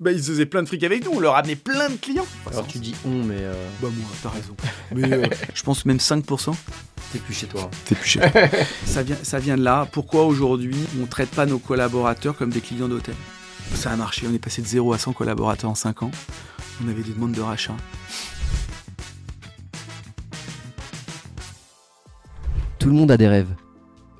Bah, ils faisaient plein de fric avec nous, on leur amenait plein de clients. Alors tu dis on, mais euh, Bah, moi, t'as raison. Mais euh, je pense même 5%. t'es plus chez toi. T'es plus cher. ça, vient, ça vient de là. Pourquoi aujourd'hui on ne traite pas nos collaborateurs comme des clients d'hôtel? Ça a marché. On est passé de 0 à 100 collaborateurs en 5 ans. On avait des demandes de rachat. Tout le monde a des rêves.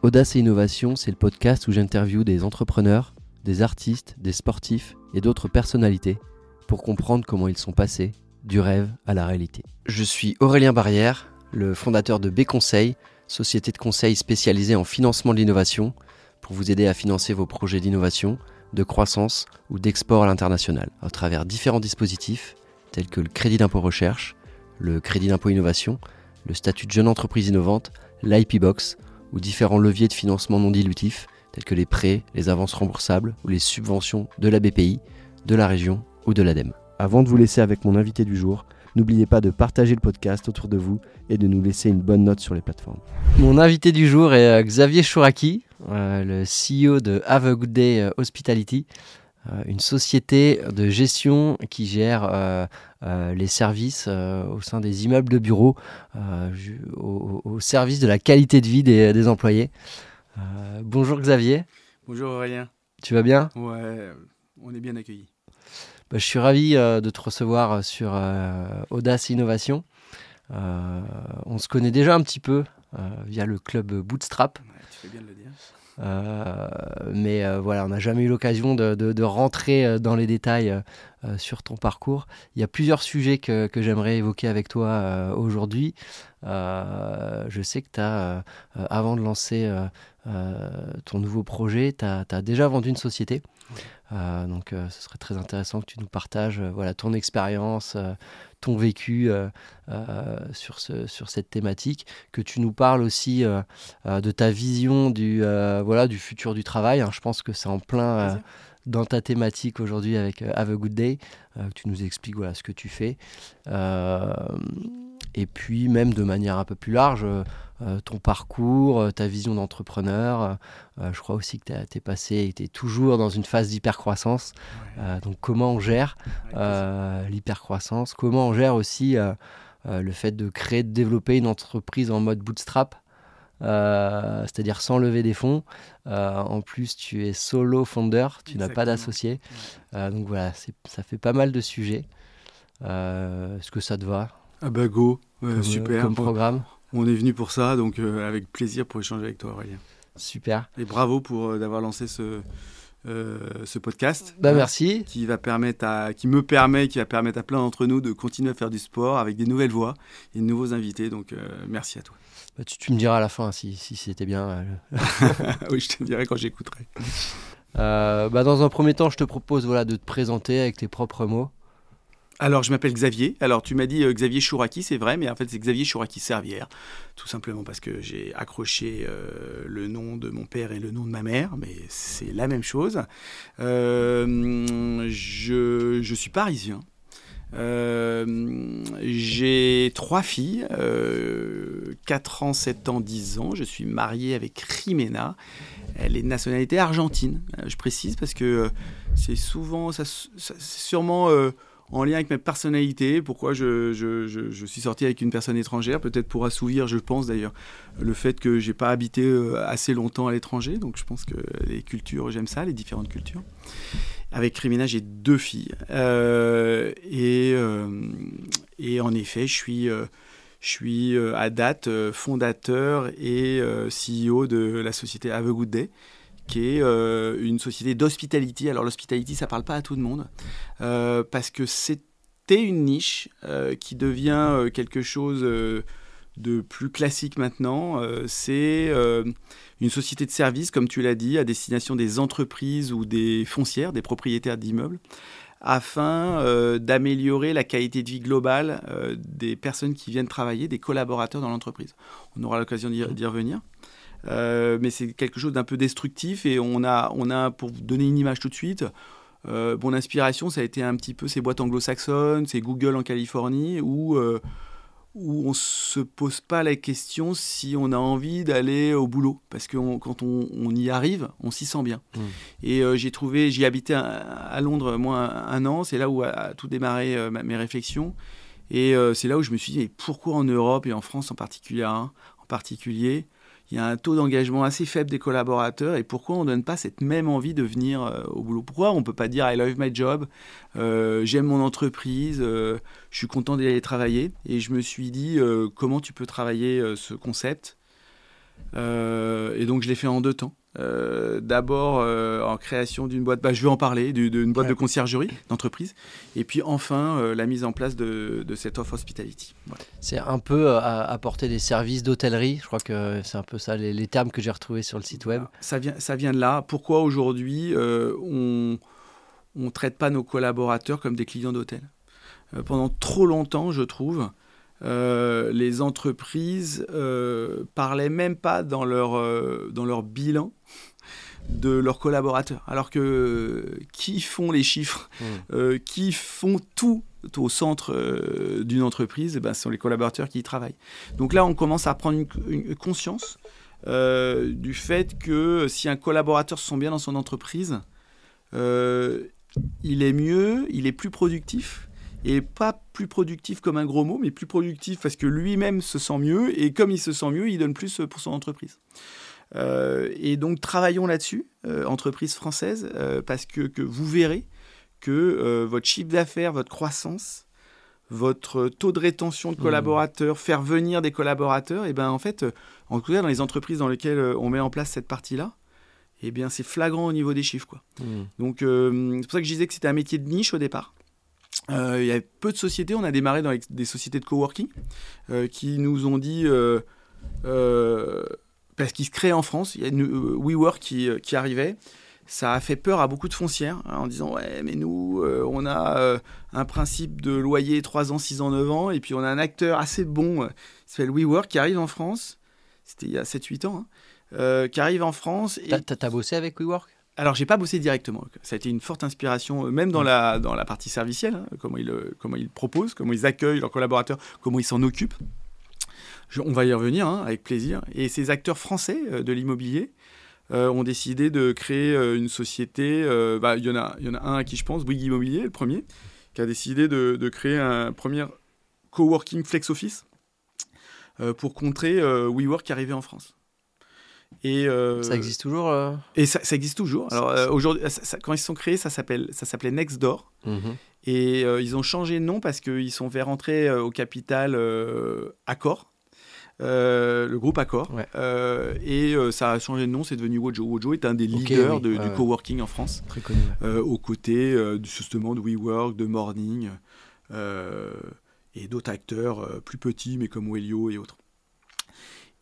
Audace et Innovation, c'est le podcast où j'interviewe des entrepreneurs, des artistes, des sportifs et d'autres personnalités pour comprendre comment ils sont passés du rêve à la réalité. Je suis Aurélien Barrière, le fondateur de B Conseil, société de conseil spécialisée en financement de l'innovation pour vous aider à financer vos projets d'innovation, de croissance ou d'export à l'international à travers différents dispositifs tels que le crédit d'impôt recherche, le crédit d'impôt innovation, le statut de jeune entreprise innovante, l'IP Box ou différents leviers de financement non dilutifs tels que les prêts, les avances remboursables ou les subventions de la BPI, de la région ou de l'ADEME. Avant de vous laisser avec mon invité du jour, n'oubliez pas de partager le podcast autour de vous et de nous laisser une bonne note sur les plateformes. Mon invité du jour est euh, Xavier Chouraki, euh, le CEO de Have a Good Day euh, Hospitality, une société de gestion qui gère euh, euh, les services euh, au sein des immeubles de bureaux, au, au service de la qualité de vie des, des employés. Euh, bonjour Xavier, Bonjour Aurélien. tu vas bien? Ouais, on est bien accueillis. Bah, Je suis ravi euh, de te recevoir sur euh, Audace Innovation. On se connaît déjà un petit peu via le club Bootstrap. Ouais, tu fais bien de le dire. Mais voilà, on n'a jamais eu l'occasion de, de- de rentrer dans les détails sur ton parcours. Il y a plusieurs sujets que, que j'aimerais évoquer avec toi aujourd'hui. Je sais que tu as, avant de lancer ton nouveau projet, tu as, déjà vendu une société. Euh, donc euh, ce serait très intéressant que tu nous partages euh, voilà, ton expérience, euh, ton vécu euh, euh, sur, ce, sur cette thématique, que tu nous parles aussi euh, euh, de ta vision du, euh, voilà, du futur du travail. hein. Je pense que c'est en plein euh, dans ta thématique aujourd'hui avec euh, Have a Good Day, euh, que tu nous expliques voilà, ce que tu fais. Euh, et puis même de manière un peu plus large, euh, euh, ton parcours, euh, ta vision d'entrepreneur. Euh, je crois aussi que tu es passé et tu es toujours dans une phase d'hypercroissance. Ouais. Donc comment on gère l'hypercroissance, comment on gère aussi le fait de créer, de développer une entreprise en mode bootstrap, euh, c'est-à-dire sans lever des fonds. Euh, en plus, tu es solo founder, tu n'as pas d'associé. Euh, donc voilà, ça fait pas mal de sujets. Est-ce que ça te va? Ah bah go, Ouais, comme, super. comme programme on est venu pour ça, donc euh, avec plaisir pour échanger avec toi Aurélien. Super. Et bravo pour euh, d'avoir lancé ce, euh, ce podcast. Bah Hein, merci. Qui va permettre à, qui me permet, qui va permettre à plein d'entre nous de continuer à faire du sport avec des nouvelles voix et de nouveaux invités. Donc euh, merci à toi. Bah, tu, tu me diras à la fin si, si c'était bien. euh, oui, je te dirai quand j'écouterai. Euh, bah, dans un premier temps, je te propose voilà, de te présenter avec tes propres mots. Alors, je m'appelle Xavier. Alors, tu m'as dit euh, Xavier Chouraki, c'est vrai, mais en fait, c'est Xavier Chouraki Servière. Tout simplement parce que j'ai accroché euh, le nom de mon père et le nom de ma mère, mais c'est la même chose. Euh, je, je suis parisien. J'ai trois filles, euh, 4 ans, 7 ans, 10 ans. Je suis marié avec Rimena. Elle est de nationalité argentine. Je précise parce que c'est souvent, ça, ça- c'est sûrement en lien avec ma personnalité. Pourquoi je, suis sorti avec une personne étrangère Peut-être pour assouvir, je pense d'ailleurs, le fait que j'ai pas habité euh, assez longtemps à l'étranger. Donc je pense que les cultures, j'aime ça, les différentes cultures. Avec Rimena, j'ai deux filles. Euh, et, euh, et en effet, je suis, je suis à date fondateur et CEO de la société Have a Good Day, qui est euh, une société d'hospitality. Alors l'hospitality, ça parle pas à tout le monde, euh, parce que c'était une niche euh, qui devient quelque chose de plus classique maintenant. C'est une société de services, comme tu l'as dit, à destination des entreprises ou des foncières, des propriétaires d'immeubles, afin d'améliorer la qualité de vie globale des personnes qui viennent travailler, des collaborateurs dans l'entreprise. On aura l'occasion d'y revenir. Euh, mais c'est quelque chose d'un peu destructif et on a, on a, pour vous donner une image tout de suite, euh, mon inspiration, ça a été un petit peu ces boîtes anglo-saxonnes, ces Google en Californie, où, euh, où on se pose pas la question si on a envie d'aller au boulot, parce que quand on, y arrive, on s'y sent bien. Mmh. Et euh, j'ai trouvé, j'y habitais à, Londres moi un, an, c'est là où a, tout démarré mes réflexions, et c'est là où je me suis dit, pourquoi en Europe et en France en particulier, hein, en particulier? Il y a un taux d'engagement assez faible des collaborateurs et pourquoi on ne donne pas cette même envie de venir euh, au boulot? Pourquoi on ne peut pas dire I love my job, euh, j'aime mon entreprise, euh, je suis content d'aller travailler Et je me suis dit comment tu peux travailler ce concept? Et donc je l'ai fait en deux temps. Euh, d'abord euh, en création d'une boîte, bah, je vais en parler, d'une boîte de conciergerie d'entreprise, et puis enfin euh, la mise en place de, cette offre hospitality. C'est un peu apporter des services d'hôtellerie, je crois que c'est un peu ça les, termes que j'ai retrouvés sur le site web. Ça vient, ça vient de là. Pourquoi aujourd'hui on ne traite pas nos collaborateurs comme des clients d'hôtel? Pendant trop longtemps, je trouve, les entreprises euh, parlaient même pas dans leur, dans leur bilan de leurs collaborateurs. Alors que qui font les chiffres, mmh. euh, qui font tout au centre euh, d'une entreprise, eh ben, ce sont les collaborateurs qui y travaillent. Donc là, on commence à prendre une, conscience euh, du fait que si un collaborateur se sent bien dans son entreprise, il est mieux, il est plus productif. Et pas plus productif comme un gros mot, mais plus productif parce que lui-même se sent mieux, et comme il se sent mieux, il donne plus pour son entreprise. Euh, et donc travaillons là-dessus, euh, entreprise française, euh, parce que, que, vous verrez que votre chiffre d'affaires, votre croissance, votre taux de rétention de mmh. collaborateurs, faire venir des collaborateurs, et ben en fait, en tout cas dans les entreprises dans lesquelles on met en place cette partie-là, eh bien c'est flagrant au niveau des chiffres. Quoi. Mmh. Donc c'est pour ça que je disais que c'était un métier de niche au départ. Il y a peu de sociétés, on a démarré dans des sociétés de coworking qui nous ont dit parce qu'il se crée en France. Il y a euh, WeWork qui, euh, qui, arrivait. Ça a fait peur à beaucoup de foncières hein, en disant Ouais, mais nous, euh, on a un principe de loyer 3 ans, 6 ans, 9 ans, et puis on a un acteur assez bon qui s'appelle WeWork qui arrive en France. C'était il y a 7-8 ans, hein, qui arrive en France. Et... T'as as bossé avec WeWork? Alors, j'ai pas bossé directement. Ça a été une forte inspiration, même dans, la, dans la partie servicielle, hein, comment, ils, comment ils proposent, comment ils accueillent leurs collaborateurs, comment ils s'en occupent on va y revenir hein, avec plaisir. Et ces acteurs français euh, de l'immobilier euh, ont décidé de créer euh, une société. Bah, il y, en a, y en a un à qui je pense, Bouygues Immobilier, le premier, qui a décidé de, créer un premier coworking flex office pour contrer WeWork qui arrivait en France. Et ça existe toujours Et ça, existe toujours. Alors aujourd'hui, quand ils se sont créés, ça s'appelle, ça s'appelait Nextdoor. Mhm. Et ils ont changé de nom parce qu'ils sont fait rentrer au capital Accor. Euh, le groupe Accor. Euh, et euh, ça a changé de nom, c'est devenu Wojo. Wojo est un des leaders du coworking en France. Très connu. aux côtés justement de WeWork, de Morning et d'autres acteurs plus petits, mais comme Wellio et autres.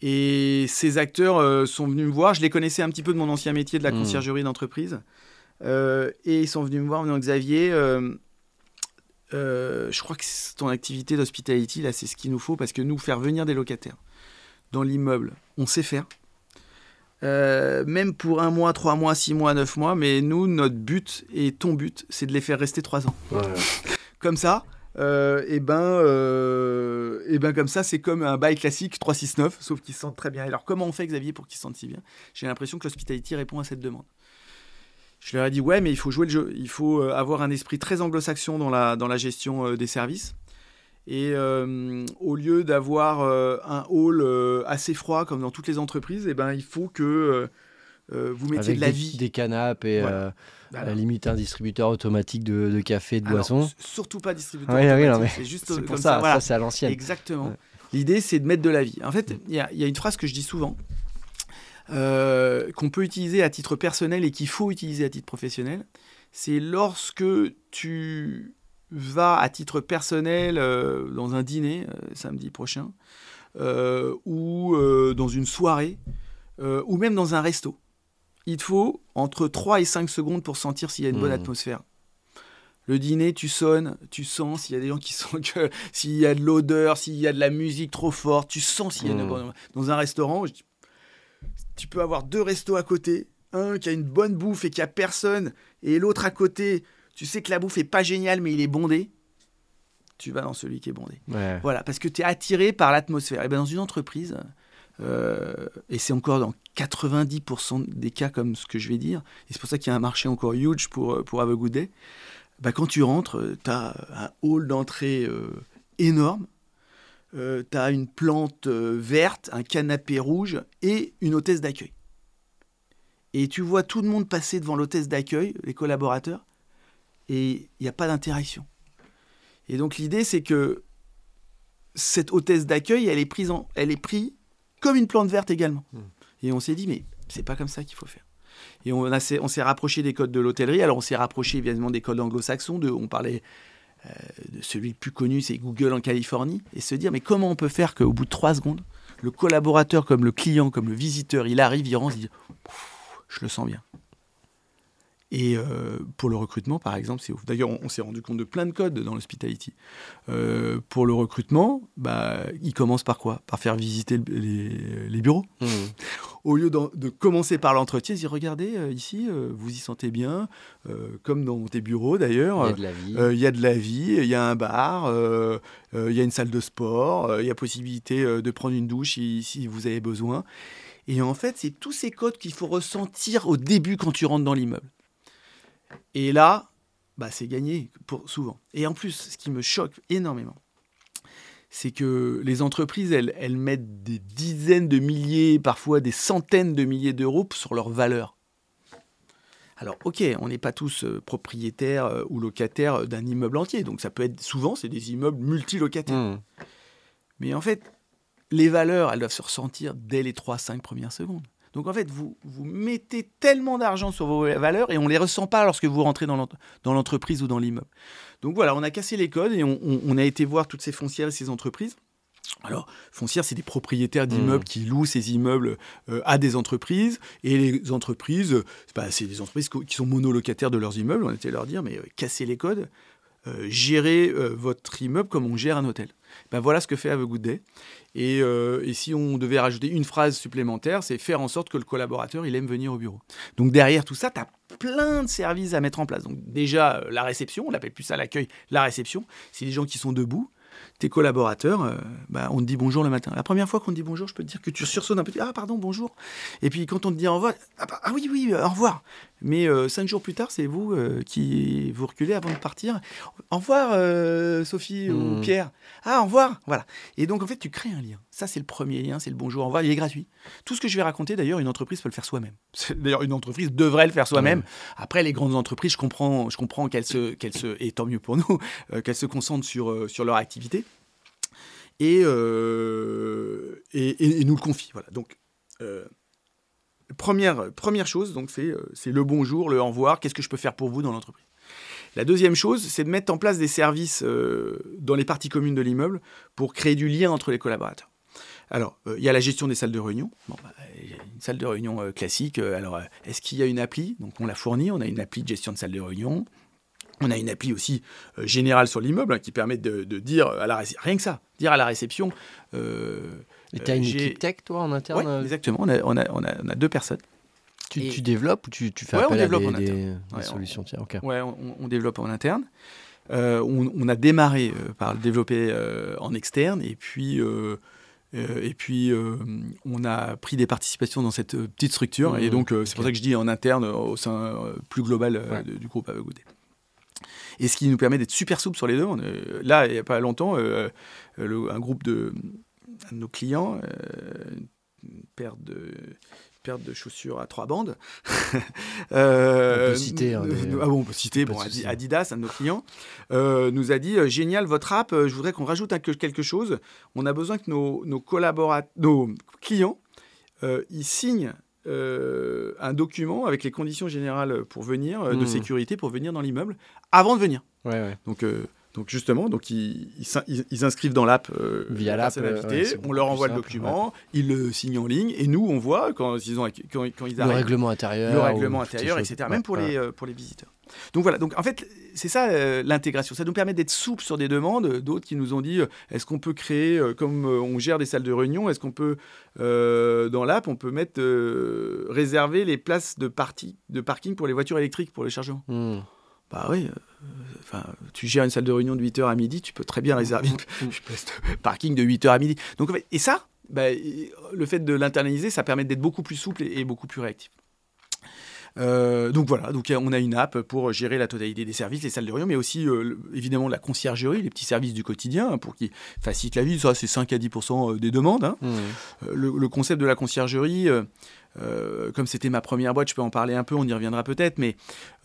Et ces acteurs sont venus me voir. Je les connaissais un petit peu de mon ancien métier de la hmm. conciergerie d'entreprise. et ils sont venus me voir en disant Xavier, je crois que ton activité d'hospitality, là, c'est ce qu'il nous faut parce que nous, faire venir des locataires, dans l'immeuble, on sait faire. Euh, même pour un mois, trois mois, six mois, neuf mois, mais nous, notre but et ton but, c'est de les faire rester trois ans. comme ça, euh, et ben, euh, et ben comme ça, c'est comme un bail classique 369, sauf qu'ils se sentent très bien. Alors comment on fait, Xavier, pour qu'ils se sentent si bien? J'ai l'impression que l'hospitality répond à cette demande. Je leur ai dit ouais, mais il faut jouer le jeu, il faut avoir un esprit très anglo-saxon dans la, dans la gestion des services. Et euh, au lieu d'avoir euh, un hall euh, assez froid comme dans toutes les entreprises, eh ben, il faut que vous mettiez de la vie. Des canapes et à la limite un distributeur automatique de, café, de boissons. Surtout pas distributeur automatique. c'est juste pour ça. Ça, c'est à l'ancienne. Exactement. L'idée, c'est de mettre de la vie. En fait, il y, y, a une phrase que je dis souvent. qu'on peut utiliser à titre personnel et qu'il faut utiliser à titre professionnel, c'est lorsque tu va à titre personnel euh, dans un dîner euh, samedi prochain, euh, ou dans une soirée, ou même dans un resto. Il faut entre 3 et 5 secondes pour sentir s'il y a une bonne mmh. atmosphère. Le dîner, tu sonnes, tu sens s'il y a des gens qui sont que s'il y a de l'odeur, s'il y a de la musique trop forte, tu sens s'il y a une mmh. dans un restaurant, tu peux avoir deux restos à côté, un qui a une bonne bouffe et qui a personne, et l'autre à côté tu sais que la bouffe est pas géniale, mais il est bondé. tu vas dans celui qui est bondé. Ouais. Voilà, parce que tu es attiré par l'atmosphère. Et ben dans une entreprise, euh, et c'est encore dans 90% des cas comme ce que je vais dire, et c'est pour ça qu'il y a un marché encore huge pour, euh, pour bah, quand tu rentres, tu as un hall d'entrée euh, énorme, tu as une plante euh, verte, un canapé rouge et une hôtesse d'accueil. Et tu vois tout le monde passer devant l'hôtesse d'accueil, les collaborateurs, et il n'y a pas d'interaction. Et donc l'idée, c'est que cette hôtesse d'accueil, elle est prise, elle est prise comme une plante verte également. Mm. Et on s'est dit, mais c'est pas comme ça qu'il faut faire. Et on, s'est rapproché des codes de l'hôtellerie. Alors on s'est rapproché évidemment des codes anglo-saxons. De, on parlait euh, de celui le plus connu, c'est Google en Californie. Et se dire, mais comment on peut faire qu'au bout de trois secondes, le collaborateur, comme le client, comme le visiteur, il arrive, il rentre, il dit, je le sens bien. Et euh, pour le recrutement, par exemple, c'est ouf. D'ailleurs, on, on s'est rendu compte de plein de codes dans l'hospitality. Euh, pour le recrutement, bah, il commence par quoi? Par faire visiter le- les, les bureaux. Mmh. Au lieu de, commencer par l'entretien, il dit regardez, euh, ici, vous y sentez bien, comme dans tes bureaux d'ailleurs. Il y a de la vie. Il y a de la vie, il y a un bar, il y a une salle de sport, il y a possibilité de prendre une douche si, si vous avez besoin. Et en fait, c'est tous ces codes qu'il faut ressentir au début quand tu rentres dans l'immeuble. Et là, bah, c'est gagné pour, souvent. Et en plus, ce qui me choque énormément, c'est que les entreprises, elles, elles mettent des dizaines de milliers, parfois des centaines de milliers d'euros sur leurs valeurs. Alors, ok, on n'est pas tous euh, propriétaires euh, ou locataires euh, d'un immeuble entier. Donc, ça peut être souvent, c'est des immeubles multilocataires. Mmh. Mais en fait, les valeurs, elles doivent se ressentir dès les 3-5 premières secondes. Donc en fait, vous, vous mettez tellement d'argent sur vos valeurs et on ne les ressent pas lorsque vous rentrez dans l'ent- dans l'entreprise ou dans l'immeuble. Donc voilà, on a cassé les codes et on, on- on a été voir toutes ces foncières et ces entreprises. Alors, foncières, c'est des propriétaires d'immeubles qui louent ces immeubles euh, à des entreprises. Et les entreprises, euh, bah, c'est des entreprises qui sont monolocataires de leurs immeubles. On était leur dire, mais euh, cassez les codes, euh, gérez euh, votre immeuble comme on gère un hôtel. Ben voilà ce que fait Have Good Day. Et, euh, et si on devait rajouter une phrase supplémentaire, c'est faire en sorte que le collaborateur, il aime venir au bureau. Donc derrière tout ça, tu as plein de services à mettre en place. Donc déjà, la réception, on l'appelle plus ça l'accueil, la réception, c'est les gens qui sont debout. Tes collaborateurs, bah, on te dit bonjour le matin. La première fois qu'on te dit bonjour, je peux te dire que tu sursautes un peu. Ah, pardon, bonjour. Et puis quand on te dit au revoir, ah, bah, ah oui, oui, au revoir. Mais euh, cinq jours plus tard, c'est vous euh, qui vous reculez avant de partir. Au revoir, euh, Sophie ou Mhm. Pierre. Ah, au revoir. Voilà. Et donc, en fait, tu crées un lien. Ça, c'est le premier lien, c'est le bonjour, au revoir. Il est gratuit. Tout ce que je vais raconter, d'ailleurs, une entreprise peut le faire soi-même. D'ailleurs, une entreprise devrait le faire soi-même. Après, les grandes entreprises, je comprends, je comprends qu'elles se, qu'elles se, et tant mieux pour nous, qu'elles se concentrent sur, sur leur activité et, et, et- et nous le confient. Voilà. Donc, première, première chose, donc c'est, euh, c'est le bonjour, le au revoir. Qu'est-ce que je peux faire pour vous dans l'entreprise La deuxième chose, c'est de mettre en place des services euh, dans les parties communes de l'immeuble pour créer du lien entre les collaborateurs. Alors, euh, il y a la gestion des salles de réunion. Bon, bah, une salle de réunion euh, classique. euh, alors, euh, est-ce qu'il y a une appli? Donc, on l'a fournie. On a une appli de gestion de salle de réunion. On a une appli aussi euh, générale sur l'immeuble hein, qui permet de, dire à la rien que ça, dire à la réception. Euh, Et tu as euh, une j'ai- équipe tech, toi, en interne ouais, euh, exactement. On a, on, a, on, a, on a deux personnes. tu, et- tu développes ou tu, tu fais Ouais, on appel à développe des, en des- interne. des Ouais, solutions tiers Ok. Ouais, on, on développe en interne. Euh, on, on a démarré euh, par le développer euh, en externe et puis, euh, euh, et puis euh, on a pris des participations dans cette euh, petite structure et Mmh, donc euh, c'est pour ça que je dis en interne euh, au sein euh, plus global euh, de- du groupe Goûter. Et ce qui nous permet d'être super souple sur les demandes. Euh, là, il n'y a pas longtemps, euh, euh, le- un groupe de, un de nos clients, euh, une paire de, paire de chaussures à trois bandes. Euh, On peut citer, hein, des- ah bon, on peut citer. Bon. Adidas, un de nos clients, euh, nous a dit génial votre app. je voudrais qu'on rajoute un- quelque chose. On a besoin que nos, nos nos clients, euh, ils signent. un document avec les conditions générales pour venir, de Mhm. sécurité pour venir dans l'immeuble, avant de venir. Ouais, ouais. Donc, donc justement, donc ils, inscrivent dans l'app euh, Via la l'app, euh, ouais, on leur envoie le simple, document, ils le signent en ligne, et nous, on voit quand ils, ont, quand, quand ils Le arrivent règlement intérieur. le règlement intérieur, etc. Même pour, les, euh, pour les visiteurs. Donc voilà, donc en fait, c'est ça euh, l'intégration. Ça nous permet d'être souple sur des demandes. D'autres qui nous ont dit, euh, est-ce qu'on peut créer, euh, comme on gère des salles de réunion, est-ce qu'on peut, dans l'app, on peut mettre, réserver les places de, de parking pour les voitures électriques, pour les chargements Hmm. Bah oui, euh, Enfin, tu gères une salle de réunion de 8h à midi, tu peux très bien réserver un parking de 8h à midi. Donc, et ça, bah, le fait de l'internaliser, ça permet d'être beaucoup plus souple et, beaucoup plus réactif. Euh, donc voilà, donc on a une app pour gérer la totalité des services, les salles de réunion, mais aussi euh, évidemment la conciergerie, les petits services du quotidien hein, pour qu'ils facilitent la vie. Ça, c'est 5 à 10% des demandes. Hein. Mmh. Le, concept de la conciergerie, euh, comme c'était ma première boîte, je peux en parler un peu, on y reviendra peut-être, mais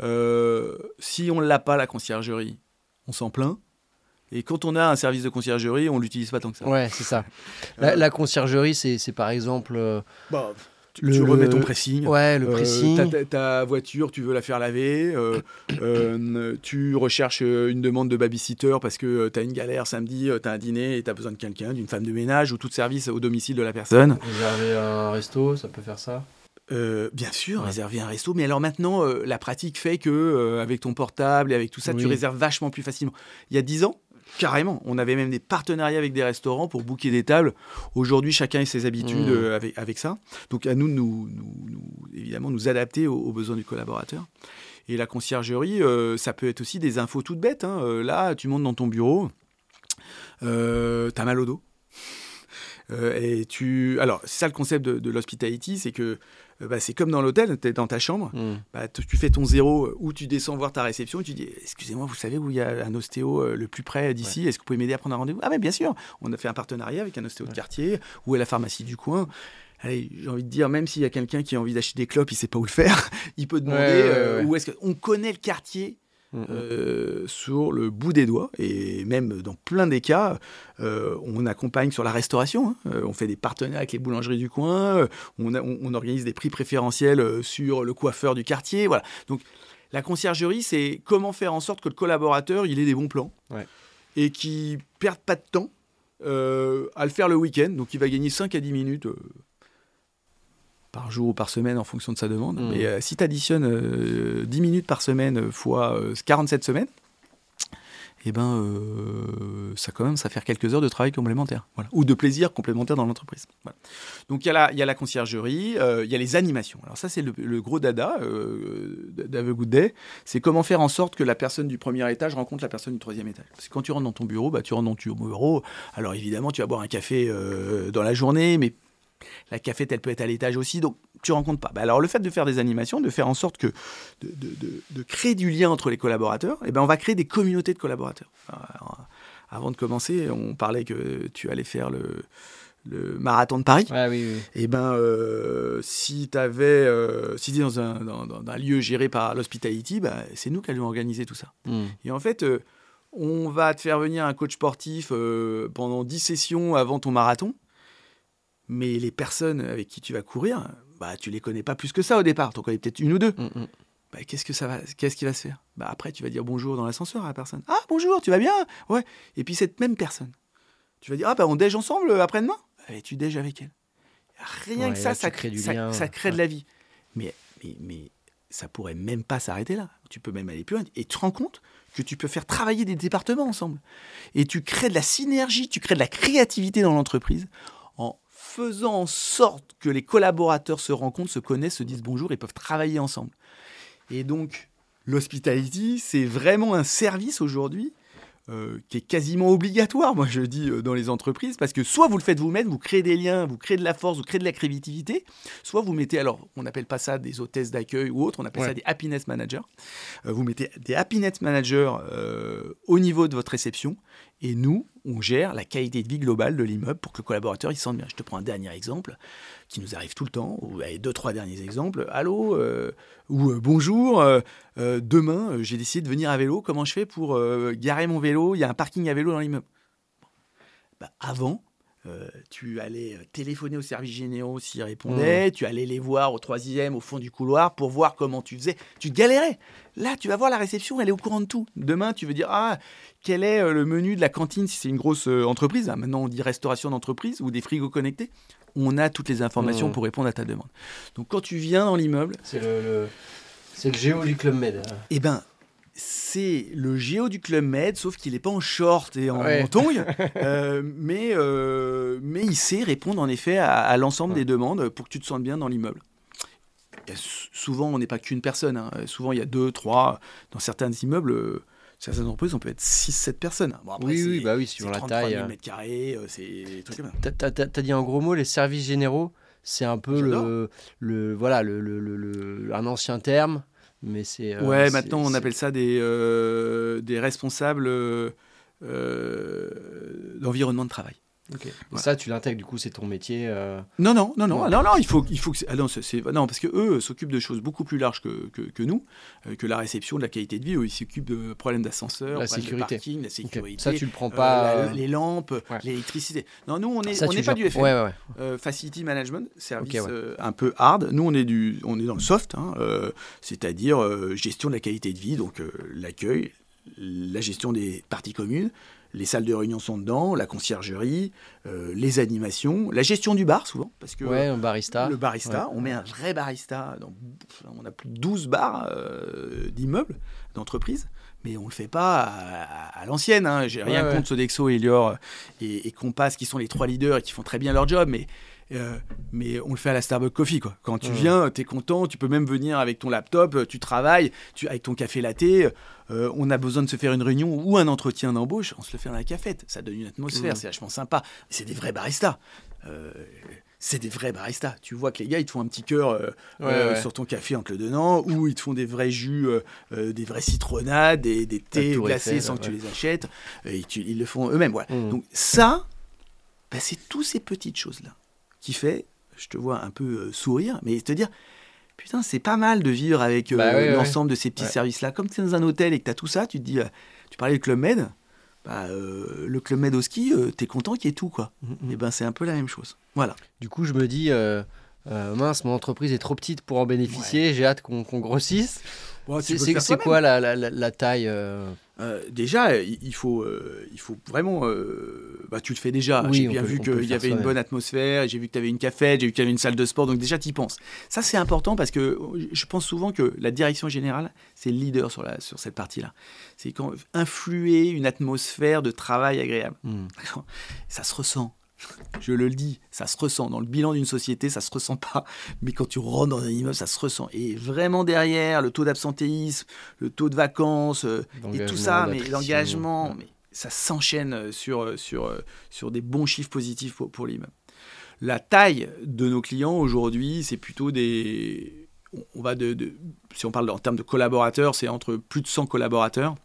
euh, si on ne l'a pas, la conciergerie, on s'en plaint. Et quand on a un service de conciergerie, on l'utilise pas tant que ça. Ouais, c'est ça. La, euh, conciergerie, c'est par exemple. Bah, tu, remets ton pressing. Ouais, le euh, pressing. ta, voiture, tu veux la faire laver. Euh, euh, tu recherches une demande de babysitter parce que tu as une galère samedi, tu as un dîner et tu as besoin de quelqu'un, d'une femme de ménage ou tout service au domicile de la personne. Réserver un resto, ça peut faire ça? Bien sûr, réserver un resto. Mais alors maintenant, la pratique fait que avec ton portable et avec tout ça, tu réserves vachement plus facilement. Il y a 10 ans, Carrément. On avait même des partenariats avec des restaurants pour booker des tables. Aujourd'hui, chacun a ses habitudes mmh. euh, avec, ça. Donc, à nous, nous, évidemment, nous adapter aux, besoins du collaborateur. Et la conciergerie, euh, ça peut être aussi des infos toutes bêtes. Hein. Euh, là, tu montes dans ton bureau, euh, tu as mal au dos. et tu... Alors, c'est ça le concept de, de l'hospitality, c'est que bah, c'est comme dans l'hôtel, tu es dans ta chambre, hmm. bah, tu fais ton zéro euh, ou tu descends voir ta réception et tu dis Excusez-moi, vous savez où il y a un ostéo euh, le plus près d'ici Est-ce que vous pouvez m'aider à prendre un rendez-vous? Ah, mais bien sûr On a fait un partenariat avec un ostéo de quartier ou à la pharmacie du coin. Allez, j'ai envie de dire, même s'il y a quelqu'un qui a envie d'acheter des clopes, il sait pas où le faire, il peut demander où est-ce qu'on connaît le quartier Mm, mm. Euh, sur le bout des doigts. Et même dans plein des cas, euh, on accompagne sur la restauration. Hein. Euh, on fait des partenariats avec les boulangeries du coin. On, on, organise des prix préférentiels sur le coiffeur du quartier. Voilà. Donc la conciergerie, c'est comment faire en sorte que le collaborateur il ait des bons plans et qu'il perde pas de temps à le faire le week-end. Donc il va gagner 5 à 10 minutes par jour ou par semaine en fonction de sa demande. Mmh. Mais euh, si tu additionnes 10 minutes par semaine euh, fois 47 euh, semaines, eh ben, ça quand même, ça fait quelques heures de travail complémentaire, voilà. ou de plaisir complémentaire dans l'entreprise. Donc il y, a la, y a la conciergerie, il y a les animations. Alors ça c'est le, gros dada euh, Good Day, c'est comment faire en sorte que la personne du premier étage rencontre la personne du troisième étage. Parce que quand tu rentres dans ton bureau, bah, tu rentres dans ton bureau, alors évidemment tu vas boire un café dans la journée, mais la cafette, elle peut être à l'étage aussi, donc tu rencontres pas. Bah, alors le fait de faire des animations, de faire en sorte que de, créer du lien entre les collaborateurs, eh ben on va créer des communautés de collaborateurs. avant de commencer, on parlait que tu allais faire le, marathon de Paris. Et eh ben, euh, si tu avais, euh, si es dans un, lieu géré par l'hospitality, bah, c'est nous qui allons organiser tout ça. Hmm. Et en fait, euh, on va te faire venir un coach sportif pendant 10 sessions avant ton marathon mais les personnes avec qui tu vas courir, bah, tu les connais pas plus que ça au départ. Tu en connais peut-être une ou deux. Mm, mm. Bah, qu'est-ce que ça va Qu'est-ce qui va se faire? Bah, Après, tu vas dire bonjour dans l'ascenseur à la personne. Ah, bonjour, tu vas bien? Ouais. Et puis, cette même personne, tu vas dire Ah, bah, on déj ensemble euh, après-demain? Et tu déj avec elle. Rien que ça, ça crée, du lien. ça, crée de la vie. Mais, mais, mais ça pourrait même pas s'arrêter là. Tu peux même aller plus loin. Et tu te rends compte que tu peux faire travailler des départements ensemble. Et tu crées de la synergie, tu crées de la créativité dans l'entreprise faisant en sorte que les collaborateurs se rencontrent, se connaissent, se disent bonjour et peuvent travailler ensemble. Et donc, l'hospitality, c'est vraiment un service aujourd'hui euh, qui est quasiment obligatoire, moi je dis, euh, dans les entreprises, parce que soit vous le faites vous-même, vous créez des liens, vous créez de la force, vous créez de la créativité, soit vous mettez, alors on n'appelle pas ça des hôtesses d'accueil ou autre, on appelle ça des happiness managers. Euh, vous mettez des happiness managers au niveau de votre réception, et nous, on gère la qualité de vie globale de l'immeuble pour que le collaborateur il se sente bien. Je te prends un dernier exemple qui nous arrive tout le temps, ou deux, trois derniers exemples. Allô euh, ou euh, bonjour, euh, demain j'ai décidé de venir à vélo, comment je fais pour garer mon vélo? Il y a un parking à vélo dans l'immeuble. Bah, avant, tu allais téléphoner au service généraux s'ils répondaient, mmh. tu allais les voir au troisième, au fond du couloir pour voir comment tu faisais. Tu galérais. Là, tu vas voir la réception, elle est au courant de tout. Demain, tu veux dire, ah, quel est le menu de la cantine si c'est une grosse entreprise? Ah, Maintenant, on dit restauration d'entreprise ou des frigos connectés on a toutes les informations mmh. pour répondre à ta demande. Donc quand tu viens dans l'immeuble... C'est le, le, géo du Club Med. Eh ben, c'est le géo du Club Med, sauf qu'il n'est pas en short et en, tongue, euh, mais, euh, mais il sait répondre en effet à, l'ensemble des demandes pour que tu te sentes bien dans l'immeuble. Souvent, on n'est pas qu'une personne. Hein. Souvent, il y a deux, trois. Dans certains immeubles, Certaines entreprises, on peut être 6-7 personnes. Bon, après, oui, oui, bah oui, suivant la taille. 000 mètres carrés, c'est comme ça. Tu as, dit en gros mots les services généraux, c'est un peu le, le, voilà, le, le, un ancien terme, mais c'est. ouais, maintenant on appelle ça des, des responsables d'environnement de travail. Ça, tu l'intègres, du coup, c'est ton métier euh, Non, non, non, non, non, non, il faut, il faut que. Ah non, non, parce que eux s'occupent de choses beaucoup plus larges que, que, nous, euh, que la réception, de la qualité de vie. Eux, ils s'occupent de problèmes d'ascenseur, la sécurité, parking, la sécurité. Ça, tu le prends pas. Euh, les lampes, l'électricité. Non, nous, on n'est pas du FM. Facility Management, service un peu hard. Nous, on est, du, on est dans le soft, hein, c'est-à-dire gestion de la qualité de vie, donc l'accueil, la gestion des parties communes les salles de réunion sont dedans, la conciergerie, euh, les animations, la gestion du bar souvent. Parce que ouais, un barista. Le barista, on met un vrai barista. Dans, on a plus de 12 bars euh, d'immeubles, d'entreprises, mais on ne le fait pas à, l'ancienne. Hein. J'ai rien contre Sodexo, Elior et, et Compass qui sont les trois leaders et qui font très bien leur job, mais euh, mais on le fait à la Starbucks Coffee. Quoi. Quand tu viens, tu es content, tu peux même venir avec ton laptop, tu travailles, tu, avec ton café latte. Euh, on a besoin de se faire une réunion ou un entretien d'embauche, on se le fait dans la cafette. Ça donne une atmosphère, c'est vachement sympa. C'est des vrais baristas. Euh, c'est des vrais baristas. Tu vois que les gars, ils te font un petit cœur sur ton café entre le dedans, ou ils te font des vrais jus, des vrais citronnades, des, des thés glacés sans que tu les achètes. Et ils le font eux-mêmes. Mmh. Donc ça, bah, c'est toutes ces petites choses-là qui fait, je te vois un peu euh, sourire, mais te dire, putain, c'est pas mal de vivre avec euh, bah l'ensemble de ces petits services-là. Comme tu es dans un hôtel et que tu as tout ça, tu te dis, euh, tu parlais du Club Med, bah, le Club Med au ski, tu es content qu'il y ait tout, quoi. Mm, mm. Et ben c'est un peu la même chose. Voilà. Du coup, je me dis, mince, mon entreprise est trop petite pour en bénéficier, j'ai hâte qu'on grossisse. c'est quoi la, la, la, taille euh, déjà, il faut, euh, il faut vraiment. Euh, bah, tu le fais déjà. j'ai bien vu qu'il y avait une bonne atmosphère, j'ai vu que tu avais une cafette, j'ai vu qu'il y avait une salle de sport, donc déjà tu y penses. Ça, c'est important parce que je pense souvent que la direction générale, c'est le leader sur, la, sur cette partie-là. C'est quand influer une atmosphère de travail agréable. Hmm. Ça se ressent. Je le dis, ça se ressent. Dans le bilan d'une société, ça se ressent pas. Mais quand tu rentres dans un immeuble, ça se ressent. Et vraiment derrière, le taux d'absentéisme, le taux de vacances, euh, et tout ça, mais l'engagement, mais ça s'enchaîne euh, sur, euh, sur, sur des bons chiffres positifs pour, pour l'immeuble. La taille de nos clients aujourd'hui, c'est plutôt des. On va de, si on parle en termes de collaborateurs, c'est entre plus de 100 collaborateurs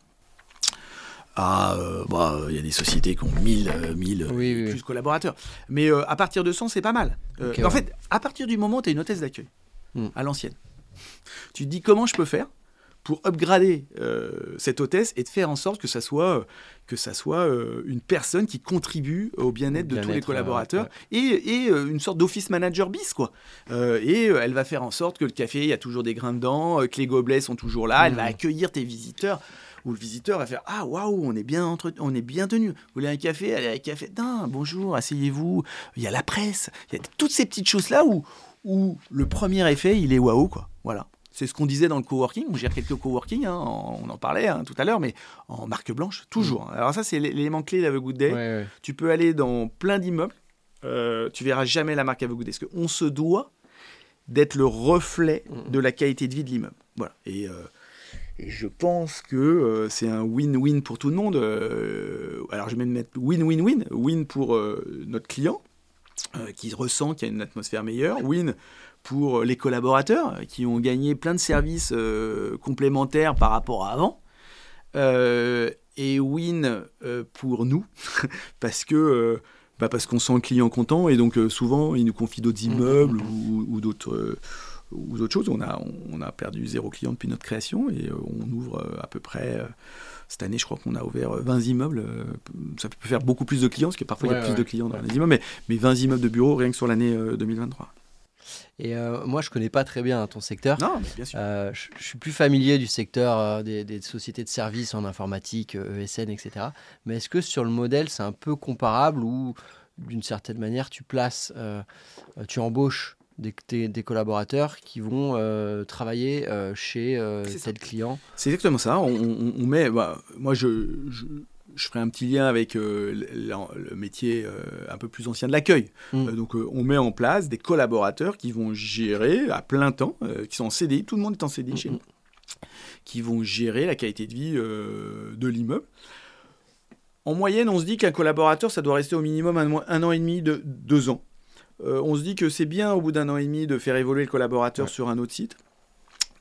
ah, bah, il y a des sociétés qui ont 1000, 1000 euh, plus collaborateurs. Mais à partir de 100, c'est pas mal. en fait, à partir du moment où tu es une hôtesse d'accueil, hmm. à l'ancienne, tu te dis comment je peux faire pour upgrader cette hôtesse et de faire en sorte que ça soit, que ça soit une personne qui contribue au bien-être de tous les collaborateurs et, et une sorte d'office manager bis quoi. et elle va faire en sorte que le café, il y a toujours des grains dedans, que les gobelets sont toujours là, elle va hmm. accueillir tes visiteurs où le visiteur va faire Ah, waouh, on est bien entre... on est bien tenu. Vous voulez un café? Allez, un café. Non, bonjour, asseyez-vous. Il y a la presse. Il y a toutes ces petites choses-là où, où le premier effet, il est waouh, quoi. Voilà. C'est ce qu'on disait dans le coworking. On gère quelques coworking, hein, on en parlait hein, tout à l'heure, mais en marque blanche, toujours. Mm. Alors, ça, c'est l'élément clé d'Ave Good Day. Tu peux aller dans plein d'immeubles. Euh, tu verras jamais la marque Have Good Day. Parce qu'on se doit d'être le reflet mm. de la qualité de vie de l'immeuble. Voilà. Et. Euh, et je pense que euh, c'est un win-win pour tout le monde. Euh, alors je vais même mettre win-win-win. Win pour euh, notre client qui ressent qu'il y a une atmosphère meilleure. Win pour les collaborateurs qui ont gagné plein de services complémentaires par rapport à avant. et win pour nous parce que bah parce qu'on sent le client content et donc souvent il nous confie d'autres immeubles mmh. ou d'autres ou d'autres choses. On a, on a perdu zéro client depuis notre création et euh, on ouvre euh, à peu près. Euh, cette année, je crois qu'on a ouvert 20 immeubles. Ça peut faire beaucoup plus de clients, parce que parfois il y a plus de clients dans les immeubles, mais, mais 20 immeubles de bureaux rien que sur l'année 2023. Et moi, je connais pas très bien ton secteur. Non, bien sûr. je, suis plus familier du secteur des, des, sociétés de services en informatique, ESN, etc. Mais est-ce que sur le modèle, c'est un peu comparable ou d'une certaine manière, tu places, tu embauches des, des, collaborateurs qui vont euh, travailler euh, chez euh, tel client. C'est exactement ça. On, met, bah, moi, je, je, ferai un petit lien avec le, métier un peu plus ancien de l'accueil. Mm. donc, on met en place des collaborateurs qui vont gérer à plein temps, qui sont en CDI. Tout le monde est en CDI chez mm, nous. qui vont gérer la qualité de vie euh, de l'immeuble. En moyenne, on se dit qu'un collaborateur, ça doit rester au minimum un, an et demi, de, deux ans. Euh, on se dit que c'est bien au bout d'un an et demi de faire évoluer le collaborateur sur un autre site.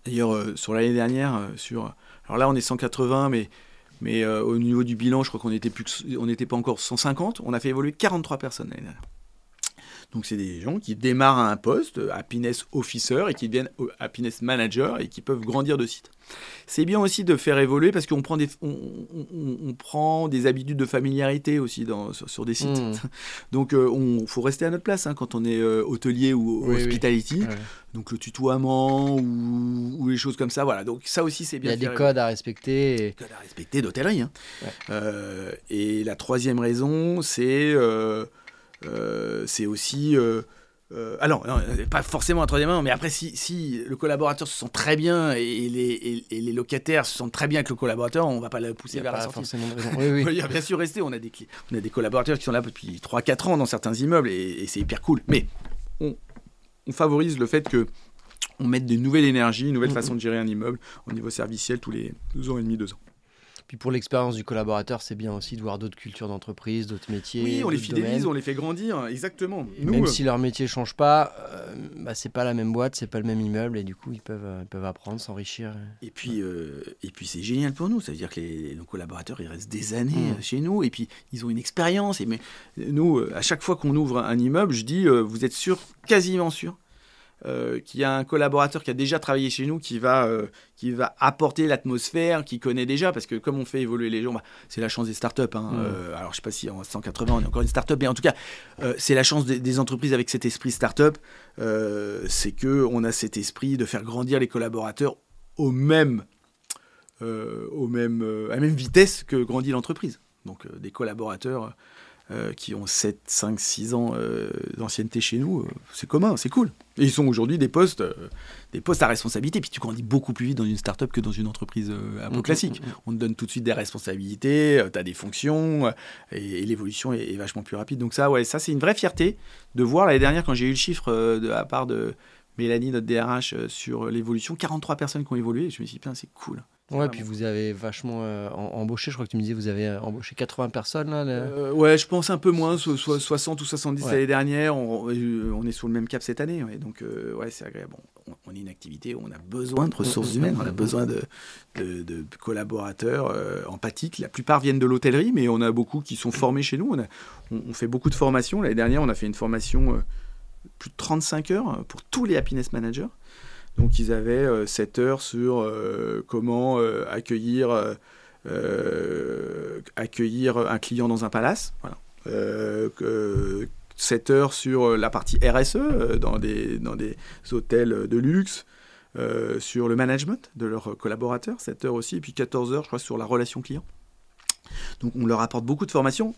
D'ailleurs, euh, sur l'année dernière, sur alors là on est 180, mais mais au niveau du bilan, je crois qu'on n'était plus, on n'était pas encore 150. On a fait évoluer 43 personnes l'année dernière. Donc c'est des gens qui démarrent à un poste, happiness officer, et qui deviennent happiness manager, et qui peuvent grandir de site. C'est bien aussi de faire évoluer parce qu'on prend des, on, prend des habitudes de familiarité aussi dans, sur, des sites. Hmm. Donc il euh, faut rester à notre place hein, quand on est euh, hôtelier ou hospitality. Donc le tutoiement ou, les choses comme ça. Voilà. Donc ça aussi c'est bien. Il y a des codes à respecter. Des codes à respecter d'hôtellerie. Hein. Euh, et la troisième raison, c'est euh, c'est aussi. Euh, euh, alors, pas forcément un troisième mais après, si, si, le collaborateur se sent très bien et les, et, les, locataires se sentent très bien avec le collaborateur, on ne va pas le pousser vers la sortie. Oui, oui. Il y a bien sûr resté. On a, des, on a des collaborateurs qui sont là depuis 3-4 ans dans certains immeubles et, c'est hyper cool. Mais on, on, favorise le fait que on mette de nouvelles énergies, une nouvelle façon de gérer un immeuble au niveau serviciel tous les deux ans et demi, deux ans. Puis pour l'expérience du collaborateur, c'est bien aussi de voir d'autres cultures d'entreprise, d'autres métiers. Oui, on les fidélise, on les fait grandir, exactement. même euh, si leur métier change pas, euh, bah, c'est pas la même boîte, c'est pas le même immeuble, et du coup ils peuvent, euh, peuvent apprendre, s'enrichir. Et puis, et puis c'est génial pour nous, ça veut dire que les, nos collaborateurs ils restent des années mmh. chez nous, et puis ils ont une expérience. Et mais nous, à chaque fois qu'on ouvre un immeuble, je dis, vous êtes sûr, quasiment sûr, euh, qu'il y a un collaborateur qui a déjà travaillé chez nous qui va, euh, qui va apporter l'atmosphère, qui connaît déjà, parce que comme on fait évoluer les gens, bah, c'est la chance des startups. Hein, mmh. euh, alors je sais pas si en 180 on est encore une startup, mais en tout cas, c'est la chance des, entreprises avec cet esprit startup, c'est que on a cet esprit de faire grandir les collaborateurs au même, au même, à la même vitesse que grandit l'entreprise. Donc des collaborateurs euh, qui ont 7, 5, 6 ans euh, d'ancienneté chez nous, euh, c'est commun, c'est cool. Et ils sont aujourd'hui des postes, des postes à responsabilité. Puis tu grandis beaucoup plus vite dans une start-up que dans une entreprise un peu mm, classique. Mm, mm, On te donne tout de suite des responsabilités, tu as des fonctions, et, l'évolution est, vachement plus rapide. Donc ça, ouais, ça c'est une vraie fierté de voir l'année dernière quand j'ai eu le chiffre de la part de Mélanie, notre DRH, sur l'évolution, 43 personnes qui ont évolué. je me suis dit, c'est cool. Ouais, puis vous avez vachement euh, embauché, je crois que tu me disais, vous avez euh, embauché 80 personnes là euh, Ouais, je pense un peu moins, soit, 60 ou 70 l'année dernière. On, est sur le même cap cette année, donc ouais, c'est agréable. On, est une activité où on a besoin de ressources humaines, on a besoin de, de, collaborateurs empathiques. La plupart viennent de l'hôtellerie, mais on a beaucoup qui sont formés chez nous. On, a, on, fait beaucoup de formations. L'année dernière, on a fait une formation plus de 35 heures pour tous les happiness managers. Donc ils avaient 7 euh, heures sur euh, comment euh, accueillir, accueillir un client dans un palace. Voilà. 7 heures sur la partie RSE dans des, dans des hôtels de luxe. sur le management de leurs collaborateurs, 7 heures aussi, et puis 14 heures, je crois, sur la relation client. Donc on leur apporte beaucoup de formations.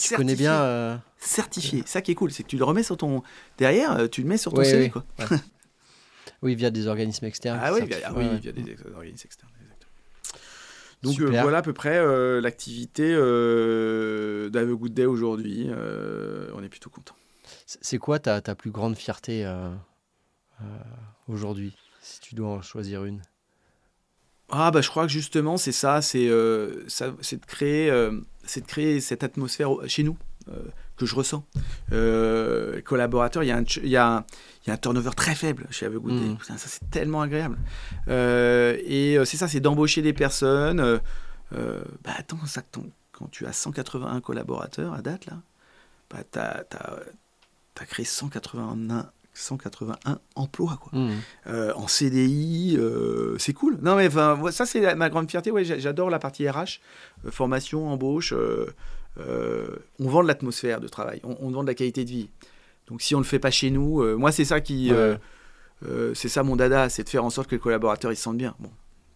tu connais bien. Certifié. Ça qui est cool, c'est que tu le remets sur ton. Derrière, tu le mets sur ton CV. Quoi. Oui, via des organismes externes. Ah oui, via, des organismes externes. Donc euh, voilà à peu près euh, l'activité euh, d'Ave Good Day aujourd'hui. Euh, on est plutôt content. C'est quoi ta, ta, plus grande fierté aujourd'hui, si tu dois en choisir une? Ah bah je crois que justement c'est ça, c'est de créer, c'est de créer cette atmosphère chez nous que je ressens. Euh, collaborateurs, il y, a un, il, y a un, turnover très faible chez Ave mmh. Ça, c'est tellement agréable. Euh, et euh, c'est ça, c'est d'embaucher des personnes. Euh, bah, attends, ça, quand tu as 181 collaborateurs à date, là, bah, tu as, as, créé 181 181 emplois quoi. Mmh. en CDI, c'est cool. Non mais ça c'est ma grande fierté. Ouais, j'adore la partie RH, formation, embauche. Euh, on vend de l'atmosphère de travail, on, vend de la qualité de vie. Donc si on ne le fait pas chez nous, euh, moi c'est ça qui, euh, c'est ça mon dada, c'est de faire en sorte que les collaborateurs ils se sentent bien. Bon,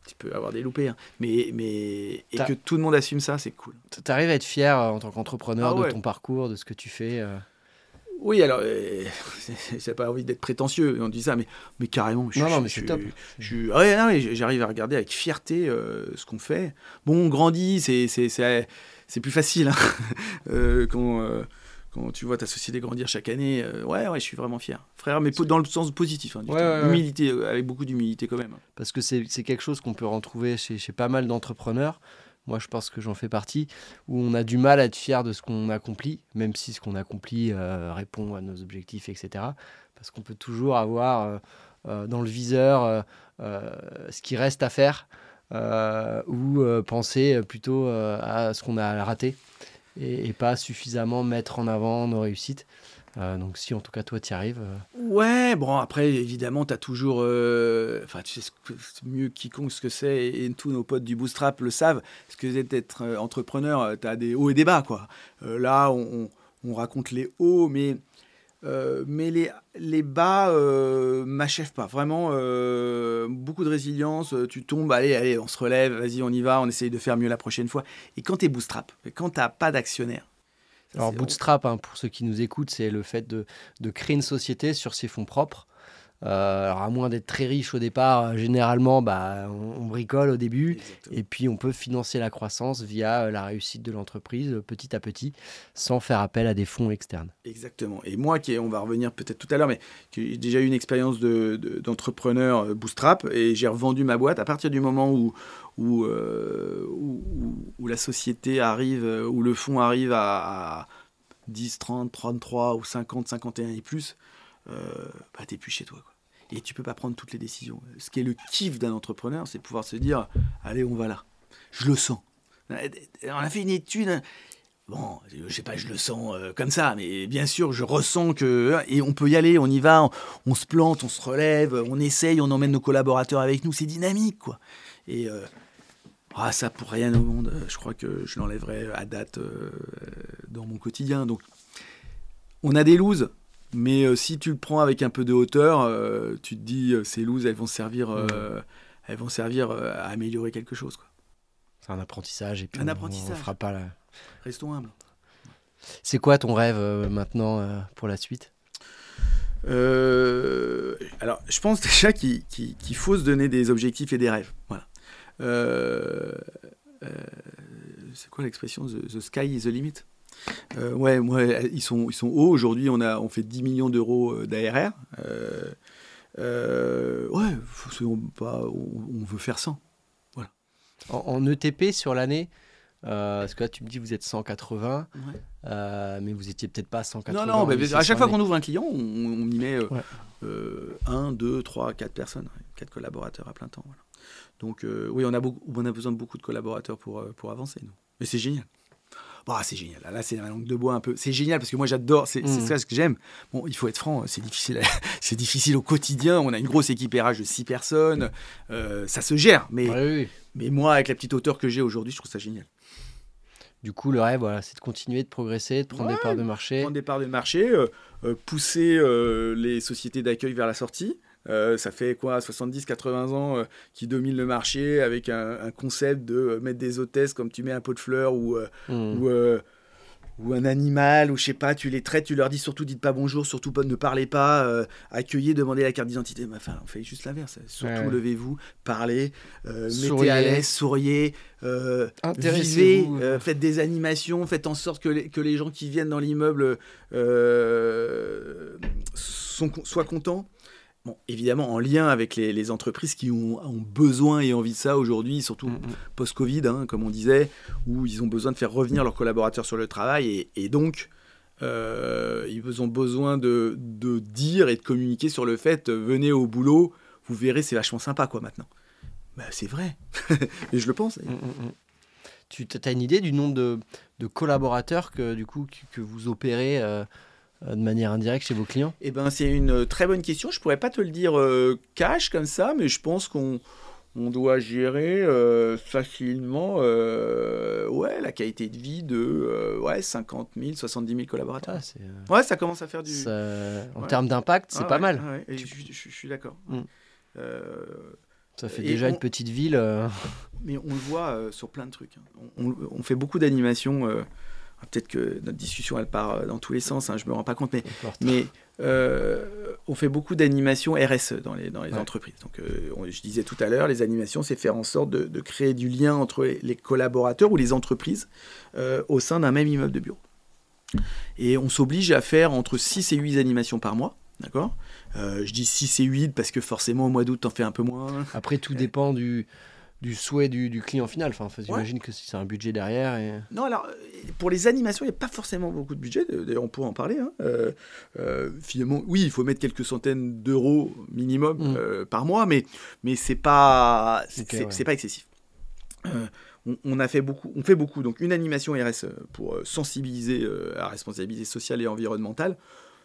tu peux avoir des loupés, hein. mais, mais et que tout le monde assume ça, c'est cool. Tu arrives à être fier en tant qu'entrepreneur ah de ton parcours, de ce que tu fais Oui, alors, j'ai pas envie d'être prétentieux, on dit ça, mais, mais carrément, je, non, non, mais c'est top. j'arrive à regarder avec fierté ce qu'on fait. Bon, on grandit, c'est c'est plus facile hein. euh, quand, euh, quand tu vois ta société grandir chaque année, euh, ouais, ouais, je suis vraiment fier. Frère, mais dans le sens positif. Hein, du Ouais, terme. ouais, ouais. Humilité, euh, avec beaucoup d'humilité quand même. Parce que c'est quelque chose qu'on peut retrouver chez, chez pas mal d'entrepreneurs. Moi, je pense que j'en fais partie, où on a du mal à être fier de ce qu'on accomplit, même si ce qu'on accomplit euh, répond à nos objectifs, etc. Parce qu'on peut toujours avoir dans le viseur ce qui reste à faire, ou euh, penser plutôt euh, à ce qu'on a raté, et, pas suffisamment mettre en avant nos réussites. Euh, donc si en tout cas toi tu y arrives, euh, Ouais, bon, après, évidemment, tu as toujours. euh, Enfin, tu sais mieux quiconque ce que c'est, et, tous nos potes du Bootstrap le savent. Ce que c'est d'être euh, entrepreneur, tu as des hauts et des bas, quoi. Euh, là, on raconte les hauts, mais, euh, mais les, les bas euh, m'achèvent pas. Vraiment, euh, beaucoup de résilience. euh, Tu tombes, allez, allez, on se relève, vas-y, on y va, on essaye de faire mieux la prochaine fois. Et quand tu es Bootstrap, quand tu pas d'actionnaire. Alors bootstrap, hein, pour ceux qui nous écoutent, c'est le fait de, de créer une société sur ses fonds propres. Euh, alors à moins d'être très riche au départ, euh, généralement, bah, on, on bricole au début. Exactement. Et puis on peut financer la croissance via euh, la réussite de l'entreprise petit à petit, sans faire appel à des fonds externes. Exactement. Et moi, qui, on va revenir peut-être tout à l'heure, mais j'ai déjà eu une expérience de- de- d'entrepreneur euh, bootstrap et j'ai revendu ma boîte à partir du moment où, où, euh, où, la société arrive, où le fonds arrive à, à 10, 30, 33 ou 50, 51 et plus, euh, bah, t'es plus chez toi. quoi. Et tu peux pas prendre toutes les décisions. Ce qui est le kiff d'un entrepreneur, c'est pouvoir se dire, allez, on va là. Je le sens. On a fait une étude. Bon, je sais pas, je le sens euh, comme ça, mais bien sûr, je ressens que et on peut y aller, on y va, on, se plante, on se relève, on essaye, on emmène nos collaborateurs avec nous, c'est dynamique, quoi. Et euh, ah, ça pour rien au monde, euh, je crois que je l'enlèverai à date euh, dans mon quotidien. Donc, on a des looses, mais euh, si tu le prends avec un peu de hauteur, euh, tu te dis euh, ces looses, elles vont servir, euh, elles vont servir à améliorer quelque chose. C'est un apprentissage et puis Un on- apprentissage. on fera pas la- Restons humbles. C'est quoi ton rêve maintenant pour la suite? Alors, je pense déjà qu'il faut se donner des objectifs et des rêves. Voilà. C'est quoi l'expression? The, the sky is the limit? Euh, Ouais, moi, ils sont, ils sont hauts. Aujourd'hui, on, a, on fait 10 millions d'euros d'ARR. Euh, euh, ouais, pas, on, on veut faire 100. en, en ETP sur l'année euh, Parce que là tu me dis vous êtes 180, euh, mais vous étiez peut-être pas à 180. Non, non, mais à chaque fois qu'on ouvre un client, on, on y met Ouais. 1, 2, 3, 4 personnes, 4 collaborateurs à plein temps. voilà. Donc euh, oui, on a, beaucoup, on a besoin de beaucoup de collaborateurs pour, euh, pour avancer, nous. Mais c'est génial. Bah, c'est génial. Là, c'est la langue de bois un peu. C'est génial parce que moi, j'adore. C'est Mhm. ça ce que j'aime. Bon, il faut être franc. C'est difficile. c'est difficile au quotidien. On a une grosse équipe RH de 6 personnes. Euh, ça se gère. Mais, Ouais, oui, oui. mais moi, avec la petite hauteur que j'ai aujourd'hui, je trouve ça génial. Du coup, le rêve, voilà, c'est de continuer de progresser, de prendre Ouais, des parts de marché. prendre des parts de marché, euh, euh, pousser euh, les sociétés d'accueil vers la sortie. Euh, ça fait quoi 70-80 ans euh, qui dominent le marché avec un, un concept de euh, mettre des hôtesses comme tu mets un pot de fleurs ou, euh, Hmm. ou, ou un animal ou je sais pas, tu les traites, tu leur dis surtout dites pas bonjour, surtout ne parlez pas, accueillez, demandez la carte d'identité. Mais Enfin, on fait juste l'inverse. Surtout Ouais. levez-vous, parlez, mettez à l'aise, souriez, vivez, faites des animations, faites en sorte que les, que les gens qui viennent dans l'immeuble soient contents. Bon, évidemment, en lien avec les, les entreprises qui ont, ont besoin et envie de ça aujourd'hui, surtout Mm, mm. post-Covid, hein, comme on disait, où ils ont besoin de faire revenir leurs collaborateurs sur le travail et, et donc euh, ils ont besoin de, de dire et de communiquer sur le fait euh, venez au boulot, vous verrez, c'est vachement sympa quoi maintenant. Bah, c'est vrai, et je le pense. Mm. Tu as une idée du nombre de, de collaborateurs que, du coup, que, que vous opérez euh, de manière indirecte chez vos clients? Eh ben, c'est une très bonne question. Je pourrais pas te le dire euh, cash comme ça, mais je pense qu'on on doit gérer euh, facilement euh, ouais, la qualité de vie de euh, ouais, 50 000, 70 000 collaborateurs. Ah, euh, Ouais, ça commence à faire du. ça- En Ouais. termes d'impact, c'est Ah pas ouais, mal. ouais, et je, je- je suis d'accord. Mm. Euh, Ça fait déjà on- une petite ville. euh, mais on le voit euh, sur plein de trucs. hein. On, on- on fait beaucoup d'animations. Euh, Peut-être que notre discussion elle part euh, dans tous les sens. Hein, je me rends pas compte, mais euh, on fait beaucoup d'animations RSE dans les, dans les Ouais. entreprises. Donc, euh, on- je disais tout à l'heure, les animations, c'est faire en sorte de, de créer du lien entre les, les collaborateurs ou les entreprises euh, au sein d'un même immeuble de bureau. Et on s'oblige à faire entre 6 et 8 animations par mois. D'accord? Je dis 6 et 8 parce que forcément au mois d'août, t'en fais un peu moins. Après, tout dépend du, du souhait du, du client final. Enfin, j'imagine que si c'est un budget derrière. Et... Non, alors pour les animations, il n'y a pas forcément beaucoup de budget. D'ailleurs, on pourrait en parler. Hein. Euh, euh, finalement, oui, il faut mettre quelques centaines d'euros minimum mm. par mois, mais mais c'est pas c'est pas excessif. On, a fait beaucoup, on fait beaucoup. Donc une animation RS pour sensibiliser à la responsabilité sociale et environnementale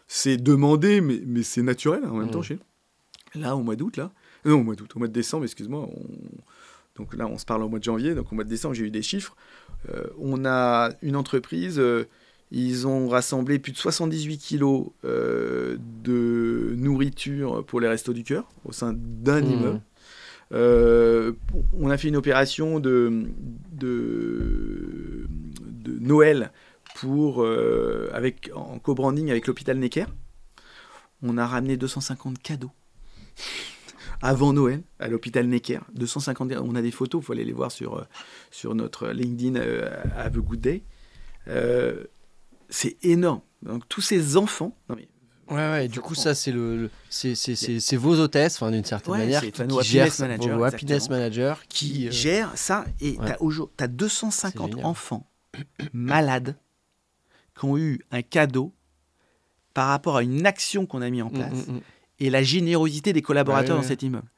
c'est demandé, mais, mais c'est naturel hein, en même temps mmh. chez. Là, au mois d'août, là, euh, non, au mois d'août, au mois de décembre, excuse-moi, donc là, on se parle au mois de janvier, donc au mois de décembre, j'ai eu des chiffres. Euh, on a une entreprise, euh, ils ont rassemblé plus de 78 kilos de nourriture pour les restos du cœur au sein d'un mmh. immeuble. on a fait une opération de, de, de Noël pour, euh, avec, en co-branding avec l'hôpital Necker. On a ramené 250 cadeaux avant Noël à l'hôpital Necker. 250, on a des photos, il faut aller les voir sur, euh, sur notre LinkedIn euh, Have a Good Day. c'est énorme. Donc tous ces enfants. Non mais, Ouais, ouais, du coup, ça, c'est le, c'est vos hôtesses, d'une certaine manière, qui, qui gèrent manager, vos happiness manager, qui, gèrent ça. Et tu as, 250 enfants malades qui ont eu un cadeau par rapport à une action qu'on a mis en mm, place mm, mm. Et la générosité des collaborateurs dans cet immeuble.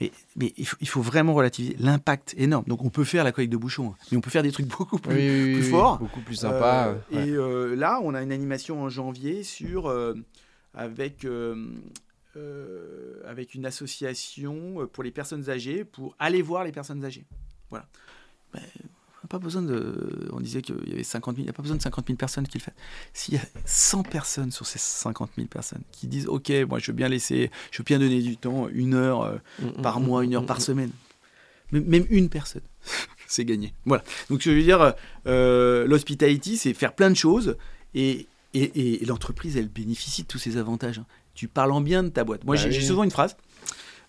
Mais, mais il, faut, vraiment relativiser l'impact énorme. Donc on peut faire la collecte de bouchons, hein. mais on peut faire des trucs beaucoup plus, forts. beaucoup plus sympas. Euh, et euh, là, on a une animation en janvier sur, euh, avec, avec une association pour les personnes âgées, pour aller voir les personnes âgées. Voilà. Ben, pas besoin de. On disait qu'il y avait 50 000, il n'y a pas besoin de 50 000 personnes qui le font. S'il y a 100 personnes sur ces 50 000 personnes qui disent Ok, moi je veux bien laisser, je veux bien donner du temps, une heure euh, mm, mm, par mm, mois, une heure par semaine, même une personne, c'est gagné. Voilà. Donc je veux dire, euh, l'hospitality, c'est faire plein de choses et, et, l'entreprise, elle bénéficie de tous ces avantages. Hein. Tu parles en bien de ta boîte. Moi, bah j'ai souvent une phrase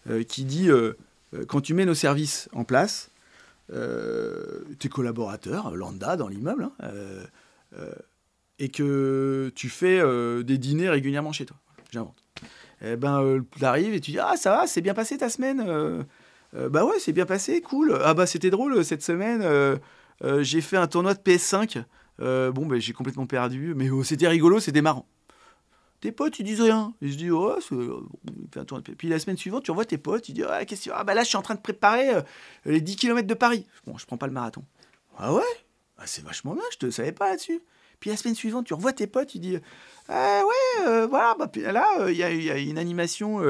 euh, qui dit Quand tu mets nos services en place, euh, tes collaborateurs, lambda dans l'immeuble, hein, euh, euh, et que tu fais des dîners régulièrement chez toi. J'invente. Eh ben, tu arrives et tu dis Ah, ça va, c'est bien passé ta semaine Bah ouais, c'est bien passé, cool. Ah bah c'était drôle cette semaine. j'ai fait un tournoi de PS5. bon, ben j'ai complètement perdu, mais oh, c'était rigolo, c'était marrant. Tes potes, ils disent rien. Ils se disent, oh, Puis la semaine suivante, tu revois tes potes, ils disent, ah, qu'est-ce ah, bah là, je suis en train de préparer euh, les 10 km de Paris. Bon, je prends pas le marathon. Ah ouais? Ah, C'est vachement bien, je te savais pas là-dessus. Puis la semaine suivante, tu revois tes potes, ils disent, ah ouais, euh, voilà, bah, là, euh, il y, a une animation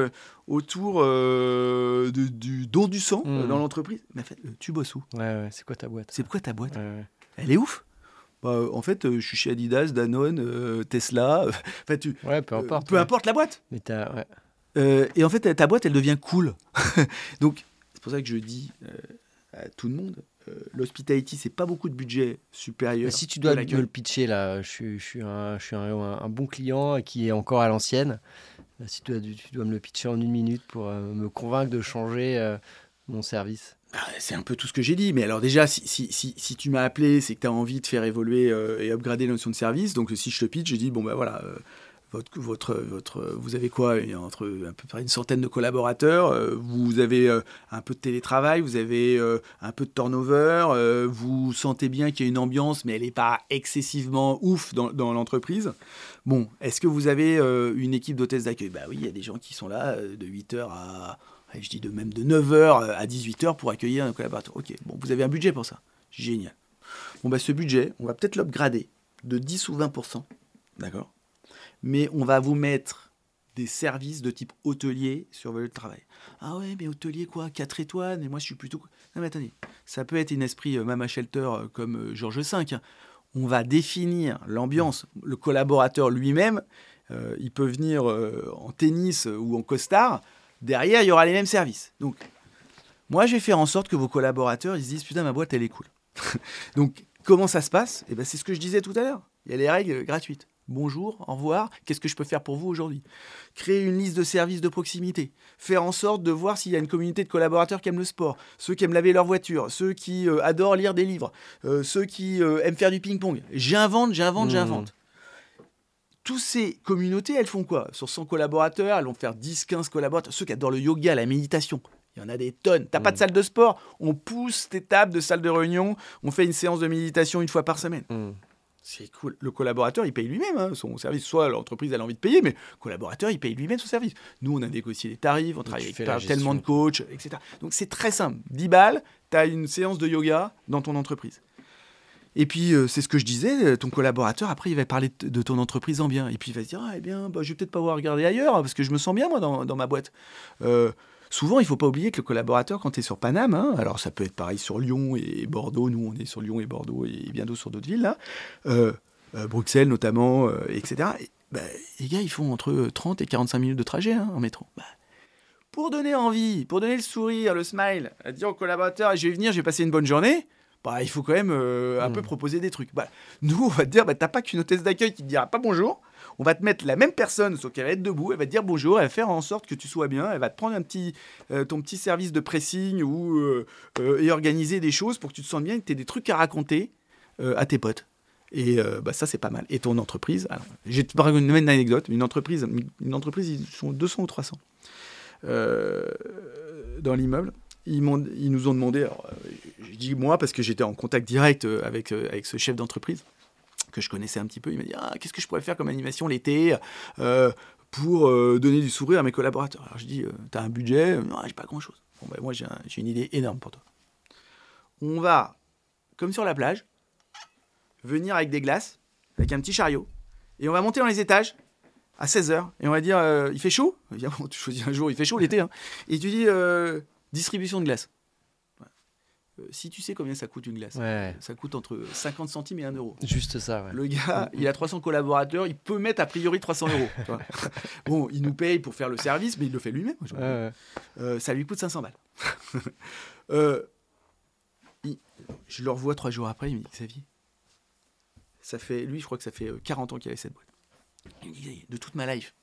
autour du don du sang mmh. dans l'entreprise. Mais en fait, tu bosses où Ouais, ouais, c'est quoi ta boîte C'est quoi ta boîte? Elle est ouf bah, en fait, euh, je suis chez Adidas, Danone, euh, Tesla. enfin, tu, ouais, peu importe. peu importe la boîte. Mais. Euh, et en fait, ta boîte, elle devient cool. Donc, c'est pour ça que je dis à tout le monde, l'hospitality, c'est pas beaucoup de budget supérieur. Mais si tu dois me le pitcher, là, je suis, je suis, un, je suis un, bon client qui est encore à l'ancienne. Si tu dois, tu dois me le pitcher en une minute pour me convaincre de changer mon service. Bah, c'est un peu tout ce que j'ai dit, mais alors déjà, si, tu m'as appelé, c'est que tu as envie de faire évoluer euh, et upgrader la notion de service. Donc si je te pitch, je dis, bon ben voilà, euh, votre, votre, votre, vous avez quoi Entre à peu près une centaine de collaborateurs, euh, vous avez un peu de télétravail, vous avez un peu de turnover, vous sentez bien qu'il y a une ambiance, mais elle n'est pas excessivement ouf dans, l'entreprise. Bon, est-ce que vous avez une équipe d'hôtesse d'accueil? Bah oui, il y a des gens qui sont là de 8h à je dis de même de 9h à 18h pour accueillir un collaborateur. Ok, bon, vous avez un budget pour ça. Génial. Bon, bah, ce budget, on va peut-être l'upgrader de 10 ou 20%. D'accord? Mais on va vous mettre des services de type hôtelier sur votre travail. Ah ouais, mais hôtelier quoi? 4 étoiles? Et moi, je suis plutôt. Non, mais attendez, ça peut être un esprit euh, Mama Shelter euh, comme euh, Georges V. Hein. On va définir l'ambiance. Le collaborateur lui-même, il peut venir en tennis ou en costard derrière, il y aura les mêmes services. Donc, moi, je vais faire en sorte que vos collaborateurs, ils se disent, putain, ma boîte, elle est cool. Donc, comment ça se passe? Eh ben, C'est ce que je disais tout à l'heure. Il y a les règles gratuites. Bonjour, au revoir, qu'est-ce que je peux faire pour vous aujourd'hui? Créer une liste de services de proximité. Faire en sorte de voir s'il y a une communauté de collaborateurs qui aiment le sport, ceux qui aiment laver leur voiture, ceux qui euh, adorent lire des livres, euh, ceux qui euh, aiment faire du ping-pong. J'invente, j'invente, mmh. j'invente. Toutes ces communautés, elles font quoi? Sur 100 collaborateurs, elles vont faire 10, 15 collaborateurs. Ceux qui adorent le yoga, la méditation, il y en a des tonnes. T'as pas de Mm. salle de sport? On pousse tes tables de salle de réunion. On fait une séance de méditation une fois par semaine. Mm. C'est cool. Le collaborateur, il paye lui-même hein, son service. Soit l'entreprise a envie de payer, mais le collaborateur, il paye lui-même son service. Nous, on a négocié des tarifs, on travaille avec tellement de coachs, etc. Donc c'est très simple. 10 balles, tu as une séance de yoga dans ton entreprise. Et puis, euh, c'est ce que je disais, euh, ton collaborateur, après, il va parler de, ton entreprise en bien. Et puis, il va se dire, ah, eh bien, bah, je vais peut-être pas voir regarder ailleurs, parce que je me sens bien, moi, dans, dans ma boîte. Euh, souvent, il faut pas oublier que le collaborateur, quand tu es sur Paname, hein, alors ça peut être pareil sur Lyon et Bordeaux, nous, on est sur Lyon et Bordeaux et bien d'autres sur d'autres villes, là, Bruxelles notamment, etc. Et, bah, les gars, ils font entre 30 et 45 minutes de trajet hein, en métro. Bah, pour donner envie, pour donner le sourire, le smile, à dire au collaborateur, je vais venir, je vais passer une bonne journée, bah, il faut quand même euh, un peu proposer des trucs. Bah, nous, on va te dire, bah, t'as pas qu'une hôtesse d'accueil qui te dira pas bonjour. On va te mettre la même personne, sauf qu'elle va être debout, elle va te dire bonjour, elle va faire en sorte que tu sois bien, elle va te prendre un petit, euh, ton petit service de pressing ou, euh, et organiser des choses pour que tu te sentes bien et que tu aies des trucs à raconter à tes potes. Et bah, ça, c'est pas mal. Et ton entreprise, alors, j'ai te une anecdote. Une entreprise, une entreprise, ils sont 200 ou 300 euh, dans l'immeuble. Ils, nous ont demandé, euh, je dis moi parce que j'étais en contact direct euh, avec, euh, avec ce chef d'entreprise que je connaissais un petit peu. Il m'a dit ah, Qu'est-ce que je pourrais faire comme animation l'été pour donner du sourire à mes collaborateurs? Alors je dis euh, T'as un budget? Non, j'ai pas grand chose. Bon, ben, moi, j'ai un- j'ai une idée énorme pour toi. On va, comme sur la plage, venir avec des glaces, avec un petit chariot, et on va monter dans les étages à 16h, et on va dire Il fait chaud? Tu choisis un jour, il fait chaud l'été, hein. et tu dis Distribution de glace. Euh, si tu sais combien ça coûte une glace, Ouais, ça coûte entre 50 centimes et 1 euro. juste ça. Ouais. Le gars, il a 300 collaborateurs, il peut mettre a priori 300 euros. bon, il nous paye pour faire le service, mais il le fait lui-même. Ouais. Euh, ça lui coûte 500 balles. Euh, il- je le revois trois jours après, il me dit Xavier, ça fait, lui, je crois que ça fait euh, 40 ans qu'il avait cette boîte. Il me dit de toute ma life,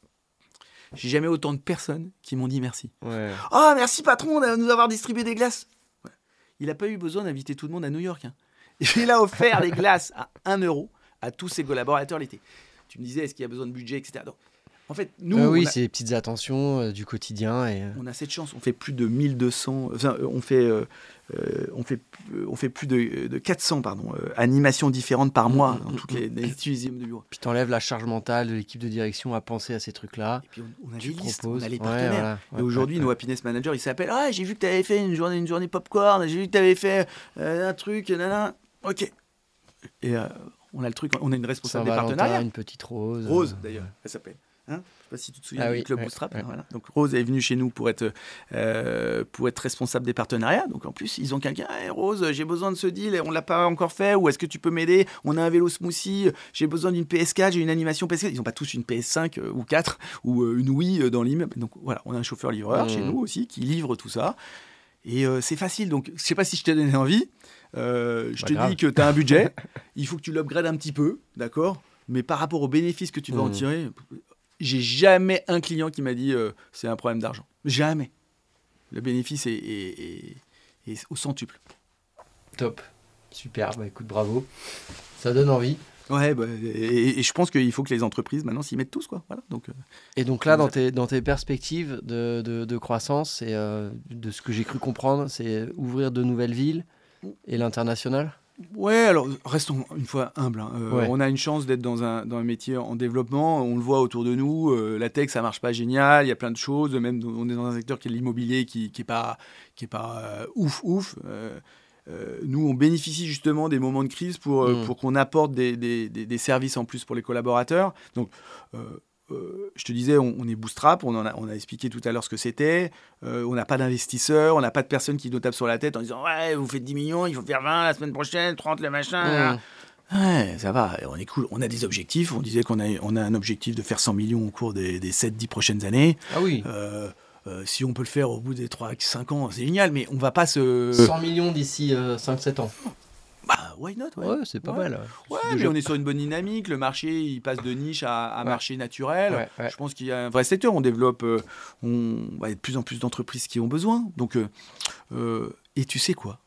j'ai jamais autant de personnes qui m'ont dit merci. Ouais. Ah, merci patron de nous avoir distribué des glaces. Ouais. Il n'a pas eu besoin d'inviter tout le monde à New York. hein. Il a offert les glaces à 1 euro à tous ses collaborateurs l'été. Tu me disais, est-ce qu'il y a besoin de budget, etc. Donc, en fait, nous, Ah oui, a, c'est des petites attentions euh, du quotidien. Et... euh, on a cette chance. On fait plus de 1200. Enfin, euh, on fait, euh, euh, on fait, euh, on fait plus de, de 400 pardon, euh, animations différentes par mois dans toutes les, les utilisations de bureau. Puis t'enlèves la charge mentale de l'équipe de direction à penser à ces trucs-là. Et puis, on, on a Tu les listes, on a les Ouais, partenaires. Et aujourd'hui, ouais, nos happiness managers, ils s'appellent Ah, j'ai vu que tu avais fait une journée, une journée popcorn, j'ai vu que tu avais fait euh, un truc, nanana. Ok. Et euh, on a le truc, on a une responsable des partenariats. une petite rose. Rose, euh, d'ailleurs, elle s'appelle. Hein je sais pas si tu te souviens Ah du oui, club ouais, Bootstrap. voilà. Donc Rose est venue chez nous pour être, euh, pour être responsable des partenariats. Donc en plus, ils ont quelqu'un. Hey, Rose, j'ai besoin de ce deal, et on l'a pas encore fait. Ou est-ce que tu peux m'aider? On a un vélo smoothie. J'ai besoin d'une PS4. J'ai une animation PS4. Ils n'ont pas tous une PS5 euh, ou 4 ou euh, une Wii dans l'immeuble. Donc voilà, on a un chauffeur livreur chez nous aussi qui livre tout ça. Et c'est facile. Donc je sais pas si je t'ai donné envie. Je Pas te grave. dis que tu as un budget. il faut que tu l'upgrades un petit peu, d'accord? Mais par rapport aux bénéfices que tu vas en Mhm. tirer, j'ai jamais un client qui m'a dit euh, c'est un problème d'argent. Jamais. Le bénéfice est, est- est- est au centuple. Top. Super. Bah écoute, bravo. Ça donne envie. Ouais, bah, et, et je pense qu'il faut que les entreprises maintenant s'y mettent tous, quoi. Voilà. Donc, euh, Et donc là, dans tes, dans tes perspectives de, de, de croissance, et euh, de ce que j'ai cru comprendre, c'est ouvrir de nouvelles villes et l'international? Ouais, alors restons une fois humbles. hein. Euh, Ouais. On a une chance d'être dans un, dans un métier en développement. On le voit autour de nous. euh, la tech, ça marche pas génial. Il y a plein de choses. Même on est dans un secteur qui est l'immobilier, qui, qui est pas, qui est pas euh, ouf, ouf. Nous, on bénéficie justement des moments de crise pour, euh, Mm. pour qu'on apporte des, des- des- des services en plus pour les collaborateurs. Donc, euh, euh, je te disais, on, on est bootstrap, on, en a, on a expliqué tout à l'heure ce que c'était. Euh, on n'a pas d'investisseurs, on n'a pas de personnes qui nous tapent sur la tête en disant Ouais, vous faites 10 millions, il faut faire 20 la semaine prochaine, 30 le machin. Mmh. Ouais, ça va, on est cool. On a des objectifs. On disait qu'on a, on a un objectif de faire 100 millions au cours des, des 7-10 prochaines années. Ah oui. Euh, euh, si on peut le faire au bout des 3-5 ans, c'est génial, mais on va pas se. 100 millions d'ici 5-7 ans. Bah, why not ouais. Ouais, c'est pas Ouais. mal. Ouais, mais déjà- on est sur une bonne dynamique. Le marché, il passe de niche à, à Ouais. marché naturel. Ouais, ouais. Je pense qu'il y a un vrai secteur. On développe, euh, on, il y a de plus en plus d'entreprises qui ont besoin. Donc, euh, euh, et tu sais quoi?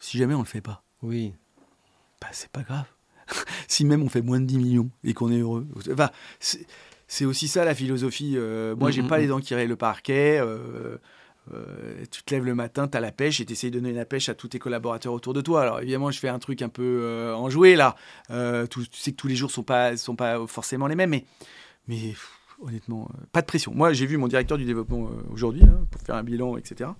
Si jamais on le fait pas, Oui. bah, c'est pas grave. si même on fait moins de 10 millions et qu'on est heureux. Enfin, c'est aussi ça la philosophie. Moi, j'ai mm, pas mm, les dents qui rayent le parquet. Euh, euh, tu te lèves le matin, tu as la pêche et tu essayes de donner la pêche à tous tes collaborateurs autour de toi. Alors évidemment, je fais un truc un peu enjoué là. tu sais que tous les jours sont pas sont pas forcément les mêmes, mais mais honnêtement, pas de pression. Moi, j'ai vu mon directeur du développement aujourd'hui pour faire un bilan, etc.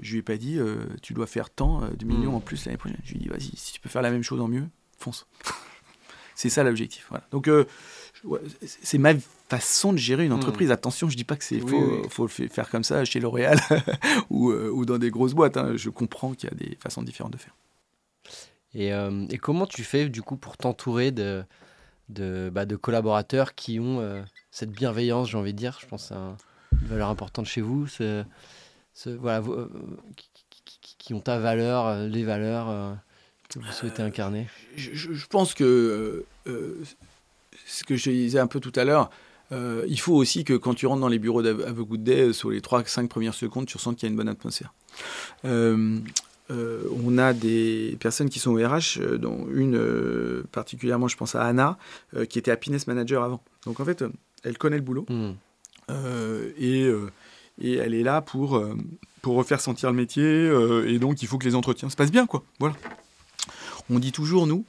je lui ai pas dit tu dois faire tant de millions mm. en plus l'année prochaine. Je lui ai dit vas-y, si tu peux faire la même chose en mieux, fonce. c'est ça l'objectif. Voilà. Donc c'est ma façon de gérer une hmm. entreprise. Attention, je dis pas que c'est faut, faut le faire comme ça chez L'Oréal ou, euh, ou, dans des grosses boîtes. Hein. Je comprends qu'il y a des façons différentes de faire. Et, euh, et comment tu fais du coup pour t'entourer de, de, bah, de, collaborateurs qui ont euh, cette bienveillance, j'ai envie de dire? Je pense que c'est une valeur importante chez vous. Ce, voilà, qui, qui, ont ta valeur, les valeurs que vous souhaitez incarner? Je, je pense que ce que je disais un peu tout à l'heure, euh, il faut aussi que quand tu rentres dans les bureaux d'Ave Good Day, sur les 3-5 premières secondes, tu ressens qu'il y a une bonne atmosphère. Euh, euh, on a des personnes qui sont au RH, dont une particulièrement, je pense à Anna, qui était happiness manager avant. Donc en fait, elle connaît le boulot hmm. et, et, elle est là pour, pour refaire sentir le métier. et donc il faut que les entretiens se passent bien, quoi. Voilà. On dit toujours, nous,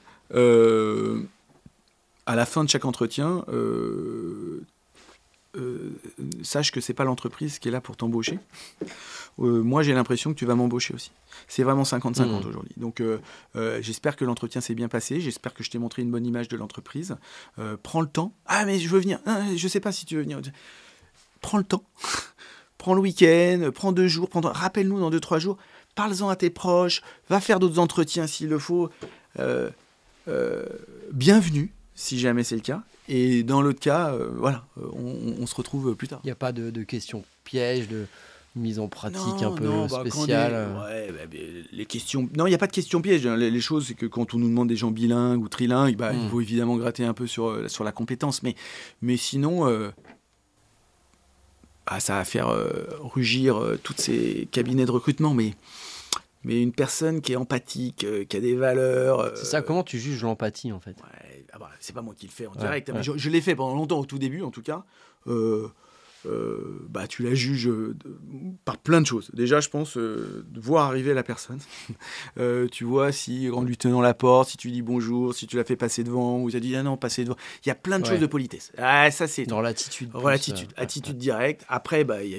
à la fin de chaque entretien, euh, euh, sache que c'est pas l'entreprise qui est là pour t'embaucher. Euh, moi, j'ai l'impression que tu vas m'embaucher aussi. C'est vraiment 50-50 mmh. aujourd'hui. Donc, j'espère que l'entretien s'est bien passé. J'espère que je t'ai montré une bonne image de l'entreprise. prends le temps. Ah, mais je veux venir. Ah, je sais pas si tu veux venir. Prends le temps. prends le week-end. Prends deux jours. Rappelle-nous dans deux, trois jours. Parle-en à tes proches. Va faire d'autres entretiens s'il le faut. bienvenue si jamais c'est le cas. Et dans l'autre cas, euh, voilà, euh, on, se retrouve plus tard. Il n'y a pas de, questions pièges, de mise en pratique un peu bah, spéciale. ouais, bah, les questions. Non, il n'y a pas de questions pièges. Hein. Les, choses, c'est que quand on nous demande des gens bilingues ou trilingues, bah, il hmm. faut évidemment gratter un peu sur, euh, sur la compétence. Mais, mais sinon, bah, ça va faire rugir toutes ces cabinets de recrutement. Mais mais une personne qui est empathique, qui a des valeurs. c'est ça, comment tu juges l'empathie en fait ah bah, c'est pas moi qui le fais en direct, hein, mais je, l'ai fait pendant longtemps, au tout début en tout cas. Euh, euh, bah, tu la juges euh, par plein de choses. Déjà, je pense, de voir arriver la personne. tu vois si, en lui tenant la porte, si tu dis bonjour, si tu l'as fait passer devant, ou tu as dit ah non, passer devant. Il y a plein de choses de politesse. Ah, ça, c'est. Dans l'attitude. Dans l'attitude. attitude directe. Après, bah, il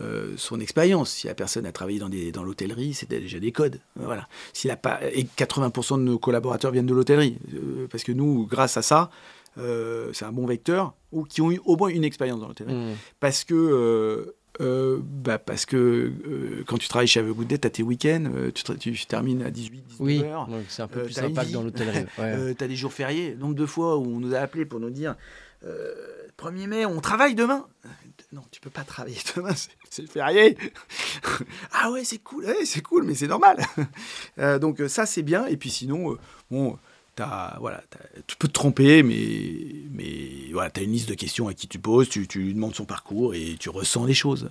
évidemment. son expérience. Si la personne a travaillé dans, des, dans l'hôtellerie, c'est déjà des codes. Voilà. S'il a pas, et 80% de nos collaborateurs viennent de l'hôtellerie. parce que nous, grâce à ça, euh, c'est un bon vecteur, ou qui ont eu au moins une expérience dans l'hôtellerie. Mmh. Parce que, euh, euh, bah parce que quand tu travailles chez Good Day, tu as tes week-ends, tu, tu, termines à 18, 19 oui, c'est un peu plus sympa que dans l'hôtellerie. tu as des jours fériés. Nombre de fois où on nous a appelés pour nous dire 1er mai, on travaille demain non, tu peux pas travailler demain, c'est férié. ah ouais, c'est cool, c'est cool, mais c'est normal. donc ça, c'est bien. Et puis sinon, bon, voilà, tu peux te tromper, mais, mais voilà, tu as une liste de questions à qui tu poses, tu, tu, lui demandes son parcours et tu ressens les choses.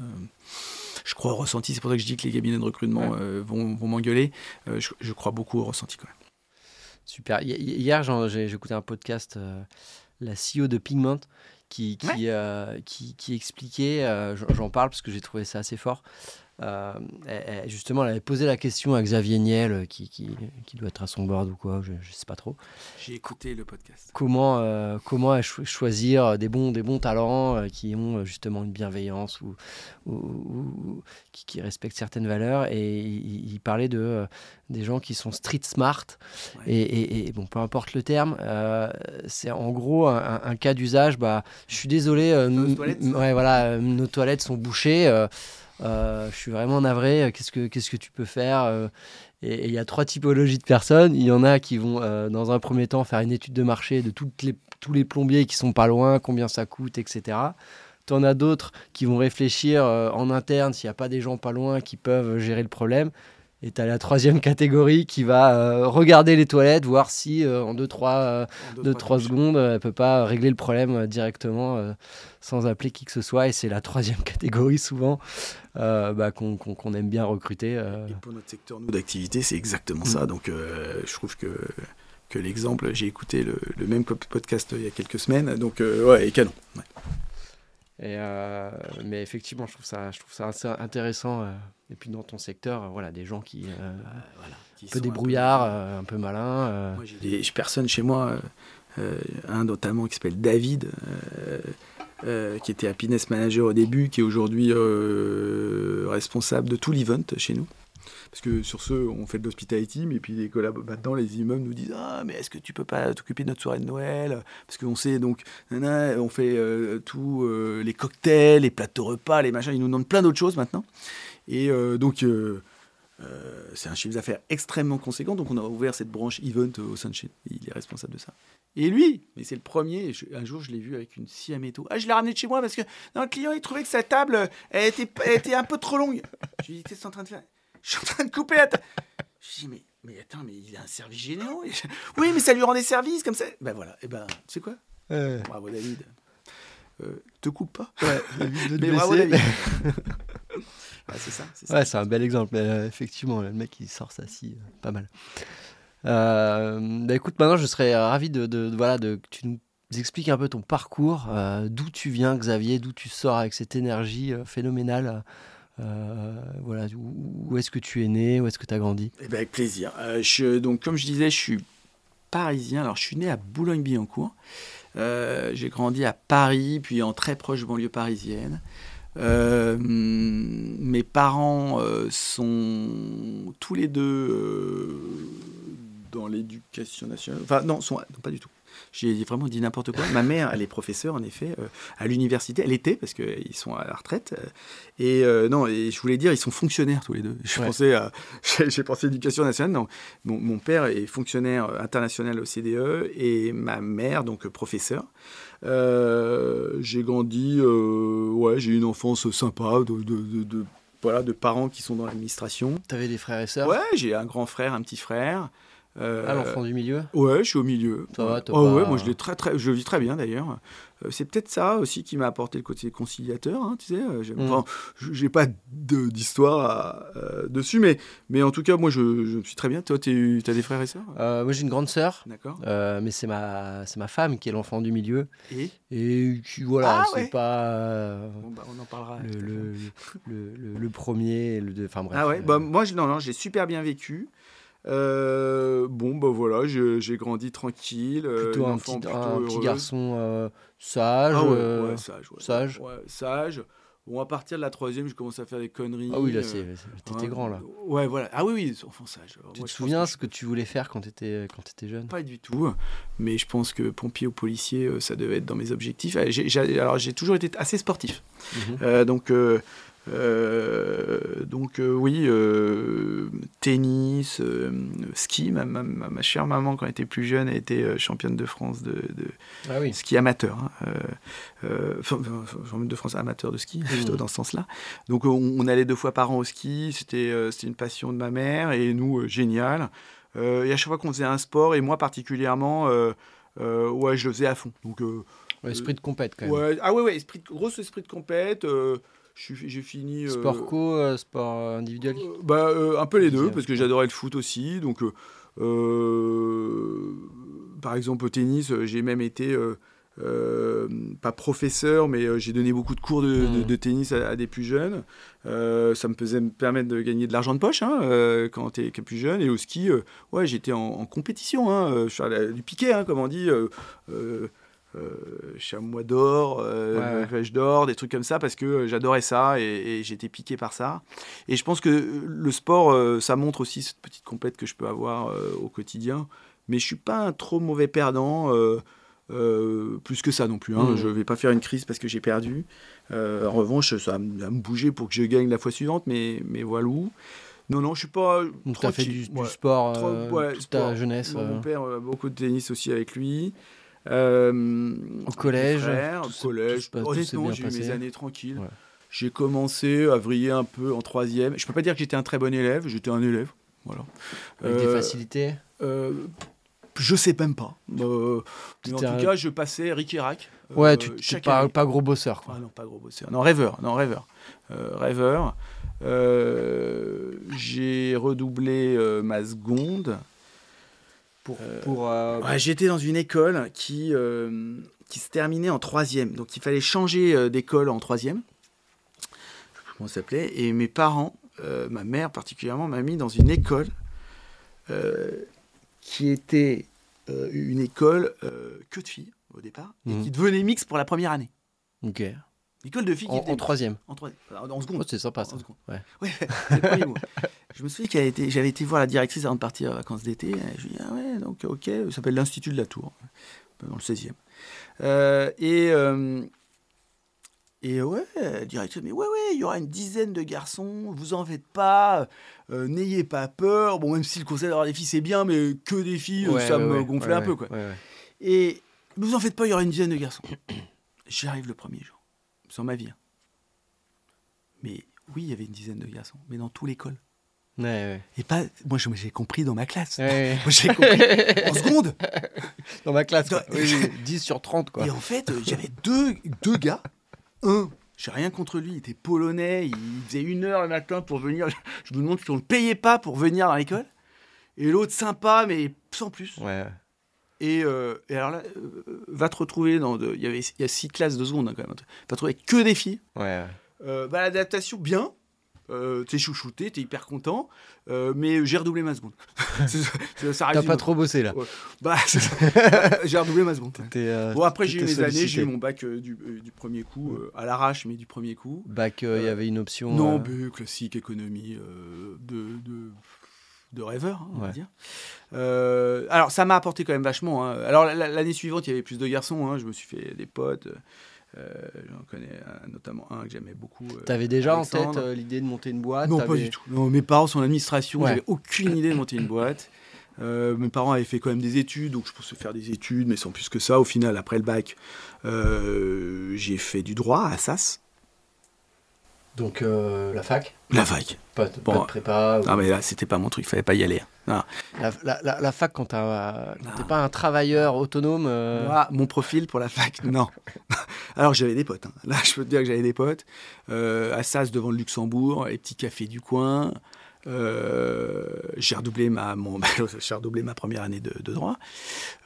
Je crois au ressenti, c'est pour ça que je dis que les cabinets de recrutement euh, vont, vont m'engueuler. Euh, je, crois beaucoup au ressenti quand même. Super. Hier, j'ai écouté un podcast, euh, la CEO de Pigment, qui, qui, qui, qui, expliquait, j'en parle parce que j'ai trouvé ça assez fort, euh, justement, elle avait posé la question à Xavier Niel, euh, qui, qui, qui doit être à son board ou quoi, je ne sais pas trop. J'ai écouté le podcast. Comment, euh, comment choisir des bons, des bons talents qui ont justement une bienveillance ou, ou, qui, qui, respectent certaines valeurs. Et il, parlait de, des gens qui sont street smart. Et, et, bon, peu importe le terme, c'est en gros un, cas d'usage. Bah, je suis désolé, ouais, voilà, nos toilettes sont bouchées. Euh, je suis vraiment navré, euh, qu'est-ce que, qu'est-ce que tu peux faire euh, Et il y a trois typologies de personnes. Il y en a qui vont, dans un premier temps, faire une étude de marché de les, tous les plombiers qui sont pas loin, combien ça coûte, etc. Tu en as d'autres qui vont réfléchir en interne s'il n'y a pas des gens pas loin qui peuvent gérer le problème. Et tu as la troisième catégorie qui va regarder les toilettes, voir si en 2-3 secondes, elle ne peut pas régler le problème directement sans appeler qui que ce soit. Et c'est la troisième catégorie souvent euh, bah, qu'on aime bien recruter. Euh. Et pour notre secteur, d'activité, c'est exactement ça. Mm. Donc, euh, je trouve que que l'exemple. J'ai écouté le, le, même podcast il y a quelques semaines, donc ouais, et canon. Ouais. Et mais effectivement, je trouve ça, je trouve ça assez intéressant. et puis dans ton secteur, voilà, des gens qui, voilà, qui un peu débrouillards, un peu, malins. Moi, j'ai personnes chez moi, un notamment qui s'appelle David. qui était happiness manager au début, qui est aujourd'hui responsable de tout l'event chez nous. Parce que sur ce, on fait de l'hospitality, mais puis les collabs, maintenant, les immeubles nous disent Ah, mais est-ce que tu peux pas t'occuper de notre soirée de Noël? Parce qu'on sait, donc, on fait euh, tous euh, les cocktails, les plateaux repas, les machins, ils nous demandent plein d'autres choses maintenant. Et euh, donc, c'est un chiffre d'affaires extrêmement conséquent, donc on a ouvert cette branche event au Sunshine. Il est responsable de ça. Et lui, mais c'est le premier, un jour je l'ai vu avec une tout. Ah, je l'ai ramené de chez moi parce que non, le client il trouvait que sa table elle était, elle était un peu trop longue. Je lui ai dit, en train de faire? Je suis en train de couper la table. Je dis, mais, mais attends, mais il a un service généraux. Oui, mais ça lui rend des services comme ça. Ben voilà, et ben, tu sais quoi? Bravo David. Euh, te coupe pas. Ouais, mais bravo David. c'est ça. C'est ouais, c'est un bel exemple. Mais, euh, effectivement, le mec, il sort ça si, euh, pas mal. bah écoute, maintenant, je serais ravi de, de, voilà, de que tu nous expliques un peu ton parcours, d'où tu viens, Xavier, d'où tu sors avec cette énergie phénoménale. Euh, voilà, où, est-ce que tu es né, où est-ce que tu as grandi? Eh ben, Avec plaisir. Euh, donc, comme je disais, je suis parisien. Alors, je suis né à Boulogne-Billancourt. Euh, j'ai grandi à Paris, puis en très proche banlieue parisienne. mes parents sont tous les deux dans l'éducation nationale. Enfin, non, pas du tout. J'ai vraiment dit n'importe quoi. Ma mère, elle est professeure, en effet, euh, à l'université. Elle était, parce qu'ils sont à la retraite. Euh, et euh, non, et je voulais dire, ils sont fonctionnaires tous les deux. Je pensais à, j'ai pensé à l'éducation nationale. Non, mon, mon, père est fonctionnaire international au CDE et ma mère, donc professeur. j'ai grandi, ouais, j'ai eu une enfance sympa de, de, de, voilà, de parents qui sont dans l'administration. Tu avais des frères et sœurs? Ouais, j'ai un grand frère, un petit frère. Euh, ah, l'enfant du milieu? Ouais, je suis au milieu. Ça va, oh, ouais, moi je, très, très, je vis très bien d'ailleurs. Euh, c'est peut-être ça aussi qui m'a apporté le côté conciliateur, hein, tu sais. Euh, mm. J'ai pas d'histoire dessus, mais, mais en tout cas, moi je, je suis très bien. Toi, tu as des frères et sœurs? Moi j'ai une grande sœur. D'accord. mais c'est ma, ma femme qui est l'enfant du milieu. Et? Et voilà, ah, c'est pas. Bon, bah, on en parlera. Le, le, le, le premier. Enfin bref. Ah ouais, bah, moi non, non, j'ai super bien vécu. Euh, bon, bah voilà, j'ai grandi tranquille. Euh, plutôt un, petit, un petit, garçon euh, sage. Ah ouais, sage. sage. sage. Bon, à partir de la troisième, je commence à faire des conneries. Ah oui, là, t'étais grand, là. Ouais, voilà. Ah oui, oui, enfant sage. Tu te souviens ce que tu voulais faire quand t'étais jeune? Pas du tout, mais je pense que pompier ou policier, ça devait être dans mes objectifs. alors, j'ai toujours été assez sportif. Mhm. donc, donc euh, oui, euh, tennis, ski. Ma, ma, ma, chère maman, quand elle était plus jeune, a été championne de France de, de ah ski amateur. Hein. championne de France amateur de ski, plutôt mmh. dans ce sens-là. Donc on, allait deux fois par an au ski. C'était une passion de ma mère et nous, génial. et à chaque fois qu'on faisait un sport, et moi particulièrement, ouais, je le faisais à fond. Donc, esprit de compète quand même. ah ouais, ouais, esprit gros esprit de compète j'ai fini. Euh, sport co, euh, sport individuel bah, euh, Un peu les deux, parce que j'adorais le foot aussi. Donc, par exemple, au tennis, j'ai même été. pas professeur, mais j'ai donné beaucoup de cours de, hmm. tennis à, des plus jeunes. ça me faisait me permettre de gagner de l'argent de poche hein, quand tu es, plus jeune. Et au ski, ouais, j'étais en, compétition, hein, du piquet, hein, comme on dit euh, chamois d'or, euh, d'or, des trucs comme ça, parce que euh, j'adorais ça et, j'étais piqué par ça. Et je pense que le sport, euh, ça montre aussi cette petite complète que je peux avoir au quotidien. Mais je suis pas un trop mauvais perdant. plus que ça non plus. Hein. Mmh. Je vais pas faire une crise parce que j'ai perdu. en revanche, ça va me bouger pour que je gagne la fois suivante, mais, mais voilà où. Non, non, je suis pas. Tu as fait du, sport toute ta jeunesse. Mon père, beaucoup de tennis aussi avec lui. Euh, au collège Au collège. Honnêtement, j'ai eu mes années tranquilles. J'ai commencé à vriller un peu en troisième. Je peux pas dire que j'étais un très bon élève, j'étais un élève. Voilà. Avec des euh, facilités euh, Je sais même pas. Euh, mais en tout cas, je passais Rick et Rack. Ouais, tu pas, pas, gros bosseur. Quoi. Ah non, pas gros bosseur. Non, rêveur. Non, rêveur. rêveur. j'ai redoublé ma seconde Pour, Euh, pour, euh, Ouais, J'étais dans une école qui, euh, qui se terminait en troisième. Donc il fallait changer euh, d'école en troisième. Je sais plus comment ça s'appelait. Et mes parents, euh, ma mère particulièrement, m'a mis dans une école euh, qui était euh, une école euh, que de filles au départ. Et Mhm. qui devenait mixte pour la première année. Ok. École de filles qui En, était en troisième. en troisième. En Oh, seconde. c'est sympa ça. En seconde. Ouais. Ouais, c'est le premier mot. Je me souviens était, j'avais été voir la directrice avant de partir en vacances d'été. Je lui ai dit, ah ouais, donc ok, ça s'appelle l'Institut de la Tour, dans le 16e. Euh, et, euh, et ouais, la directrice, mais ouais, ouais, il y aura une dizaine de garçons, vous en faites pas, euh, n'ayez pas peur. Bon, même si le conseil d'avoir des filles, c'est bien, mais que des filles, Ouais, ça ouais, me ouais, gonflait un peu, quoi. Et ne vous en faites pas, il y aura une dizaine de garçons. J'arrive le premier jour, sans ma vie. hein. Mais oui, il y avait une dizaine de garçons, mais dans toute l'école. Ouais, ouais. Et pas, moi j'ai compris dans ma classe. Ouais, Moi j'ai compris en seconde. Dans ma classe, quoi. Dans- Oui, oui, 10 sur 30, quoi. Et en fait, euh, j'avais deux, deux gars. Un, j'ai rien contre lui, il était polonais, il faisait une heure le matin pour venir. Je me demande si on ne le payait pas pour venir dans l'école. Et l'autre sympa, mais sans plus. Ouais. Et, euh, et alors là, euh, va te retrouver dans. Il y avait y a six classes de seconde hein, quand même. Va te retrouver avec que des filles. Ouais. Euh, bah, l'adaptation, bien. Euh, t'es chouchouté, t'es hyper content, euh, mais j'ai redoublé ma seconde. T'as pas trop bossé, là. Bah, j'ai redoublé ma seconde. Euh, Bon, après, j'ai eu mes années, j'ai eu mon bac euh, du, du premier coup, euh, à l'arrache, mais du premier coup. Bac, il y avait une option. Non, mais classique, économie de, de, de rêveur, hein, on va dire. Euh, alors, ça m'a apporté quand même vachement. hein. Alors, la- l'année suivante, il y avait plus de garçons. hein. Je me suis fait des potes. Euh, J'en connais notamment un que j'aimais beaucoup. euh, T'avais déjà en tête euh, l'idée de monter une boîte Non, pas du tout. Non, mes parents sont en administration, Ouais. j'avais aucune idée de monter une boîte. Euh, mes parents avaient fait quand même des études, donc je pensais faire des études, mais sans plus que ça. Au final, après le bac, euh, j'ai fait du droit à Assas. Donc, euh, la fac La fac. Pas, de- Bon. pas de prépa ou- Ah, mais là, c'était pas mon truc, fallait pas y aller. hein. la, la- la- la fac, quand quand t'es Non. pas un travailleur autonome. euh, Moi, mon profil pour la fac, non. Alors j'avais des potes. hein. Là, je peux te dire que j'avais des potes. Euh, Assas devant le Luxembourg, les petits cafés du coin. Euh, j'ai redoublé ma, mon, j'ai redoublé ma première année de, de droit.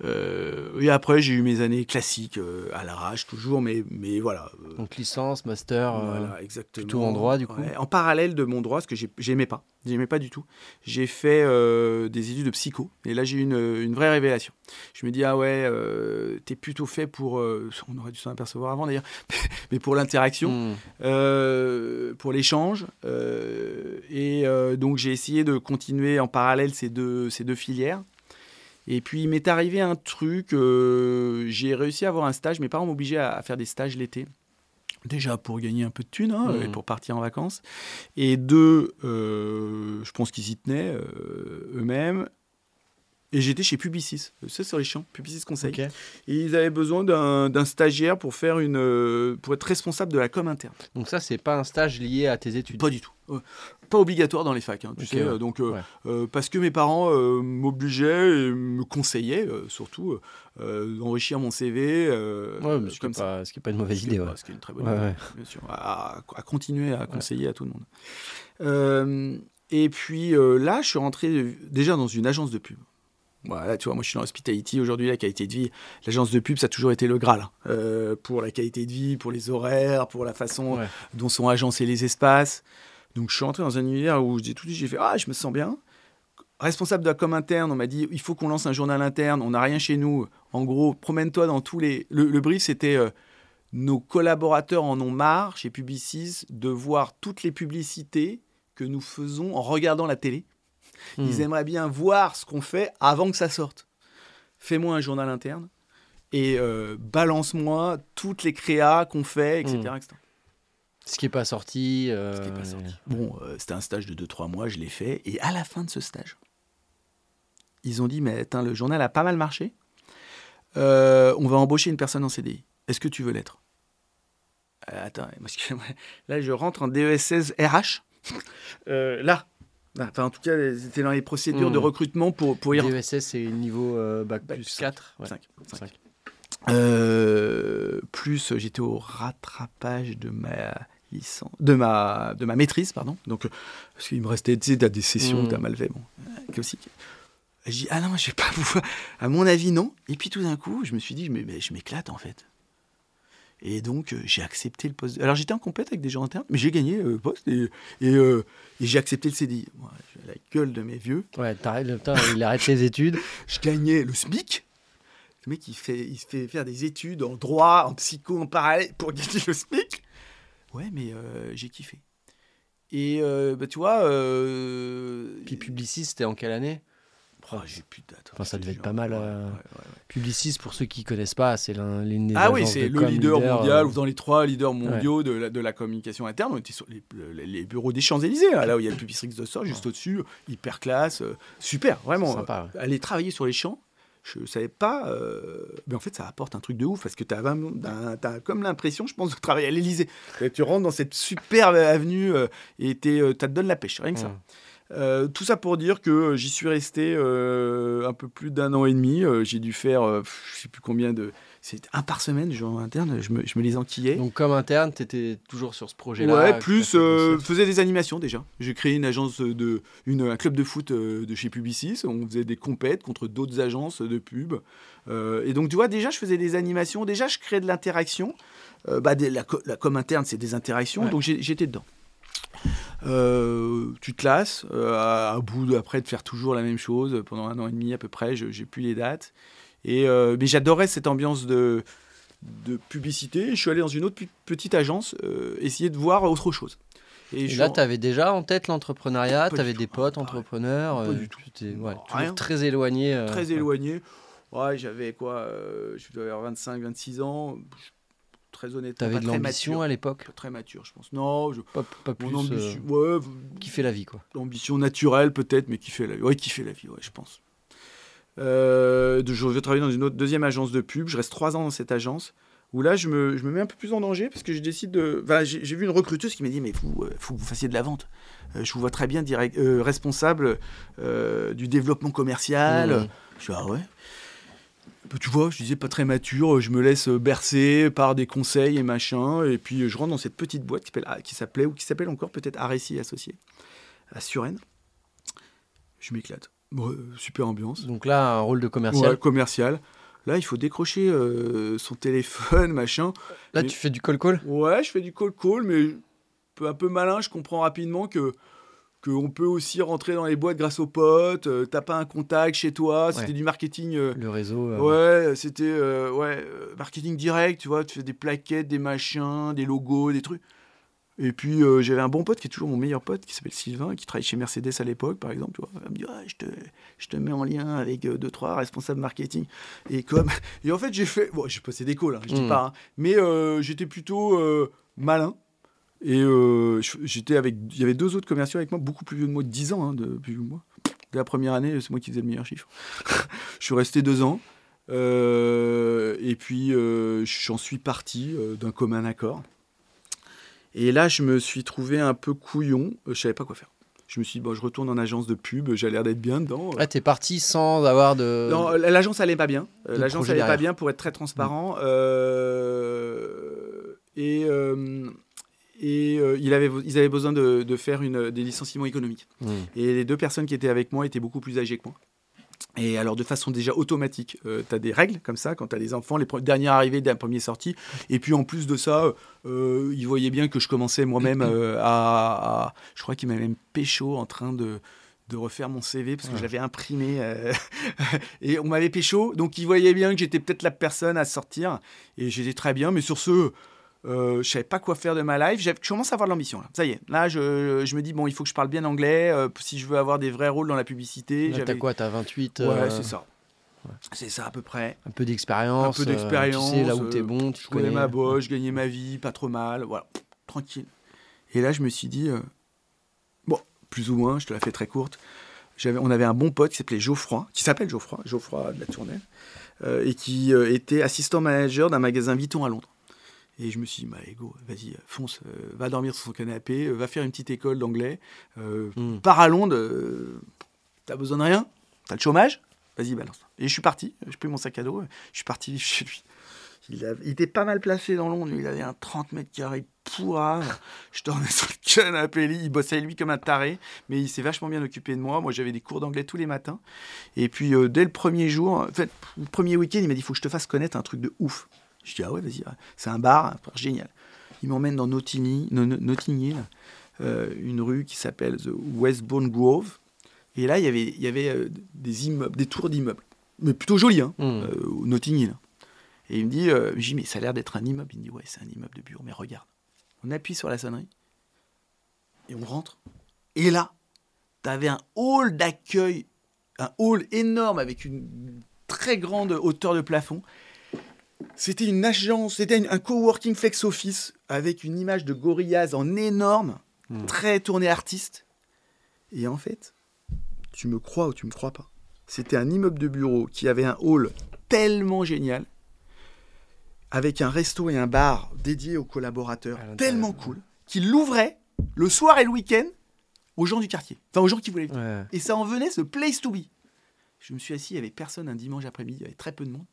Euh, et après, j'ai eu mes années classiques euh, à l'arrache, toujours, mais, mais voilà. Donc, licence, master. voilà, exactement. plutôt en droit, du coup Ouais, En parallèle de mon droit, ce que j'ai- j'aimais pas. J'aimais pas du tout. J'ai fait des études de psycho. Et là, j'ai eu une, une vraie révélation. Je me dis, ah ouais, euh, t'es plutôt fait pour. euh, on aurait dû s'en apercevoir avant d'ailleurs. mais pour l'interaction, hmm. euh, pour l'échange. et donc, j'ai essayé de continuer en parallèle ces deux, ces deux filières. Et puis, il m'est arrivé un truc. j'ai réussi à avoir un stage. Mes parents m'obligeaient à, à faire des stages l'été. Déjà pour gagner un peu de thunes hein, et pour partir en vacances. Et deux, euh, je pense qu'ils y tenaient euh, eux-mêmes. Et j'étais chez Publicis, c'est sur les champs, Publicis Conseil. Et ils avaient besoin d'un stagiaire pour faire une, euh, pour être responsable de la com interne. Donc, ça, c'est pas un stage lié à tes études? Pas du tout. Euh, Pas obligatoire dans les facs, hein, tu sais. ouais. euh, Donc, euh, Ouais. euh, parce que mes parents euh, m'obligeaient et me conseillaient, euh, surtout, euh, d'enrichir mon CV. euh, Ouais, mais ce qui comme ça. pas, ce qui est pas une mauvaise idée. pas- ce qui est une très bonne idée, ouais. bien sûr. À, continuer à conseiller à tout le monde. Euh, et puis euh, là, je suis rentré déjà dans une agence de pub. Voilà, tu vois, moi je suis dans Hospitality aujourd'hui, la qualité de vie. L'agence de pub, ça a toujours été le Graal. hein. Euh, pour la qualité de vie, pour les horaires, pour la façon Ouais. dont sont agencés les espaces. Donc je suis rentré dans un univers où j'ai tout dit, j'ai fait Ah, je me sens bien. Responsable de la com interne, on m'a dit il faut qu'on lance un journal interne, on n'a rien chez nous. En gros, promène-toi dans tous les. Le, le brief, c'était euh, nos collaborateurs en ont marre chez Publicis de voir toutes les publicités que nous faisons en regardant la télé. Hmm. Ils aimeraient bien voir ce qu'on fait avant que ça sorte. Fais-moi un journal interne et euh, balance-moi toutes les créas qu'on fait, etc. Mm. etc. Ce qui est pas sorti. euh, Ce qui est pas sorti. Bon, euh, c'était un stage de 2-3 mois, je l'ai fait. Et à la fin de ce stage, ils ont dit, mais attends, le journal a pas mal marché. Euh, on va embaucher une personne en CDI. Est-ce que tu veux l'être? Euh, Attends, là, je rentre en DES16 RH. Euh, là. Là, Enfin, en tout cas, c'était dans les procédures de recrutement pour, pour y rentrer. DESS, c'est niveau euh, bac, Bac plus plus 4. Ouais. Cinq, cinq. Cinq. Euh, plus j'étais au rattrapage de ma licence, de ma, de ma maîtrise, pardon. Donc, euh, parce qu'il me restait, tu sais, t'as des sessions, Mm. t'as mal fait, bon, euh, classique. Je dis, ah non, je vais pas pouvoir. À mon avis, non. Et puis tout d'un coup, je me suis dit, mais, mais je m'éclate en fait. Et donc, euh, j'ai accepté le poste. Alors, j'étais en compète avec des gens internes, mais j'ai gagné le poste et, et, euh, et j'ai accepté le CDI. Moi, j'ai la gueule de mes vieux. Ouais, t'arrêtes, putain, il arrête les études. Je gagnais le SMIC. Le mec, il, fait, il se fait faire des études en droit, en psycho, en parallèle pour gagner le SMIC. Ouais, mais euh, j'ai kiffé. Et euh, bah, tu vois. Euh, Puis Publicis, c'était en quelle année? Oh, j'ai plus de date. Enfin, ça devait être pas mal. euh, ouais, ouais, ouais. Publicis, pour ceux qui connaissent pas, c'est l'un l'une des Ah oui, c'est le leader mondial, euh, ou dans les trois leaders mondiaux de, la, de la communication interne. On était sur les, les- les bureaux des Champs-Élysées, hein, là où il y a le Publicis de ça, juste au-dessus, hyper classe, euh, super, vraiment. Sympa, Aller travailler sur les champs, je savais pas, euh, mais en fait, ça apporte un truc de ouf parce que tu as, comme l'impression, je pense, de travailler à l'Élysée. Tu rentres dans cette superbe avenue euh, et t'es, euh, te donne la pêche, rien que ça. Euh, tout ça pour dire que j'y suis resté euh, un peu plus d'un an et demi. Euh, j'ai dû faire, euh, je sais plus combien de. C'est un par semaine, genre interne. Je me, je me les enquillais. Donc, comme interne, tu étais toujours sur ce projet-là. Ouais, plus faisais des animations déjà. J'ai créé une agence de, une, un club de foot de chez Publicis. On faisait des compètes contre d'autres agences de pub. Et donc tu vois, déjà je faisais des animations. Déjà je créais de l'interaction. Bah, des- la, co- la com interne, c'est des interactions. Ouais. Donc j'étais dedans. Euh, tu te lasses, euh, à, à bout de, après de faire toujours la même chose pendant un an et demi à peu près, je j'ai plus les dates. Et, euh, mais j'adorais cette ambiance de, de publicité. Je suis allé dans une autre petite agence essayer de voir autre chose. Et là, tu avais déjà en tête l'entrepreneuriat, tu avais des potes Ah, entrepreneurs. pas du tout. ouais, toujours très éloigné. très éloigné. Ouais, j'avais quoi euh, Je devais avoir 25, 26 ans. Très honnêtement, T'avais de l'ambition à l'époque Très mature, je pense. Non, je, pas, pas plus mon euh, ambition, ouais, kiffer la vie, quoi. l'ambition naturelle peut-être, mais qui fait la vie. Ouais, qui fait la vie, ouais, je pense. Euh, je vais travailler dans une autre deuxième agence de pub. Je reste trois ans dans cette agence. Où là, je me, je me mets un peu plus en danger parce que je décide de. Enfin, j'ai vu une recruteuse qui m'a dit Mais vous, euh, faut que vous fassiez de la vente. Euh, je vous vois très bien direct, euh, responsable du développement commercial. Mmh. Je dis, ah ouais. Bah, tu vois, je disais pas très mature, je me laisse euh, bercer par des conseils et machin, et puis euh, je rentre dans cette petite boîte qui s'appelle- ah, s'appelait, ou qui s'appelle encore peut-être Arécy Associé, à Suresnes. Je m'éclate. Bon, euh, super ambiance. Donc là, un rôle de commercial. Ouais, commercial. Là, il faut décrocher euh, son téléphone, machin. Là, mais- tu fais du call-call Ouais, je fais du call-call, mais peu- un peu malin, je comprends rapidement que qu'on peut aussi rentrer dans les boîtes grâce aux potes. euh, T'as pas un contact chez toi, c'était Ouais. du marketing. euh, Le réseau. euh, Ouais, c'était euh, ouais, euh, marketing direct, tu vois, tu fais des plaquettes, des machins, des logos, des trucs. Et puis j'avais un bon pote qui est toujours mon meilleur pote, qui s'appelle Sylvain, qui travaille chez Mercedes à l'époque, par exemple. Tu vois. Il me dit, Ouais, je, te, je te mets en lien avec deux, trois responsables marketing. Et comme. Et en fait, j'ai fait. Bon, j'ai passé des calls, hein, je dis Mm. pas. hein. mais j'étais plutôt malin. Et euh, j'étais avec. Il y avait deux autres commerciaux avec moi, beaucoup plus vieux de moi, de 10 ans, hein, de, plus vieux moi. Dès la première année, c'est moi qui faisais le meilleur chiffre. je suis resté deux ans. Euh, et puis, euh, j'en suis parti d'un commun accord. Et là, je me suis trouvé un peu couillon. Je savais pas quoi faire. Je me suis dit, bon, je retourne en agence de pub. J'ai l'air d'être bien dedans. Là, t'es parti sans avoir de. Non, l'agence allait pas bien. L'agence allait pas bien pour être très transparent. Euh, et et euh, il avait, ils avaient besoin de, de faire une, des licenciements économiques. Mmh. Et les deux personnes qui étaient avec moi étaient beaucoup plus âgées que moi. Et alors, de façon déjà automatique, tu as des règles comme ça quand tu as des enfants, les derniers arrivés, les premiers sortis. Et puis, en plus de ça, euh, ils voyaient bien que je commençais moi-même euh, à, à- Je crois qu'ils m'avaient même pécho en train de, de refaire mon CV parce que Ouais. je l'avais imprimé. euh, et on m'avait pécho. Donc, ils voyaient bien que j'étais peut-être la personne à sortir. Et j'étais très bien. Mais sur ce. Euh, je savais pas quoi faire de ma life. Je commence à avoir de l'ambition. Là. Ça y est. Là, je, je me dis, bon, il faut que je parle bien anglais euh, si je veux avoir des vrais rôles dans la publicité. Là, t'as quoi T'as 28 Ouais, euh, c'est ça. C'est ça à peu près. Un peu d'expérience. Un peu euh, d'expérience, tu sais là où t'es euh, bon, tu Je connais ma bosse, je gagnais ma vie, pas trop mal, voilà, tranquille. Et là, je me suis dit, euh, bon, plus ou moins, je te la fais très courte. J'avais, on avait un bon pote qui s'appelait Geoffroy, qui s'appelle Geoffroy, Geoffroy de la Tournelle, euh, et qui euh, était assistant manager d'un magasin Vuitton à Londres. Et je me suis dit, bah, go, vas-y, fonce, euh, va dormir sur son canapé, euh, va faire une petite école d'anglais, euh, Hmm. pars à Londres, euh, t'as besoin de rien, t'as le chômage, vas-y, balance. Et je suis parti, j'ai pris mon sac à dos, je suis parti chez lui. Il, avait- il était pas mal placé dans Londres, il avait un 30 mètres carrés pourrave, je dormais sur le canapé. Il bossait lui comme un taré, mais il s'est vachement bien occupé de moi. Moi, j'avais des cours d'anglais tous les matins. Et puis, euh, dès le premier jour, en fait, le premier week-end, il m'a dit il faut que je te fasse connaître un truc de ouf. Je dis ah ouais, vas-y, c'est un bar, génial. Il m'emmène dans Notting, no- no- Notting Hill, euh, une rue qui s'appelle The Westbourne Grove. Et là, il y avait, il y avait euh, des immeubles, des tours d'immeubles, mais plutôt jolis, hein, Mm. euh, Notting Hill. Et il me dit, euh, mais ça a l'air d'être un immeuble. Il me dit, ouais, c'est un immeuble de bureau, mais regarde. On appuie sur la sonnerie et on rentre. Et là, tu avais un hall d'accueil, un hall énorme avec une très grande hauteur de plafond. C'était une agence, c'était un coworking flex office avec une image de Gorillaz en énorme, Mm. très tourné artiste. Et en fait, tu me crois ou tu me crois pas, c'était un immeuble de bureau qui avait un hall tellement génial, avec un resto et un bar dédié aux collaborateurs, l'intérieur. tellement cool, qu'il l'ouvrait le soir et le week-end aux gens du quartier, enfin aux gens qui voulaient. Ouais. Et ça en venait ce place to be. Je me suis assis, il n'y avait personne un dimanche après-midi, il y avait très peu de monde.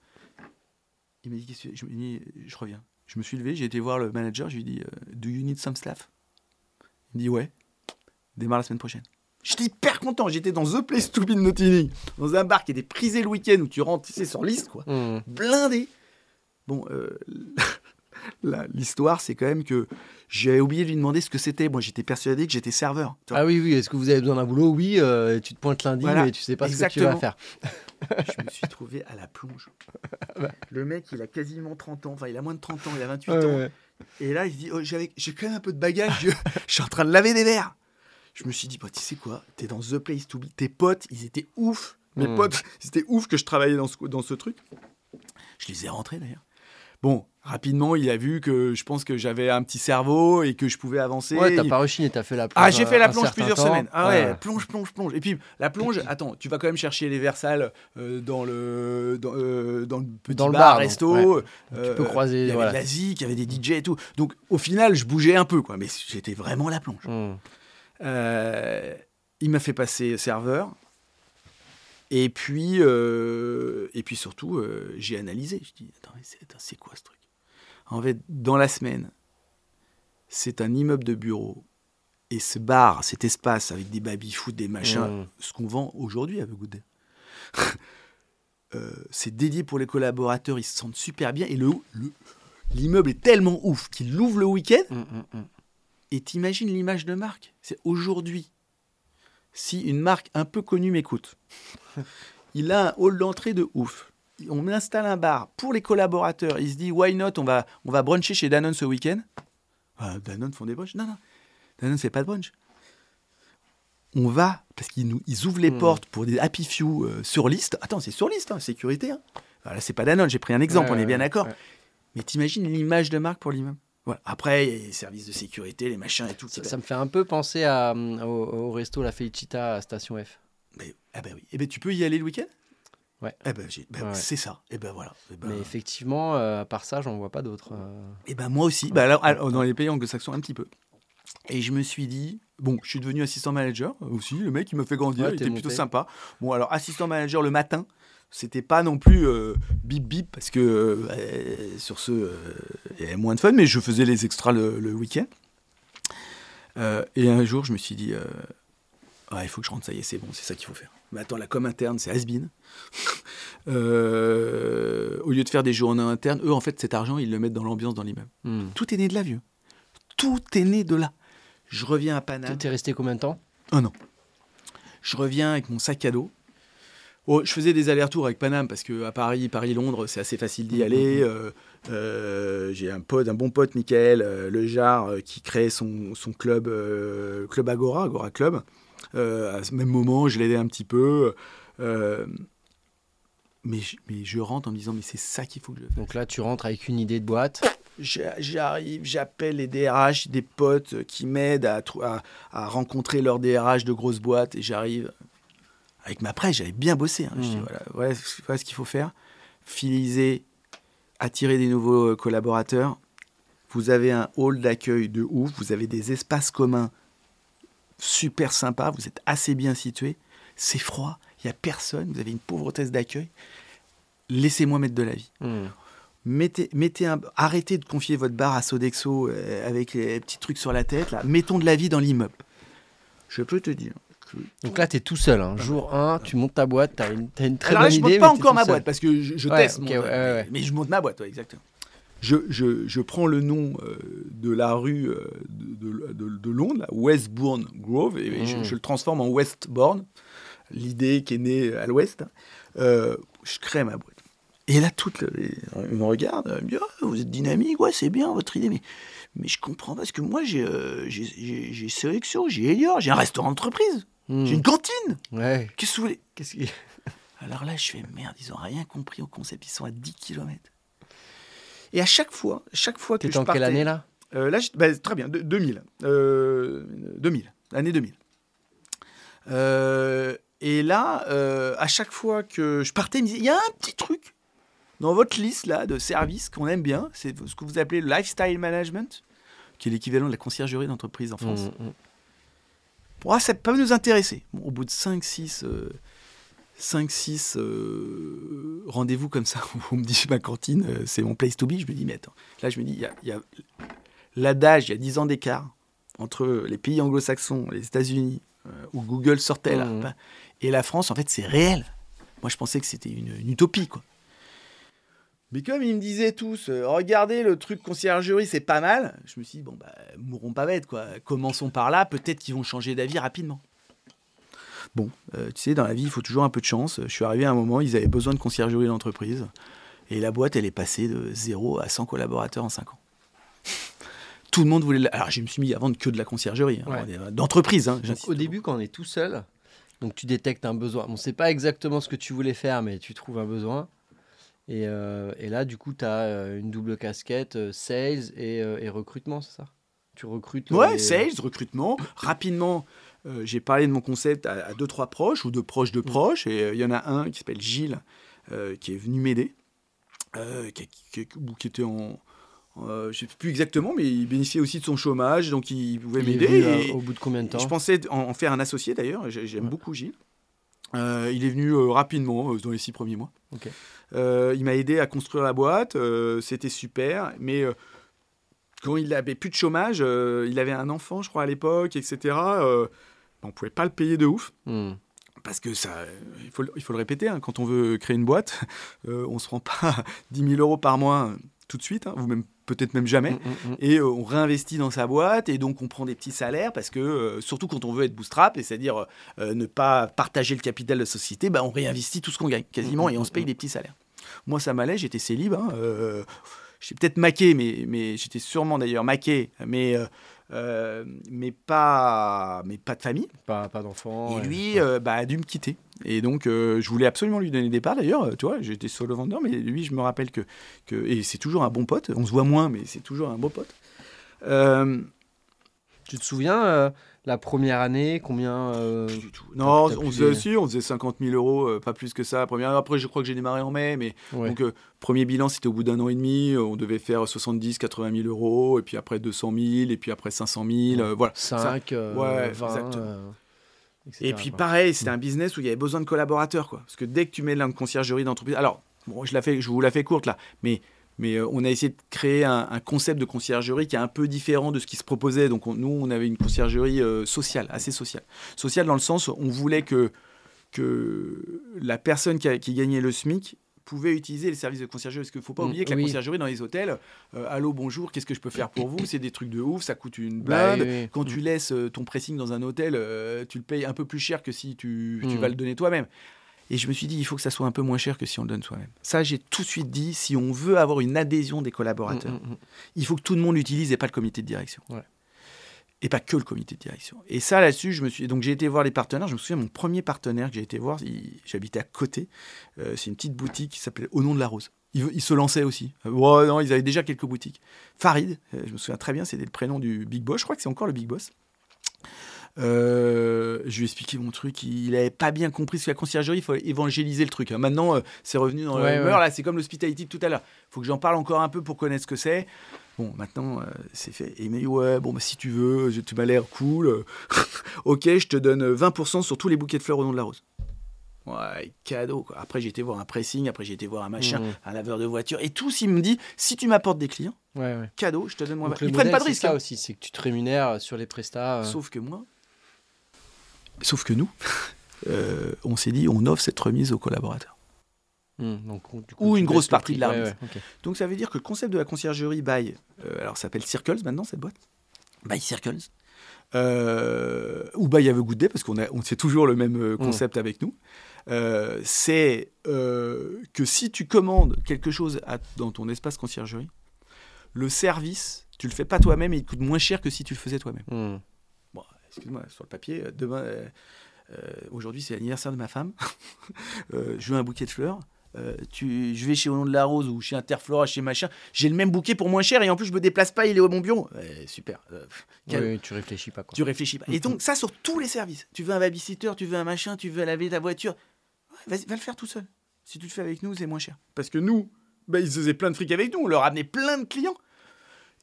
Il m'a dit, Qu'est-ce que- je, me dis, je reviens. Je me suis levé, j'ai été voir le manager, je lui ai dit, euh, Do you need some staff Il me dit, ouais, démarre la semaine prochaine. J'étais hyper content, j'étais dans The Place to Be de Notting Hill, dans un bar qui était prisé le week-end où tu rentres, tu sais, sur liste, quoi Mm. blindé. Bon, euh, l'histoire, c'est quand même que j'avais oublié de lui demander ce que c'était. Moi, j'étais persuadé que j'étais serveur. Ah oui, oui, est-ce que vous avez besoin d'un boulot? Oui, euh, tu te pointes lundi, Voilà, mais tu sais pas ce que tu vas faire. Je me suis trouvé à la plonge. Bah. Le mec, il a quasiment 30 ans. Enfin, il a moins de 30 ans, il a 28 Ouais, ans. ouais. Et là, il se dit oh, J'ai quand même un peu de bagage, je, je suis en train de laver des verres. Je me suis dit bah, Tu sais quoi T'es dans The Place to Be. Tes potes, ils étaient ouf. Mes Mm. potes, c'était ouf que je travaillais dans ce, dans ce truc. Je les ai rentrés d'ailleurs. Bon, rapidement, il a vu que je pense que j'avais un petit cerveau et que je pouvais avancer. Ouais, t'as pas rechigné, t'as fait la plonge. ah, j'ai fait la plonge plusieurs temps. semaines. Ah ouais, plonge, plonge, plonge. Et puis la plonge, attends, tu vas quand même chercher les verres sales euh, dans le dans, euh, dans le petit Dans le bar, resto. ouais. euh, peux croiser, Il y avait voilà. de la zik, il y avait des DJ et tout. Donc au final, je bougeais un peu, quoi. Mais j'étais vraiment la plonge. Mm. Euh, il m'a fait passer serveur. Et puis, euh, et puis surtout, euh, j'ai analysé. Je dis, attends, c'est quoi ce truc? En fait, dans la semaine, c'est un immeuble de bureau. Et ce bar, cet espace avec des baby-foot, des machins, Mm. ce qu'on vend aujourd'hui avec Good Day, euh, c'est dédié pour les collaborateurs, ils se sentent super bien. Et le le- l'immeuble est tellement ouf qu'il l'ouvre le week-end. Mm, mm, mm. Et t'imagines l'image de marque C'est aujourd'hui. Si une marque un peu connue m'écoute, il a un hall d'entrée de ouf. On installe un bar pour les collaborateurs. Il se dit, why not On va, on va bruncher chez Danone ce week-end. Ah, Danone font des brunchs Non, non. Danone fait pas de brunch. On va, parce qu'ils nous, ils ouvrent les Hmm. portes pour des Happy Few euh, sur liste. Attends, c'est sur liste, hein, sécurité. Hein. Alors là, c'est pas Danone, j'ai pris un exemple, Ouais, on est bien ouais, d'accord. ouais. Mais t'imagines l'image de marque pour l'immeuble voilà. Après, il y a les services de sécurité, les machins et tout. Ça, ça me fait un peu penser à, hum, au, au resto La Felicita à Station F. Mais, ah ben oui. Eh ben, tu peux y aller le week-end? Ouais. Eh ben, ben, Ouais. c'est ça. Eh ben voilà. Eh ben, Mais effectivement, euh, à part ça, j'en vois pas d'autres. euh. eh ben, moi aussi. Bah, alors, alors, dans les pays anglo-saxons, un petit peu. Et je me suis dit, bon, je suis devenu assistant manager aussi. Le mec, il me fait grandir. Ouais, il était plutôt sympa. Bon, alors, assistant manager le matin, c'était pas non plus euh, bip bip parce que euh, sur ce, euh, il y avait moins de fun, mais je faisais les extras le, le week-end. Euh, et un jour, je me suis dit, Ah, il faut que je rentre, ça y est, c'est bon, c'est ça qu'il faut faire. Mais attends, la com interne, c'est has-been. Euh, au lieu de faire des journées internes, eux, en fait, cet argent, ils le mettent dans l'ambiance dans l'immeuble. Hmm. Tout est né de là, vieux. Tout est né de là. Je reviens à Paname. T'es resté combien de temps? Un an. Je reviens avec mon sac à dos. Oh, je faisais des allers-retours avec Paname parce que à Paris, Paris-Londres, c'est assez facile d'y Mhm. aller. Euh, euh, J'ai un pote, un bon pote, Michael euh, Lejar, qui crée son, son club, club Agora, Agora Club. À ce même moment, je l'aidais un petit peu. mais, je- mais je rentre en me disant, mais c'est ça qu'il faut que je fasse. Donc là, tu rentres avec une idée de boîte. J'a- J'arrive, j'appelle les DRH, des potes qui m'aident à, à rencontrer leurs DRH de grosses boîtes et j'arrive avec ma presse, j'avais bien bossé. hein. Je dis Mhm. voilà, voilà, ce- voilà ce qu'il faut faire. Fidéliser, attirer des nouveaux euh, collaborateurs. Vous avez un hall d'accueil de ouf, vous avez des espaces communs super sympas, vous êtes assez bien situés. C'est froid, il n'y a personne, vous avez une pauvretesse d'accueil. Laissez-moi mettre de la vie Hmm. Mettez, mettez un, arrêtez de confier votre bar à Sodexo euh, avec les petits trucs sur la tête. Là. Mettons de la vie dans l'immeuble. Je peux te dire. Donc là, tu es tout seul. hein. Jour 1, tu montes ta boîte, tu as une, t'as une très Alors là, bonne je idée. monte pas encore ma boîte parce que je, je Ouais, teste. mon- ouais, ouais, ouais. Mais je monte ma boîte, ouais, exactement. Je, je, je prends le nom euh, de la rue euh, de, de- de- de Londres, là, Westbourne Grove, et je, Mm. je le transforme en Westbourne, l'idée qui est née à l'ouest. Euh, je crée ma boîte. Et là, toute le, ils me regardent, ils me disent Ah, Vous êtes dynamique, ouais, c'est bien votre idée, mais, mais je comprends parce que moi, j'ai euh, j'ai- j'ai j'ai Sodexo, j'ai Elior, j'ai un restaurant d'entreprise, Hmm. j'ai une cantine. Ouais. Qu'est-ce que vous voulez? Qu'est-ce qui- alors là, je fais merde, ils ont rien compris au concept, ils sont à 10 km. Et à chaque fois, chaque fois que je en partais... quelle année là? Euh, Là, bah, très bien, de- 2000. Euh, 2000, l'année 2000. Euh, et là, à chaque fois que je partais, ils me disaient, il y a un petit truc dans votre liste là de services qu'on aime bien, c'est ce que vous appelez le lifestyle management, qui est l'équivalent de la conciergerie d'entreprise en France. Hmm, hmm. Bon, ah, ça peut nous intéresser. Bon, au bout de 5-6 5-6 euh, rendez-vous comme ça, où on me dit ma cantine, euh, c'est mon place to be, je me dis, mais attends, là je me dis, il y a, il y a l'adage, il y a 10 ans d'écart entre les pays anglo-saxons, les États-Unis, euh, où Google sortait là, Mhm. bah, et la France, en fait, c'est réel. Moi, je pensais que c'était une, une utopie, quoi. Mais comme ils me disaient tous, euh, regardez le truc conciergerie, c'est pas mal, je me suis dit, bon, bah, mourrons pas bêtes, quoi. Commençons par là, peut-être qu'ils vont changer d'avis rapidement. Bon, euh, tu sais, dans la vie, il faut toujours un peu de chance. Je suis arrivé à un moment, ils avaient besoin de conciergerie d'entreprise. Et la boîte, elle est passée de 0 à 100 collaborateurs en 5 ans. Tout le monde voulait. la- Alors, je me suis mis à vendre que de la conciergerie, hein, Ouais. d'entreprise. Hein, au début, quand on est tout seul, donc tu détectes un besoin. Bon, c'est pas exactement ce que tu voulais faire, mais tu trouves un besoin. Et, euh, et là, du coup, tu as une double casquette, euh, sales et, euh, et recrutement, c'est ça? Tu recrutes. euh, Ouais, les- sales, recrutement. Rapidement, euh, j'ai parlé de mon concept à, à deux, trois proches ou de proches Mm. de proches. Et euh, il y en a un qui s'appelle Gilles, euh, qui est venu m'aider, euh, qui, qui- ou qui était en. euh, je ne sais plus exactement, mais il bénéficiait aussi de son chômage, donc il pouvait m'aider. euh, au bout de combien de temps? Je pensais en, en faire un associé d'ailleurs, j'ai- j'aime Ouais. beaucoup Gilles. Euh, il est venu euh, rapidement, euh, dans les six premiers mois. Il m'a aidé à construire la boîte, c'était super, mais quand il avait plus de chômage, il avait un enfant, je crois, à l'époque, etc. on ne pouvait pas le payer de ouf. Hmm. Parce que ça, il faut, le- il faut le répéter, hein, quand on veut créer une boîte, on ne se rend pas 10 000 euros par mois tout de suite, hein, ou même peut-être même jamais Hmm, hmm, hmm. et euh, on réinvestit dans sa boîte et donc on prend des petits salaires parce que euh, surtout quand on veut être bootstrap et c'est-à-dire euh, ne pas partager le capital de la société bah, on réinvestit tout ce qu'on gagne quasiment et on se paye des petits salaires moi ça m'allait j'étais célib hein, j'étais peut-être maqué mais, mais j'étais sûrement d'ailleurs maqué mais mais pas mais pas de famille Pas, pas d'enfant. et ouais. lui bah, a dû me quitter. Et donc, euh, je voulais absolument lui donner des parts. D'ailleurs, euh, tu vois, j'étais solo vendeur, mais lui, je me rappelle que. que et c'est toujours un bon pote. On se voit moins, mais c'est toujours un beau pote. Euh, Tu te souviens, euh, la première année, combien euh, plus du tout. Non, on faisait, des- si, on faisait 50 000 euros, euh, pas plus que ça. Première. Après, je crois que j'ai démarré en mai, mais ouais. donc euh, premier bilan, c'était au bout d'un an et demi. euh, On devait faire 70, 80 000 euros, et puis après 200 000, et puis après 500 000. euh, voilà. 5, euh, ouais, 20, exactement. Etc., Et puis pareil, c'était un business où il y avait besoin de collaborateurs, quoi. Parce que dès que tu mets de la conciergerie d'entreprise, alors bon, je la fais, je vous la fais courte là, mais mais euh, on a essayé de créer un, un concept de conciergerie qui est un peu différent de ce qui se proposait. Donc on- nous, on avait une conciergerie euh, sociale, assez sociale, sociale dans le sens où on voulait que que la personne qui, a- qui gagnait le SMIC pouvait utiliser les services de conciergerie. Parce qu'il ne faut pas Mm, oublier que la oui. conciergerie dans les hôtels, euh, allô, bonjour, qu'est-ce que je peux faire pour vous? C'est des trucs de ouf, ça coûte une Bah, blinde. oui, oui. Quand tu laisses euh, ton pressing dans un hôtel, euh, tu le payes un peu plus cher que si tu, tu Mm. vas le donner toi-même. Et je me suis dit, il faut que ça soit un peu moins cher que si on le donne soi-même. Ça, j'ai tout de suite dit, si on veut avoir une adhésion des collaborateurs, Mm, mm, mm. il faut que tout le monde l'utilise et pas le comité de direction. Ouais. Et pas que le comité de direction. Et ça, là-dessus, je me suis. Donc, j'ai été voir les partenaires. Je me souviens, mon premier partenaire que j'ai été voir, j'habitais à côté. Euh, c'est une petite boutique qui s'appelait Au nom de la rose. Il, il se lançait aussi. Euh, ouais, non, ils avaient déjà quelques boutiques. Farid, euh, je me souviens très bien, c'était le prénom du Big Boss. Je crois que c'est encore le Big Boss. Euh, je lui ai expliqué mon truc. Il n'avait pas bien compris ce que la conciergerie. Il faut évangéliser le truc. hein. Maintenant, euh, c'est revenu dans Ouais, le ouais. Là, c'est comme l'hospitality de tout à l'heure. Il faut que j'en parle encore un peu pour connaître ce que c'est. Bon, maintenant, euh, c'est fait. Et il m'a dit, ouais, bon, bah, si tu veux, tu m'as l'air cool. ok, je te donne 20% sur tous les bouquets de fleurs au nom de la rose. Ouais, cadeau. Quoi. Après, j'ai été voir un pressing, après, j'ai été voir un machin, Mhm. un laveur de voiture. Et tous, il me dit si tu m'apportes des clients, Ouais, ouais. cadeau, je te donne moins. Ils le prennent modèle, pas de c'est risque. ça hein. aussi, c'est que tu te rémunères sur les prestats. euh. Sauf que moi, sauf que nous, euh, on s'est dit on offre cette remise aux collaborateurs. Hmm, donc, du Ou une grosse partie de la. Ouais, remise. ouais. Donc ça veut dire que le concept de la conciergerie by, euh, alors ça s'appelle Circles maintenant cette boîte, by Circles, euh, ou by Have a Good Day parce qu'on a, on c'est toujours le même euh, concept avec nous. C'est que si tu commandes quelque chose à- dans ton espace conciergerie, le service, tu le fais pas toi-même et il te coûte moins cher que si tu le faisais toi-même. Hmm. Excuse-moi, sur le papier, euh, demain, euh, euh, aujourd'hui c'est l'anniversaire de ma femme, je veux un bouquet de fleurs. Euh, tu, je vais chez Au nom de la Rose ou chez Interflora, chez machin, j'ai le même bouquet pour moins cher et en plus je me déplace pas, il est au bon bureau. Ouais, super. Euh, tu réfléchis pas. Quoi. Tu réfléchis pas. Et donc ça sur tous les services. Tu veux un babysitter, tu veux un machin, tu veux laver ta voiture, ouais, vas-y, va le faire tout seul. Si tu le fais avec nous, c'est moins cher. Parce que nous, bah, ils faisaient plein de fric avec nous, on leur amenait plein de clients.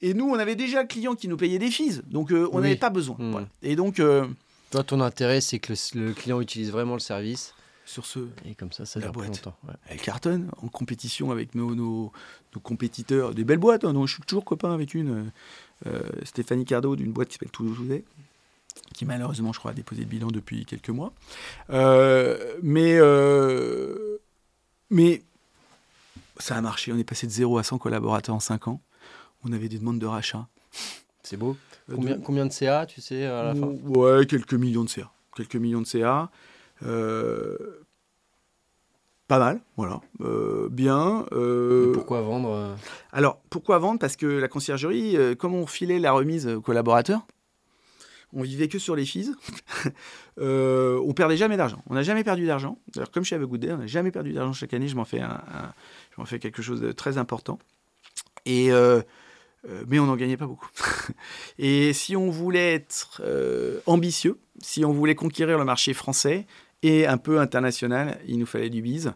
Et nous, on avait déjà le client qui nous payait des fees, donc euh, on Oui. n'avait pas besoin. Hmm. Voilà. Et donc, euh, Toi, ton intérêt, c'est que le, le client utilise vraiment le service. sur ce, Et comme ça, ça La dure plus longtemps. ouais. elle cartonne en compétition avec nos, nos, nos compétiteurs, des belles boîtes. hein, dont je suis toujours copain avec une, euh, Stéphanie Cardo, d'une boîte qui s'appelle Toulouse qui malheureusement, je crois, a déposé le bilan depuis quelques mois. Mais, mais ça a marché. On est passé de 0 à 100 collaborateurs en 5 ans. On avait des demandes de rachat. C'est beau. Euh, Combien, de- combien de CA, tu sais, à la fin? Ouais, quelques millions de CA. Quelques millions de CA. Euh, pas mal, voilà. Euh, bien. euh, Pourquoi vendre Alors, pourquoi vendre? Parce que la conciergerie, comme on filait la remise aux collaborateurs, on vivait que sur les fees. euh, on perdait jamais d'argent. On n'a jamais perdu d'argent. D'ailleurs, comme chez Have a Good Day, on n'a jamais perdu d'argent chaque année. Je m'en fais, un, un- je m'en fais quelque chose de très important. Et, euh, mais on n'en gagnait pas beaucoup. Et si on voulait être euh, ambitieux, si on voulait conquérir le marché français et un peu international, il nous fallait du bise.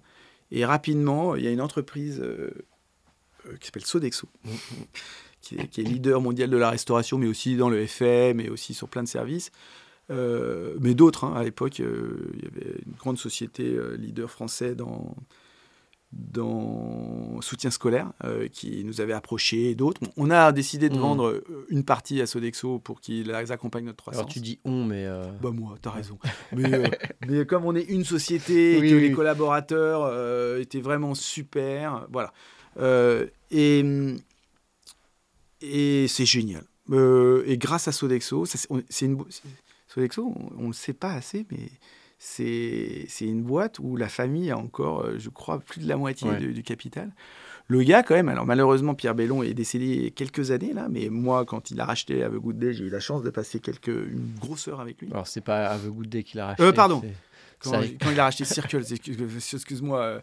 Et rapidement, il y a une entreprise euh, euh, qui s'appelle Sodexo, qui est, qui est leader mondial de la restauration, mais aussi dans le FM, mais aussi sur plein de services. Euh, mais d'autres, hein, à l'époque, euh, il y avait une grande société euh, leader français dans, dans soutien scolaire euh, qui nous avait approchés et d'autres. On a décidé de Mhm. vendre euh, une partie à Sodexo pour qu'ils accompagnent notre croissance. Alors, tu dis on, mais. euh, Bah moi, t'as raison. Mais, euh, mais comme on est une société, et Oui, que oui. les collaborateurs étaient vraiment super, voilà. Et et c'est génial. Et grâce à Sodexo, c'est une Sodexo, on ne le sait pas assez, mais c'est une boîte où la famille a encore, euh, je crois, plus de la moitié Ouais. de- du capital. Le gars, quand même, alors malheureusement, Pierre Bellon est décédé quelques années, là, mais moi, quand il a racheté Have a Good Day, j'ai eu la chance de passer quelques, une grosse heure avec lui. Alors, c'est pas Have a Good Day qu'il a racheté. Euh, pardon. Quand, il a racheté Circle, excuse- excuse-moi, euh,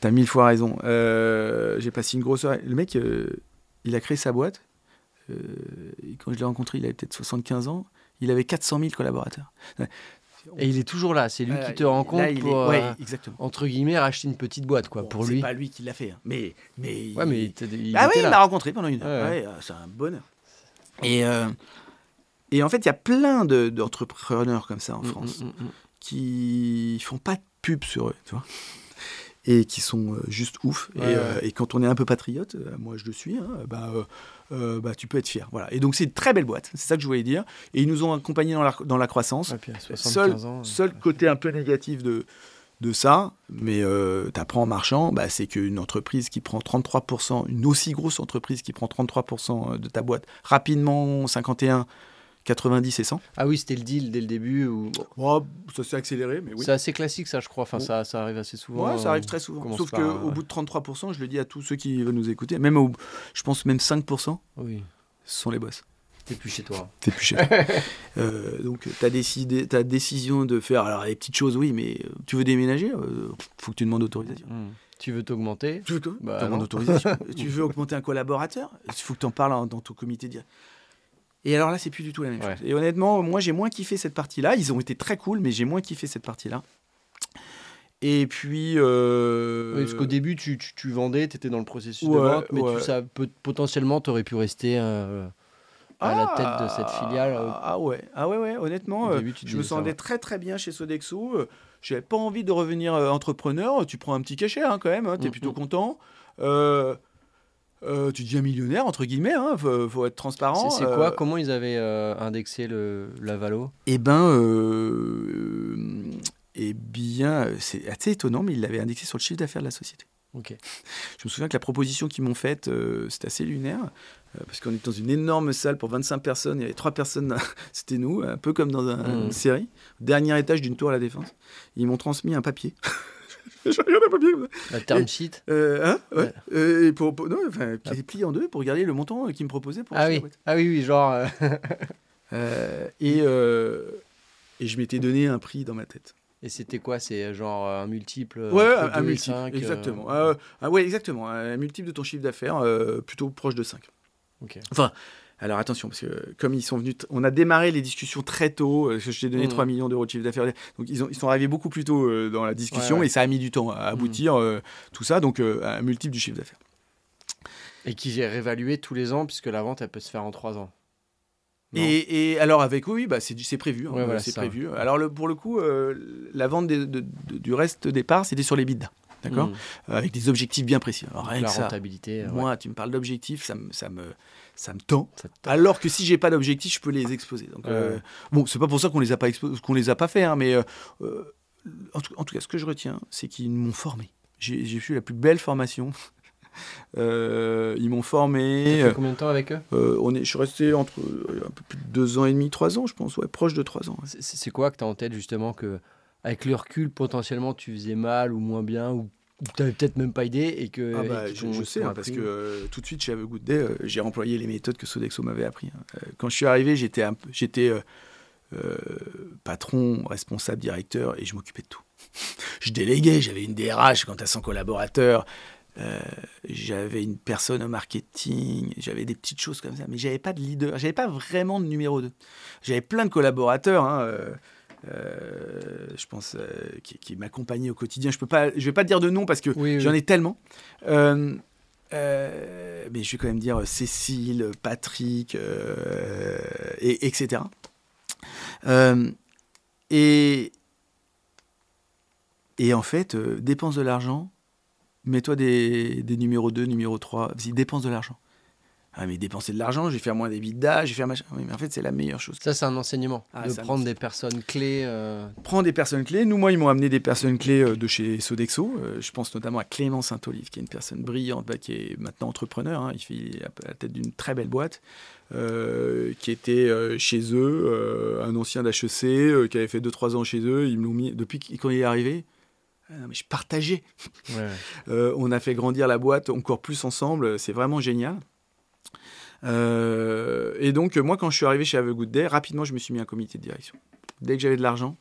t'as mille fois raison. Euh, j'ai passé une grosse heure. Le mec, euh, il a créé sa boîte. Euh, et quand je l'ai rencontré, il avait peut-être 75 ans. Il avait 400 000 collaborateurs. Et il est toujours là. C'est lui Euh, qui te rencontre là, est- pour, ouais, euh, entre guillemets, racheter une petite boîte, quoi, Bon, pour c'est lui. pas lui qui l'a fait, hein. mais mais. Ouais, mais il, ah oui, il m'a rencontré pendant une heure. Ouais. Euh, c'est un bonheur. Et euh, et en fait, il y a plein de- d'entrepreneurs comme ça en Mm, France. mm, mm, mm. qui font pas de pub sur eux, tu vois, et qui sont euh, juste ouf. Ouais, et, ouais. euh, et quand on est un peu patriote, euh, moi je le suis, hein, bah, euh, euh, bah, tu peux être fier. Voilà. Et donc c'est une très belle boîte, c'est ça que je voulais dire. Et ils nous ont accompagnés dans la, dans la croissance. Ouais, puis à 75 Seul, ans, seul côté un peu négatif de, de ça, mais tu apprends en marchant, bah, c'est qu'une entreprise qui prend 33%, une aussi grosse entreprise qui prend 33% de ta boîte, rapidement 51, 90 et 100. Ah oui, c'était le deal dès le début. Où... Oh, ça s'est accéléré, mais oui. C'est assez classique, ça, je crois. Enfin, Bon. ça, ça arrive assez souvent. Ouais, ça arrive euh, très souvent. Sauf par, qu'au bout de 33%, je le dis à tous ceux qui veulent nous écouter, même au, je pense même 5%, Oui, ce sont les boss. t'es plus chez toi. T'es plus cher. euh, donc, ta, décidé, ta décision de faire alors les petites choses, oui, mais euh, tu veux déménager, euh, faut que tu demandes autorisation. Mm. Tu veux t'augmenter Tu veux quoi Bah, autorisation. tu veux augmenter un collaborateur? Il faut que tu en parles dans ton comité direct. Et alors là, c'est plus du tout la même Ouais. chose. Et honnêtement, moi, j'ai moins kiffé cette partie-là. Ils ont été très cool, mais j'ai moins kiffé cette partie-là. Et puis. euh, Oui, parce qu'au début, tu, tu, tu vendais, tu étais dans le processus de vente, mais ouais. tu, ça, peut- potentiellement, tu aurais pu rester euh, à la tête de cette filiale euh, Ah ouais, ah ouais, ouais honnêtement, début, je me ça, sentais ouais. très très bien chez Sodexo. euh, J'avais pas envie de revenir entrepreneur. Tu prends un petit cachet hein, quand même, tu es Mm, plutôt mm. content. Euh, tu deviens millionnaire, entre guillemets, hein, faut, faut être transparent. C'est c'est euh, quoi Comment ils avaient euh, indexé le, la Valo Eh ben, euh, eh bien, c'est assez étonnant, mais ils l'avaient indexé sur le chiffre d'affaires de la société. Ok. Je me souviens que la proposition qu'ils m'ont faite, c'était assez lunaire, parce qu'on était dans une énorme salle pour 25 personnes, il y avait trois personnes, c'était nous, un peu comme dans un- Mhm. une série, dernier étage d'une tour à la Défense. Ils m'ont transmis un papier. Je regarde un papier comme ça. La term sheet Euh, hein ouais. Ouais. Euh, et pour, pour- non, enfin, qui était plié en deux pour regarder le montant euh, qu'ils me proposaient pour ah oui. ah oui, oui, genre. euh, Euh, et, et je m'étais donné un prix dans ma tête. Et c'était quoi? C'est genre un multiple Ouais, un, multiple, cinq, euh, exactement. Ah, ah ouais, exactement. Un multiple de ton chiffre d'affaires, plutôt proche de 5. Ok. Alors attention, parce que comme ils sont venus, on a démarré les discussions très tôt, euh, parce que je t'ai donné Mhm. 3 millions d'euros de chiffre d'affaires, donc ils, ont, ils sont arrivés beaucoup plus tôt euh, dans la discussion Ouais, ouais. et ça a mis du temps à aboutir, euh, tout ça, donc euh, un multiple du chiffre d'affaires. Et qui est réévalué tous les ans, puisque la vente, elle peut se faire en trois ans. Non Et, et alors avec oui, bah c'est du- c'est prévu, hein, Ouais, voilà, c'est ça. prévu. Alors le, pour le coup, euh, la vente des- de- de- du reste des parts, c'était sur les bids, d'accord, Mm. Euh, avec des objectifs bien précis. Alors, rien la que ça, rentabilité. euh, ouais. moi, tu me parles d'objectifs, ça me, ça me, ça me tend. Ça Alors que si j'ai pas d'objectif, je peux les exposer. Donc, euh, Ouais. bon, c'est pas pour ça qu'on les a pas qu'on les a pas fait, hein, mais euh, euh, en, tout, en tout cas, ce que je retiens, c'est qu'ils m'ont formé. J'ai eu la plus belle formation. Euh, ils m'ont formé. fait combien de temps avec eux? Euh, on est, je suis resté entre euh, un peu plus de deux ans et demi, trois ans, je pense, ouais, proche de trois ans. ouais. C'est quoi que tu as en tête justement que avec le recul potentiellement tu faisais mal ou moins bien ou, tu n'avais peut-être même pas idée et que Ah bah, je, sais, hein, parce que euh, tout de suite chez Have a Good Day, euh, j'ai employé les méthodes que Sodexo m'avait appris. hein. Euh, quand je suis arrivé, j'étais j'étais euh, patron, responsable, directeur, et je m'occupais de tout. je déléguais, j'avais une DRH quand tu as 100 collaborateurs, j'avais une personne au marketing, j'avais des petites choses comme ça, mais j'avais pas de leader, j'avais pas vraiment de numéro 2. J'avais plein de collaborateurs, hein, euh, je pense, euh, qui, qui m'accompagnaient au quotidien. Je peux pas, je vais pas te dire de nom parce que Oui, oui. j'en ai tellement. Euh, mais je vais quand même dire Cécile, Patrick, et, etc. Et, et en fait, dépense de l'argent, mets-toi des, des numéros 2, numéro 3, vas-y, dépense de l'argent. Ah, mais dépenser de l'argent, je vais faire moins des bidas, je vais faire machin. Oui, mais en fait, c'est la meilleure chose. Ça, c'est un enseignement. Ah, de prendre des personnes clés. euh, Prends des personnes clés. Nous, moi, ils m'ont amené des personnes clés euh, de chez Sodexo. Euh, je pense notamment à Clément Saint-Olive, qui est une personne brillante, bah, qui est maintenant entrepreneur. hein. Il fait à la tête d'une très belle boîte, qui était chez eux, un ancien d'HEC, qui avait fait 2-3 ans chez eux. Ils me l'ont mis depuis quand il est arrivé. ah mais je partageais. ouais, on a fait grandir la boîte encore plus ensemble. C'est vraiment génial. Euh, et donc, moi, quand je suis arrivé chez Have a Good Day, rapidement, je me suis mis un comité de direction. Dès que j'avais de l'argent,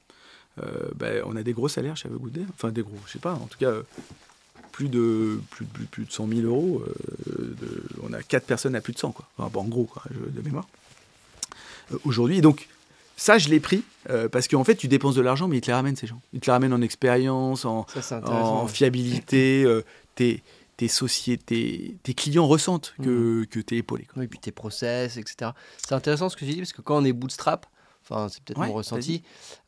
euh, ben, on a des gros salaires chez Have a Good Day. Enfin, des gros, je sais pas. En tout cas, euh, plus de, plus, plus, plus de 100 000 euros. de- on a 4 personnes à plus de 100, quoi. Enfin, bon, en gros, quoi, je- de mémoire. Aujourd'hui, et donc, ça, je l'ai pris euh, parce qu'en fait, tu dépenses de l'argent, mais ils te les ramènent, ces gens. Ils te les ramènent en expérience, en, Ça, fiabilité, euh, tes sociétés, tes clients ressentent que, que tu es épaulé. quoi. Oui, puis tes process, etc. C'est intéressant ce que tu dis, parce que quand on est bootstrap, enfin, c'est peut-être Ouais, mon ressenti,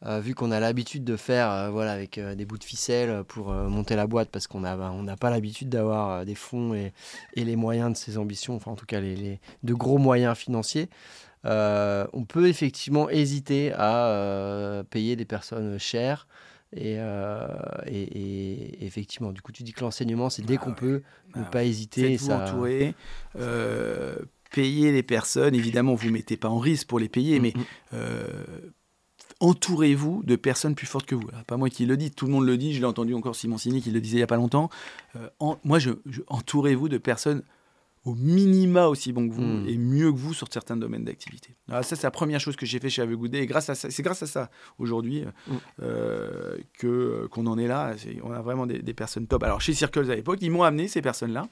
euh, vu qu'on a l'habitude de faire euh, voilà, avec euh, des bouts de ficelle pour monter la boîte, parce qu'on n'a on n'a pas l'habitude d'avoir des fonds et, et les moyens de ses ambitions, enfin, en tout cas, les, les- de gros moyens financiers. on peut effectivement hésiter à payer des personnes chères. Et, euh, et- et effectivement, du coup, tu dis que l'enseignement, c'est dès Ah qu'on ouais. peut ne Ah pas hésiter. Faites-vous ça... entourer, euh, payez les personnes. Évidemment, vous ne mettez pas en risque pour les payer, mais Mm, mm. euh, entourez-vous de personnes plus fortes que vous. Alors, pas moi qui le dis, tout le monde le dit. Je l'ai entendu encore Simon Sini qui le disait il n'y a pas longtemps. En- moi, je, je- entourez-vous de personnes au minima aussi bons que vous Mm. et mieux que vous sur certains domaines d'activité. Alors ça, c'est la première chose que j'ai fait chez Have a Good Day. Et grâce à ça, c'est grâce à ça aujourd'hui Mm. euh, que qu'on en est là. On a vraiment des, des personnes top. Alors chez Circles à l'époque, ils m'ont amené ces personnes-là.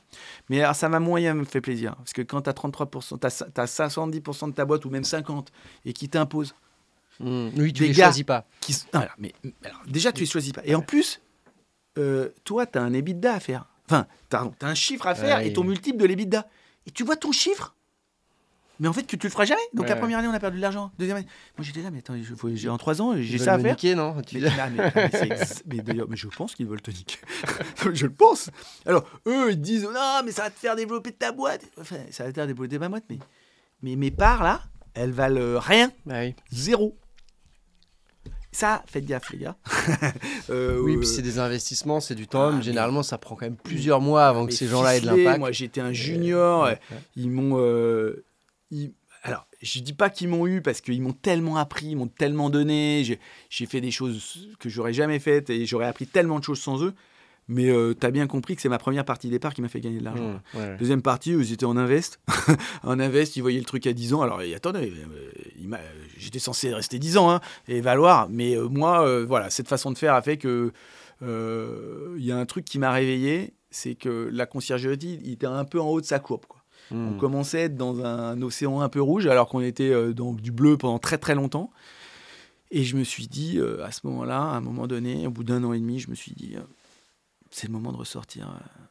Mais alors, ça m'a moyen fait plaisir. Parce que quand tu as 33%, tu as, 70% de ta boîte ou même 50% et qui t'imposent. Mm. Oui, tu les gars choisis pas. Qui, alors, mais, alors, déjà, tu les choisis pas. Et en plus, euh, toi, tu as un EBITDA à faire. Enfin, tu as, un chiffre à faire Ouais, et ton multiple de l'EBITDA. Et tu vois ton chiffre? Mais en fait, que tu le feras jamais. Donc la Ouais. première année, on a perdu de l'argent. Deuxième année, moi j'étais là, mais attends, je- faut- j'ai en trois ans, j'ai ça à faire. niquer, non Tu- Mais, mais- mais c'est ex- mais d'ailleurs, mais je pense qu'ils veulent te niquer. je le pense. Alors, eux, ils disent Non, mais ça va te faire développer ta boîte. Enfin, ça va te faire développer ma boîte, mais, mais mes parts, là, elles valent euh, rien. Bah oui. Zéro. Ça, faites gaffe, les gars. Euh, Oui, euh, puis c'est des investissements, c'est du temps. Ah, mais- Généralement, ça prend quand même plusieurs mois avant que ces gens-là aient de l'impact. Moi, j'étais un junior. Ouais, ouais. Ils m'ont. euh, ils- Alors, je dis pas qu'ils m'ont eu parce qu'ils m'ont tellement appris, ils m'ont tellement donné. J'ai j'ai fait des choses que j'aurais jamais faites et j'aurais appris tellement de choses sans eux. Mais tu as bien compris que c'est ma première partie départ qui m'a fait gagner de l'argent. Mmh, ouais. Deuxième partie, ils étaient en invest. en invest, ils voyaient le truc à 10 ans. Alors, et attendez, euh, m'a- j'étais censé rester 10 ans hein, et valoir. Mais euh, moi, euh, voilà, cette façon de faire a fait que euh, il y a un truc qui m'a réveillé, c'est que la conciergerie, il était un peu en haut de sa courbe. Quoi. On Mmh. commençait à être dans un océan un peu rouge alors qu'on était euh, dans du bleu pendant très très longtemps. Et je me suis dit, euh, à ce moment-là, à un moment donné, au bout d'un an et demi, je me suis dit, euh, c'est le moment de ressortir. euh.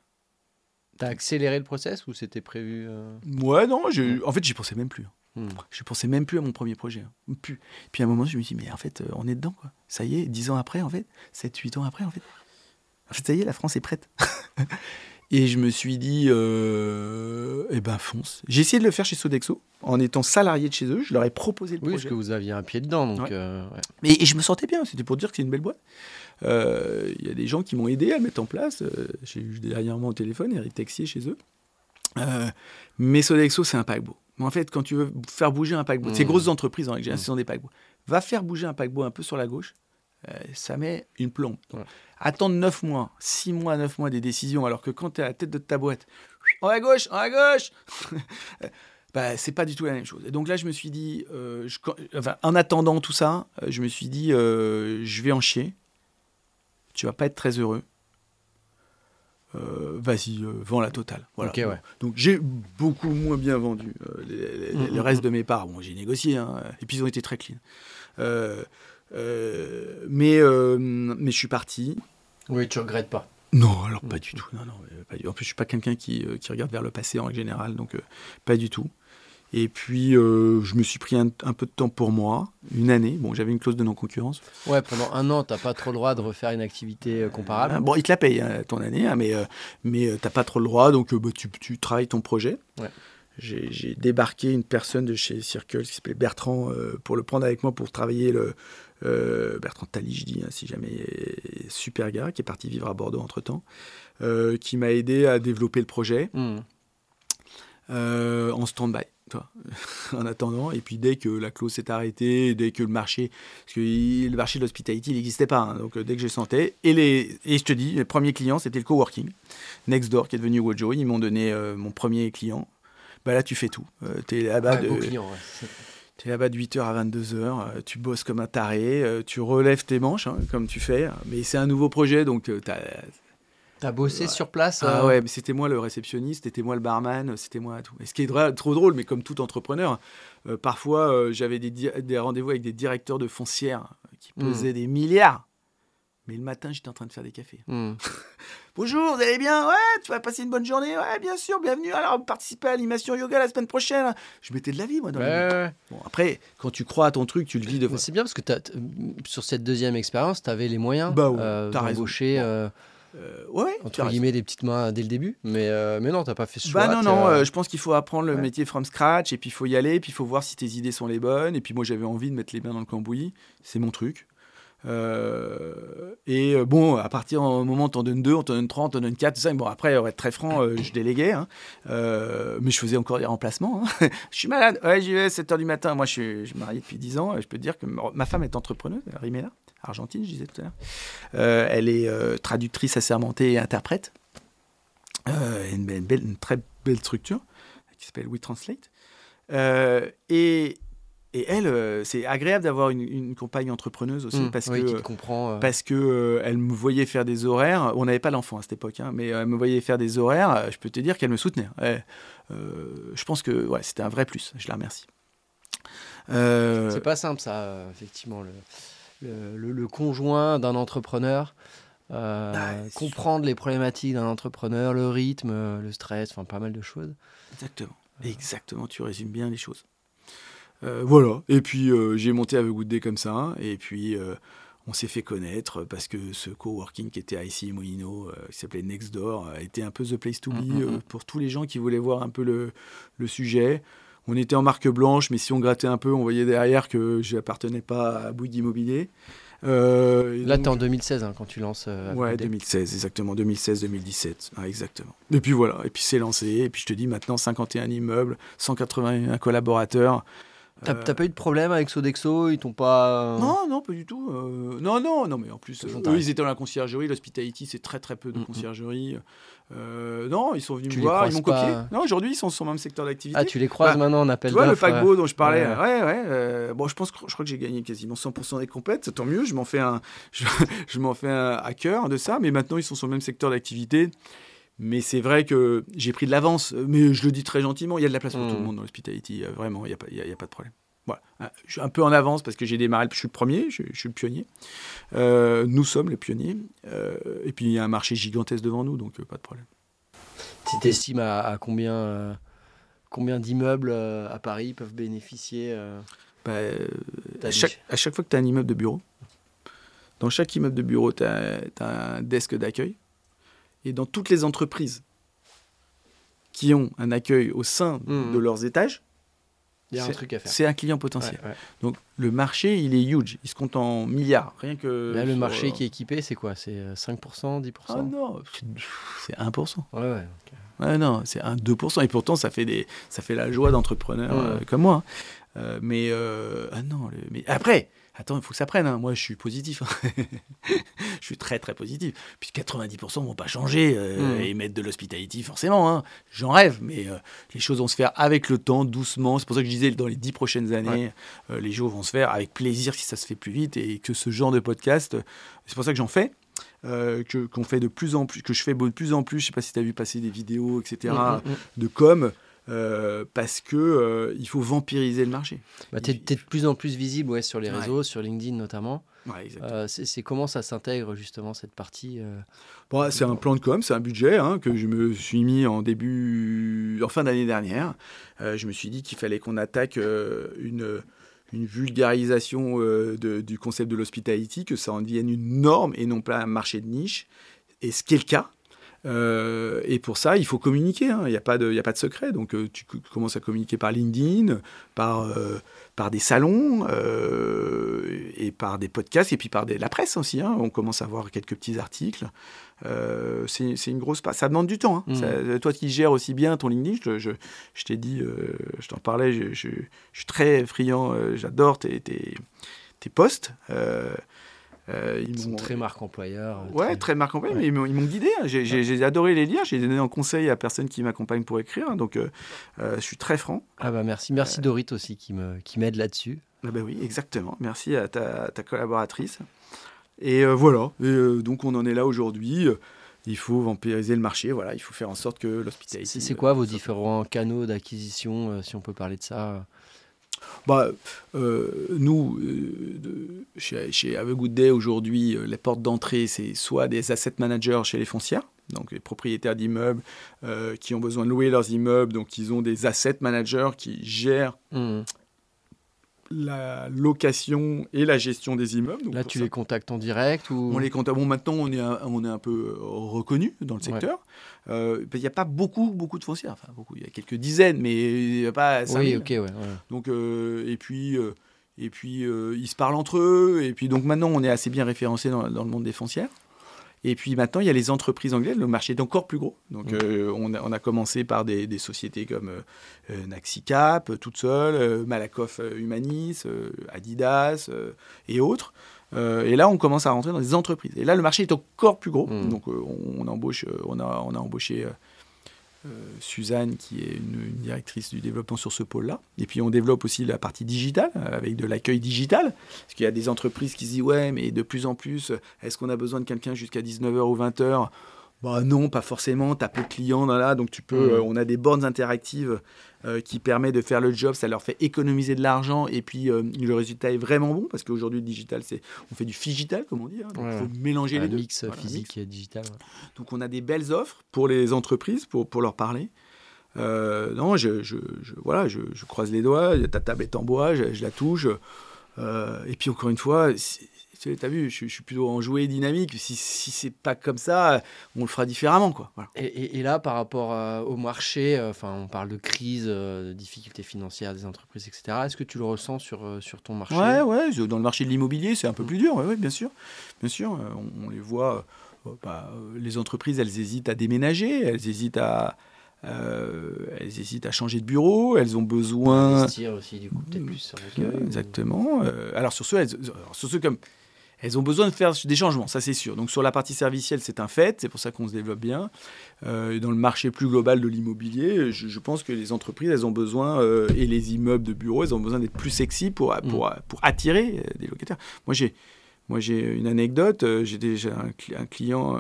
T'as accéléré le process ou c'était prévu euh? Ouais, non, en fait, j'y pensais même plus. Hmm. Je pensais même plus à mon premier projet. hein. Plus. Puis à un moment, je me suis dit, mais en fait, euh, on est dedans, quoi. Ça y est, 10 ans après, en fait, 7, 8 ans après, en fait. En fait, ça y est, la France est prête. Et je me suis dit, euh, eh ben, fonce. J'ai essayé de le faire chez Sodexo, en étant salarié de chez eux. Je leur ai proposé le Oui, parce projet. que vous aviez un pied dedans. Donc, Ouais. euh, ouais. Mais, et je me sentais bien, c'était pour dire que c'est une belle boîte. Euh, Il y a des gens qui m'ont aidé à le mettre en place. Euh, J'ai eu dernièrement au téléphone Eric Texier chez eux. Euh, mais Sodexo, c'est un paquebot. Mais en fait, quand tu veux faire bouger un paquebot, Mmh. ces grosses entreprises en règle Mmh. ce sont des paquebots. Va faire bouger un paquebot un peu sur la gauche, euh, ça met une plombe. Ouais. Attendre 9 mois, 6 mois, 9 mois des décisions, alors que quand tu es à la tête de ta boîte, en à gauche, en à gauche bah, c'est pas du tout la même chose. Et donc là, je me suis dit, euh, je- quand- enfin, en attendant tout ça, je me suis dit, euh, je vais en chier. Tu vas pas être très heureux. Euh, Vas-y, euh, vends la totale. Voilà. Ok, ouais. Donc j'ai beaucoup moins bien vendu euh, les- les- Mm, le mm, reste mm. de mes parts. Bon, j'ai négocié, hein, et puis ils ont été très clean. Euh, mais, mais je suis parti. Oui, tu regrettes pas. Non, alors pas du tout. Non, non, pas du- En plus, je suis pas quelqu'un qui, qui regarde vers le passé en règle générale, donc pas du tout. Et puis, euh, je me suis pris un, un peu de temps pour moi, une année. Bon, j'avais une clause de non-concurrence. Ouais, pendant un an, t'as pas trop le droit de refaire une activité euh, comparable. Ah, bon, il te la paye, hein, ton année, hein, mais, euh, mais euh, t'as pas trop le droit, donc bah, tu, tu travailles ton projet. Ouais. J'ai débarqué une personne de chez Circle qui s'appelait Bertrand pour le prendre avec moi pour travailler le. Bertrand Tali, je dis, hein, si jamais, super gars, qui est parti vivre à Bordeaux entre temps, qui m'a aidé à développer le projet. Mmh. euh, en stand-by, en attendant. Et puis dès que la clause s'est arrêtée, dès que le marché, parce que il- le marché de l'hospitality, n'existait pas. hein. donc euh, dès que je sentais, et les, et je te dis, les premiers clients, c'était le coworking, Nextdoor qui est devenu Wojo. Ils m'ont donné euh, mon premier client. Bah là, tu fais tout. tu es là-bas de, beau client, ouais. T'es là-bas de 8h à 22h, euh, tu bosses comme un taré, euh, tu relèves tes manches, hein, comme tu fais, mais c'est un nouveau projet, donc euh, t'as- T'as bossé Ouais. sur place ah euh, ouais, mais c'était moi le réceptionniste, c'était moi le barman, c'était moi tout. Et ce qui est dra- trop drôle, mais comme tout entrepreneur, euh, parfois euh, j'avais des, di- des rendez-vous avec des directeurs de foncières qui Hmm. pesaient des milliards. Mais le matin, j'étais en train de faire des cafés. mmh. Bonjour, vous allez bien? Ouais, tu vas passer une bonne journée? Ouais, bien sûr, bienvenue. Alors, vous participez à l'animation yoga la semaine prochaine. Je mettais de la vie, moi, dans Ouais. Bon, après, quand tu crois à ton truc, tu le vis de Mais c'est bien parce que t'as- t- sur cette deuxième expérience, tu avais les moyens Bah ouais, euh, t'as d'embaucher euh, Euh, ouais, entre guillemets des petites mains dès le début. Mais, euh, mais non, t'as pas fait ce choix. Bah non, t'es, non, euh, euh, je pense qu'il faut apprendre le ouais. métier from scratch, et puis il faut y aller, puis il faut voir si tes idées sont les bonnes, et puis moi j'avais envie de mettre les mains dans le cambouis, c'est mon truc. Euh, et euh, bon, à partir du moment où t'en donnes deux, on t'en donne trois, on t'en donne quatre, tout ça. Bon, après, on va être très franc, euh, je déléguais, hein. Mais je faisais encore des remplacements. hein. je suis malade, ouais, j'y vais 7h du matin. Moi, je suis, je marié depuis 10 ans, je peux te dire que ma- femme est entrepreneuse, Rimela, argentine, je disais tout à l'heure. Elle est traductrice assermentée et interprète. Une, belle- une très belle structure qui s'appelle WeTranslate. Euh, et, et elle, euh, c'est agréable d'avoir une, une compagne entrepreneuse aussi mmh, parce oui, que comprend. euh, parce que euh, elle me voyait faire des horaires. On n'avait pas l'enfant à cette époque, hein, mais elle me voyait faire des horaires. Je peux te dire qu'elle me soutenait. Euh, je pense que ouais, c'était un vrai plus. Je la remercie. C'est pas simple, ça, effectivement. Le, le, le- le conjoint d'un entrepreneur, euh, Ah, comprendre les problématiques d'un entrepreneur, le rythme, le stress, enfin pas mal de choses. exactement. Exactement, tu résumes bien les choses. Voilà, et puis j'ai monté avec Good Day comme ça, et puis on s'est fait connaître parce que ce coworking qui était à ici Molino, euh, qui s'appelait Nextdoor, a été un peu the place to be Mm, mm, euh, mm. pour tous les gens qui voulaient voir un peu le, le sujet. On était en marque blanche, mais si on grattait un peu, on voyait derrière que je n'appartenais pas à Bouygues Immobilier. Euh, Là, tu es en 2016 hein, quand tu lances. euh, Ouais, Good Day. 2016, exactement, 2016-2017, ah, exactement. Et puis voilà, et puis c'est lancé, et puis je te dis maintenant 51 immeubles, 181 collaborateurs. T'as Euh, pas eu de problème avec Sodexo Ils t'ont pas. Non, non, pas du tout. euh, non, non, non, mais en plus, Ils euh, eux, ils étaient dans la conciergerie. L'hospitality, c'est très, très peu de Mm, mm. conciergerie. Euh, non, ils sont venus Tu me voir, ils m'ont copié. Non, aujourd'hui, ils sont sur le même secteur d'activité. Ah, tu les croises Bah, maintenant en appel Tu vois, le paquebot dont je parlais, ouais. ouais, ouais. euh, bon, je pense que je crois que j'ai gagné quasiment 100% des compètes, tant mieux. Je m'en fais un, je, je m'en fais un à cœur de ça, mais maintenant ils sont sur le même secteur d'activité. Mais c'est vrai que j'ai pris de l'avance, mais je le dis très gentiment. Il y a de la place pour tout le monde dans l'hospitality, euh, vraiment. Il n'y a, pas- il y a- il y a pas de problème. Voilà. Ah, Je suis un peu en avance parce que j'ai démarré. Je suis le premier, je, je suis le pionnier. Euh, nous sommes les pionniers. Euh, et puis il y a un marché gigantesque devant nous, donc euh, pas de problème. Tu t'estimes à, à combien, combien d'immeubles à Paris peuvent bénéficier Bah, chaque, à chaque fois que tu as un immeuble de bureau, dans chaque immeuble de bureau, tu as, un desk d'accueil. Et dans toutes les entreprises qui ont un accueil au sein Mhm. de leurs étages, Il y a un C'est- truc à faire. c'est un client potentiel. Ouais, ouais. Donc le marché, il est huge. Il se compte en milliards. Rien que. Là, le marché qui est équipé, c'est quoi? C'est euh, 5%, 10% Ah non, c'est 1%. Ouais, ouais. Ouais, non, c'est un 2%. Et pourtant, ça fait, des, ça fait la joie d'entrepreneurs euh, comme moi. hein. Euh, mais, euh, ah non, le- mais après, attends, il faut que ça prenne. hein. Moi, je suis positif. hein. je suis très, très positif. Puis 90% vont pas changer euh, Mm. et mettre de l'hospitality, forcément. hein. J'en rêve, mais euh, les choses vont se faire avec le temps, doucement. C'est pour ça que je disais, dans les dix prochaines années, euh, les jours vont se faire avec plaisir si ça se fait plus vite et que ce genre de podcast, c'est pour ça que j'en fais. euh, que qu'on fait de plus en plus que je fais de plus en plus je sais pas si tu as vu passer des vidéos etc Mm, mm, mm. de com euh, parce que euh, il faut vampiriser le marché. Bah, Il- t'es de plus en plus visible ouais, sur les Ouais. réseaux, sur LinkedIn notamment. Ouais. Euh, c'est, comment ça s'intègre justement cette partie Bon, c'est un plan de com, c'est un budget hein, que je me suis mis en début, en fin d'année dernière. Je me suis dit qu'il fallait qu'on attaque une, une vulgarisation de- du concept de l'hospitality, que ça en devienne une norme et non pas un marché de niche. Et ce qui est le cas. Euh, et pour ça, il faut communiquer. hein. Il n'y a, pas de- il y a pas de secret. Donc, euh, tu co- commences à communiquer par LinkedIn, par, euh, par des salons et par des podcasts et puis par des- la presse aussi. hein. On commence à voir quelques petits articles. C'est une grosse. Ça demande du temps. hein. Ça- toi qui gères aussi bien ton LinkedIn, je, je, je t'ai dit, je t'en parlais, je, suis très friand, j'adore tes, tes, tes posts. Euh, ils Ils sont très marque employeur. euh, Ouais, très marquant, Ouais. mais ils m'ont guidé. hein. J'ai adoré les lire. J'ai donné en conseil à personne qui m'accompagne pour écrire. Donc, euh, euh, je suis très franc. Ah bah merci, merci Dorit aussi qui, me, qui m'aide là-dessus. Ah ben oui, exactement. Merci à ta, ta collaboratrice. Et voilà. Et, donc, on en est là aujourd'hui. Il faut vampiriser le marché. Voilà, il faut faire en sorte que l'hospitality. C'est, quoi vos différents canaux d'acquisition, si on peut parler de ça? Bah, euh, nous, euh, chez, chez Good Day, aujourd'hui, euh, les portes d'entrée, c'est soit des asset managers chez les foncières, donc les propriétaires d'immeubles qui ont besoin de louer leurs immeubles, donc ils ont des asset managers qui gèrent Mhm. La location et la gestion des immeubles. Donc Là, tu ça, les contactes en direct ou on les compte. Bon, maintenant, on est un, on est un peu reconnu dans le Ouais. secteur. Euh, Il n'y a pas beaucoup, beaucoup de foncières. Enfin, beaucoup. Il y a quelques dizaines, mais il n'y a pas 5000. Oui, ok, ouais. ouais. Donc, euh, et puis, euh, et puis euh, ils se parlent entre eux. Et puis, donc maintenant, on est assez bien référencé dans, dans le monde des foncières. Et puis maintenant, il y a les entreprises anglaises. Le marché est encore plus gros. Donc, Mm. euh, on, a, on a commencé par des, des sociétés comme euh, euh, Naxicap, euh, toute seule, euh, Malakoff Humanis, Adidas et autres. Et là, on commence à rentrer dans des entreprises. Et là, le marché est encore plus gros. Mm. Donc, on, on embauche, on a, on a embauché. Euh, euh, Suzanne, qui est une, directrice du développement sur ce pôle-là. Et puis on développe aussi la partie digitale, euh, avec de l'accueil digital. Parce qu'il y a des entreprises qui se disent, ouais, mais de plus en plus, est-ce qu'on a besoin de quelqu'un jusqu'à 19h ou 20h bah non, pas forcément, tu as peu de clients là, donc tu peux, Mhm. euh, on a des bornes interactives euh, qui permettent de faire le job, ça leur fait économiser de l'argent et puis euh, le résultat est vraiment bon parce qu'aujourd'hui le digital, c'est, on fait du figital comme on dit, hein, donc il Ouais, faut ouais. mélanger les deux. mix Voilà, et digital. ouais. donc on a des belles offres pour les entreprises, pour, pour leur parler. non, je, je, voilà, je, croise les doigts, ta table est en bois, je, la touche. et puis encore une fois, tu as vu, je, suis plutôt enjoué, dynamique. Si, si c'est pas comme ça, on le fera différemment. Quoi. Et, là, par rapport au marché, enfin, on parle de crise, de difficultés financières des entreprises, etc. Est-ce que tu le ressens sur, sur ton marché? Ouais, ouais. Dans le marché de l'immobilier, c'est un peu plus dur. Ouais, bien sûr. Bien sûr. On, les voit. Bah, les entreprises, elles hésitent à déménager, elles hésitent à, elles hésitent à changer de bureau, elles ont besoin. Investir aussi, du coup, peut-être plus sur Exactement. alors, sur ceux, sur ceux comme elles ont besoin de faire des changements, ça c'est sûr. Donc sur la partie servicielle, c'est un fait, c'est pour ça qu'on se développe bien. Euh, dans le marché plus global de l'immobilier, je, pense que les entreprises, elles ont besoin, euh, et les immeubles de bureaux, elles ont besoin d'être plus sexy pour, pour, mm. pour attirer euh, des locataires. Moi j'ai, moi, j'ai une anecdote, j'ai déjà un, client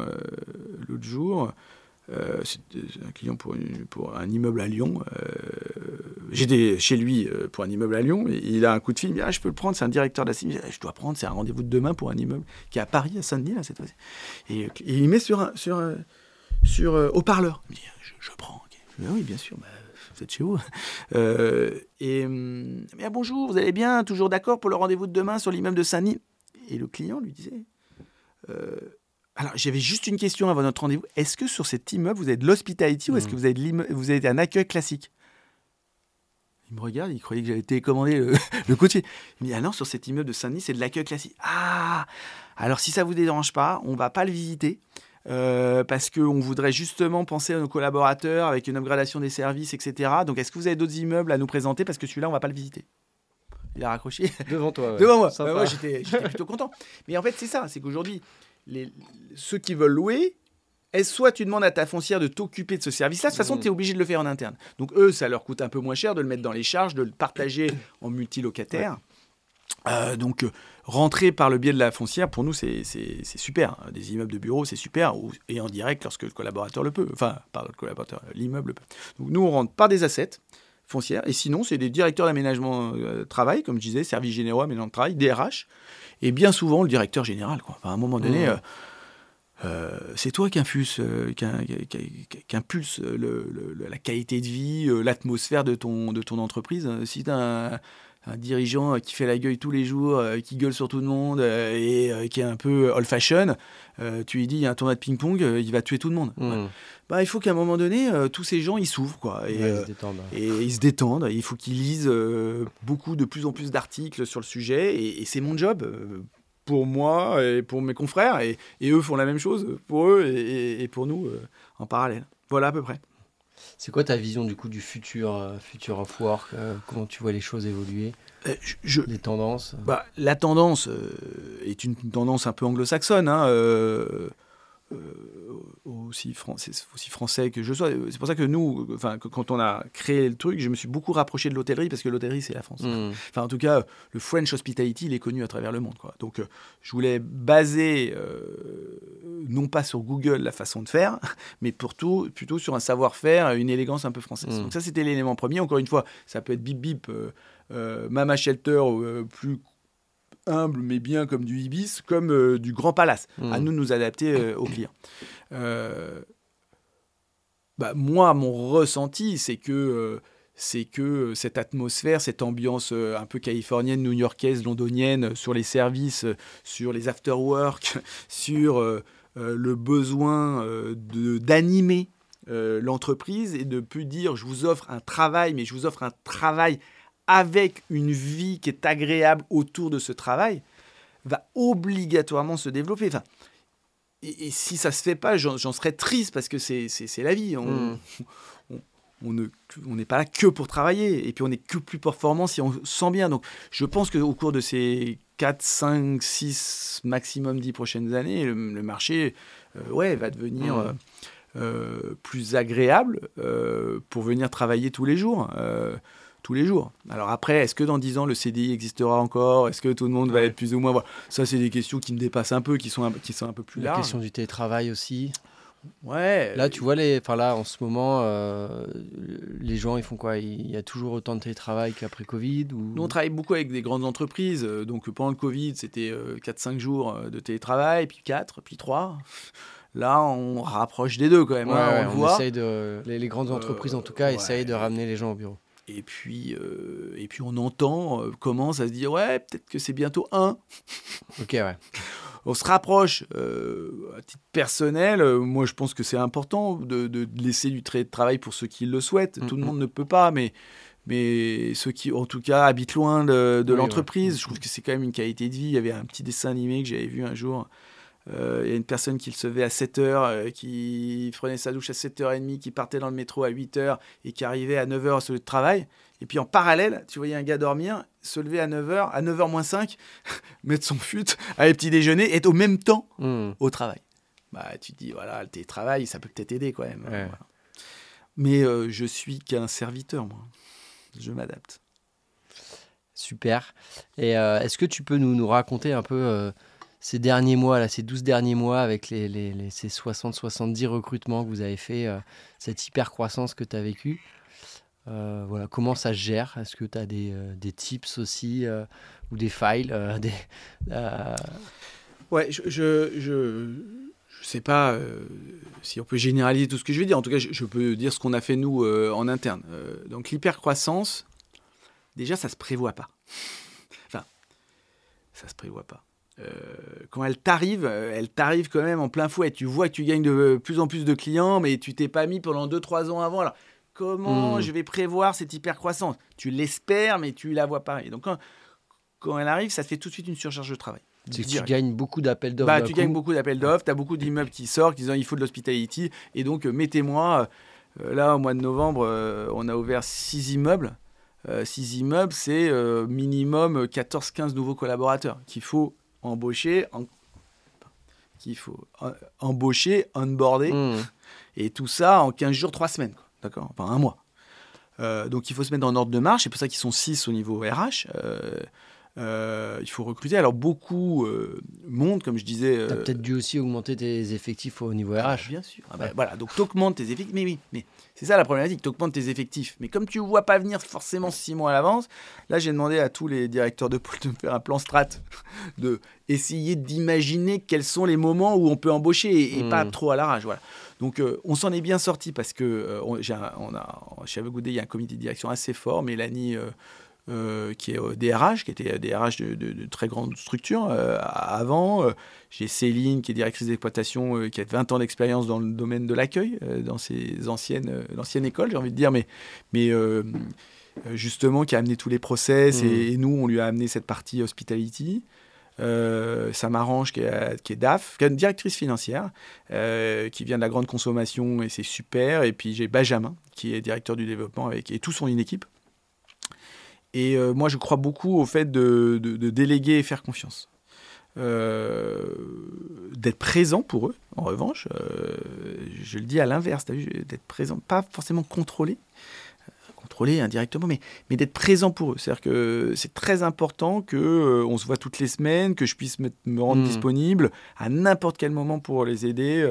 l'autre jour, euh, c'est un client pour, un immeuble à Lyon. Euh, j'étais chez lui euh, pour un immeuble à Lyon il a un coup de fil. Il me dit ah, Je peux le prendre, c'est un directeur d'asile. Je dois prendre, c'est un rendez-vous de demain pour un immeuble qui est à Paris, à Saint-Denis, cette fois-ci. Et, il met sur, un, sur, haut-parleur. Il me dit Je, prends. Ah oui, bien sûr. Bah, vous êtes chez vous. et mais, ah, bonjour, vous allez bien Toujours d'accord pour le rendez-vous de demain sur l'immeuble de Saint-Denis Et le client lui disait alors, j'avais juste une question avant notre rendez-vous. Est-ce que sur cet immeuble, vous avez de l'hospitality ou est-ce que vous avez, de vous avez un accueil classique? Il me regarde, il croyait que j'avais télécommandé le, le côté. Il me dit Ah non, sur cet immeuble de Saint-Denis, c'est de l'accueil classique. Ah Alors, si ça ne vous dérange pas, on ne va pas le visiter. Euh, parce qu'on voudrait justement penser à nos collaborateurs avec une upgradation des services, etc. Donc, est-ce que vous avez d'autres immeubles à nous présenter? Parce que celui-là, on ne va pas le visiter. Il a raccroché. Devant toi. Devant moi. Bah, moi, j'étais plutôt content. Mais en fait, c'est ça. C'est qu'aujourd'hui, ceux qui veulent louer, soit tu demandes à ta foncière de t'occuper de ce service-là, de toute façon, mmh. tu es obligé de le faire en interne. Donc eux, ça leur coûte un peu moins cher de le mettre dans les charges, de le partager en multilocataire. Euh, donc euh, rentrer par le biais de la foncière, pour nous, c'est super. Des immeubles de bureau, c'est super. et en direct lorsque le collaborateur le peut. Enfin, par le collaborateur, l'immeuble peut. Donc nous, on rentre par des assets foncières. Et sinon, c'est des directeurs d'aménagement euh, travail, comme je disais, services généraux, aménagement de travail, DRH et bien souvent le directeur général. Quoi. à un moment donné, mmh. euh, euh, c'est toi qui impulse, euh, la qualité de vie, l'atmosphère de ton, de ton entreprise. Si tu as un, dirigeant qui fait la gueule tous les jours, qui gueule sur tout le monde et qui est un peu old-fashion, tu lui dis il y a un tournoi de ping-pong, il va tuer tout le monde. Mmh. Bah, il faut qu'à un moment donné, tous ces gens, ils s'ouvrent. Quoi, et, ils se détendent. et ils se détendent. Il faut qu'ils lisent beaucoup, de plus en plus d'articles sur le sujet. Et, c'est mon job pour moi et pour mes confrères, et, eux font la même chose pour eux et, pour nous euh, en parallèle. Voilà à peu près. C'est quoi ta vision du coup du futur, euh, futur of work euh, Comment tu vois les choses évoluer je, Les tendances? Bah, La tendance est une tendance un peu anglo-saxonne. Hein, euh, aussi, français, aussi français que je sois. C'est pour ça que nous, enfin, quand on a créé le truc, je me suis beaucoup rapproché de l'hôtellerie parce que l'hôtellerie, c'est la France. Hmm. Enfin, en tout cas, le French Hospitality, il est connu à travers le monde. Quoi. Donc, euh, je voulais baser, euh, non pas sur Google la façon de faire, mais plutôt, plutôt sur un savoir-faire, une élégance un peu française. Hmm. Donc, ça, c'était l'élément premier. Encore une fois, ça peut être bip bip. Mama Shelter, plus humble mais bien comme du Ibis, comme euh, du Grand Palace. À hmm. nous de nous adapter euh, aux clients. Euh, bah, moi, mon ressenti, c'est que c'est que cette atmosphère, cette ambiance un peu californienne, new-yorkaise, londonienne, sur les services, sur les after-work, sur le besoin d'animer l'entreprise et de plus dire je vous offre un travail, mais je vous offre un travail avec une vie qui est agréable autour de ce travail, va obligatoirement se développer. Enfin, et, si ça se fait pas, j'en serais triste parce que c'est la vie. On, hmm. on, n'est pas là que pour travailler et puis on n'est que plus performant si on sent bien. Donc je pense qu'au cours de ces 4, 5, 6, maximum 10 prochaines années, le, marché euh, ouais, va devenir hmm. euh, euh, plus agréable pour venir travailler tous les jours tous les jours. Alors après, est-ce que dans 10 ans, le CDI existera encore? Est-ce que tout le monde va être plus ou moins... Ça, c'est des questions qui me dépassent un peu, qui sont un, qui sont un peu plus larges. La question du télétravail aussi. Ouais. Là, tu vois, les... enfin, là, en ce moment, euh, les gens, ils font quoi? Il y a toujours autant de télétravail qu'après Covid ou... Nous, on travaille beaucoup avec des grandes entreprises. Euh, donc, pendant le Covid, c'était 4-5 euh, jours de télétravail, puis 4, puis 3. Là, on rapproche des deux quand même. Ouais, hein, on le voit. essaye de, les, les grandes Euh, entreprises, en tout cas, ouais. essayent de ramener les gens au bureau. Et puis, euh, et puis on entend, euh, commence à se dire, ouais, peut-être que c'est bientôt un. Ok, ouais. On se rapproche. euh, à titre personnel, euh, moi je pense que c'est important de, de laisser du tra- travail pour ceux qui le souhaitent. Tout le Mhm. monde ne peut pas, mais, mais ceux qui, en tout cas, habitent loin de, de Oui, l'entreprise, ouais. je trouve que c'est quand même une qualité de vie. Il y avait un petit dessin animé que j'avais vu un jour. Euh, il y a une personne qui se levait à 7h, qui prenait sa douche à 7h30, qui partait dans le métro à 8h et qui arrivait à 9h à son lieu de travail. Et puis en parallèle, tu voyais un gars dormir, se lever à 9h, à 9h moins 5, mettre son fut, aller petit déjeuner, être au même temps Hmm. au travail. Bah, tu te dis, voilà, le télétravail, ça peut peut-être aider quand même. Ouais. Voilà. Mais euh, je suis qu'un serviteur, moi. Je m'adapte. Super. Et euh, est-ce que tu peux nous, nous raconter un peu euh, ces derniers mois, là, ces 12 derniers mois, avec les, les- les- ces 60-70 recrutements que vous avez fait, euh, cette hyper croissance que tu as vécue Euh, voilà, comment ça se gère? Est-ce que tu as des, euh, des tips aussi ou des files Ouais, je, je, je, je sais pas si on peut généraliser tout ce que je vais dire. En tout cas, je, peux dire ce qu'on a fait nous en interne. Euh, donc l'hypercroissance, déjà, ça se prévoit pas. Enfin, ça se prévoit pas. Euh, quand elle t'arrive, euh, elle t'arrive quand même en plein fouet. Tu vois que tu gagnes de plus en plus de clients, mais tu t'es pas mis pendant 2-3 ans avant. Alors, comment Mm. je vais prévoir cette hypercroissance? Tu l'espères, mais tu la vois pas. Et donc, quand, quand elle arrive, ça te fait tout de suite une surcharge de travail. tu gagnes beaucoup d'appels d'offres Bah, tu coup gagnes beaucoup d'appels d'offres, tu as beaucoup d'immeubles qui sortent, qui disent il faut de l'hospitality. Et donc, euh, mettez-moi, euh, là, au mois de novembre, euh, on a ouvert six immeubles. Euh, six immeubles, c'est euh, minimum 14-15 nouveaux collaborateurs qu'il faut embaucher, en- qu'il faut euh, embaucher, onboarder. Hmm. Et tout ça en 15 jours, 3 semaines. D'accord? Enfin, un mois. Euh, donc il faut se mettre en ordre de marche. C'est pour ça qu'ils sont 6 au niveau RH. Euh, euh, il faut recruter. Alors beaucoup euh, montent, comme je disais. Tu as peut-être dû aussi augmenter tes effectifs au niveau ah, RH. Bien sûr. Ah bah, voilà, donc tu augmentes tes effectifs. Mais oui, mais c'est ça la problématique, tu augmentes tes effectifs. Mais comme tu ne vois pas venir forcément six mois à l'avance, là j'ai demandé à tous les directeurs de pôle de me faire un plan strat, de essayer d'imaginer quels sont les moments où on peut embaucher et, et Hmm. pas trop à l'arrache. Voilà. Donc euh, on s'en est bien sorti parce que euh, on, j'ai un- on a, chez Avec Goudé, il y a un comité de direction assez fort. Mélanie, euh, euh, qui est au DRH, qui était DRH de, de- de très grandes structures euh, avant. Euh, j'ai Céline, qui est directrice d'exploitation, euh, qui a 20 ans d'expérience dans le domaine de l'accueil, euh, dans ses anciennes, euh, l'ancienne école, j'ai envie de dire, mais, mais euh, euh, justement, qui a amené tous les process, Mm. et, et nous, on lui a amené cette partie hospitality. Euh, ça m'arrange, qui est, qui est DAF, qui est une directrice financière, euh, qui vient de la grande consommation, et c'est super. Et puis j'ai Benjamin, qui est directeur du développement, avec, et tous sont une équipe. Et euh, moi, je crois beaucoup au fait de, de- de déléguer et faire confiance. Euh, d'être présent pour eux, en revanche, euh, je le dis à l'inverse, d'être présent, pas forcément contrôlé, contrôlé indirectement, mais, mais d'être présent pour eux. C'est-à-dire que c'est très important que euh, on se voit toutes les semaines, que je puisse me, me rendre Mm. disponible à n'importe quel moment pour les aider.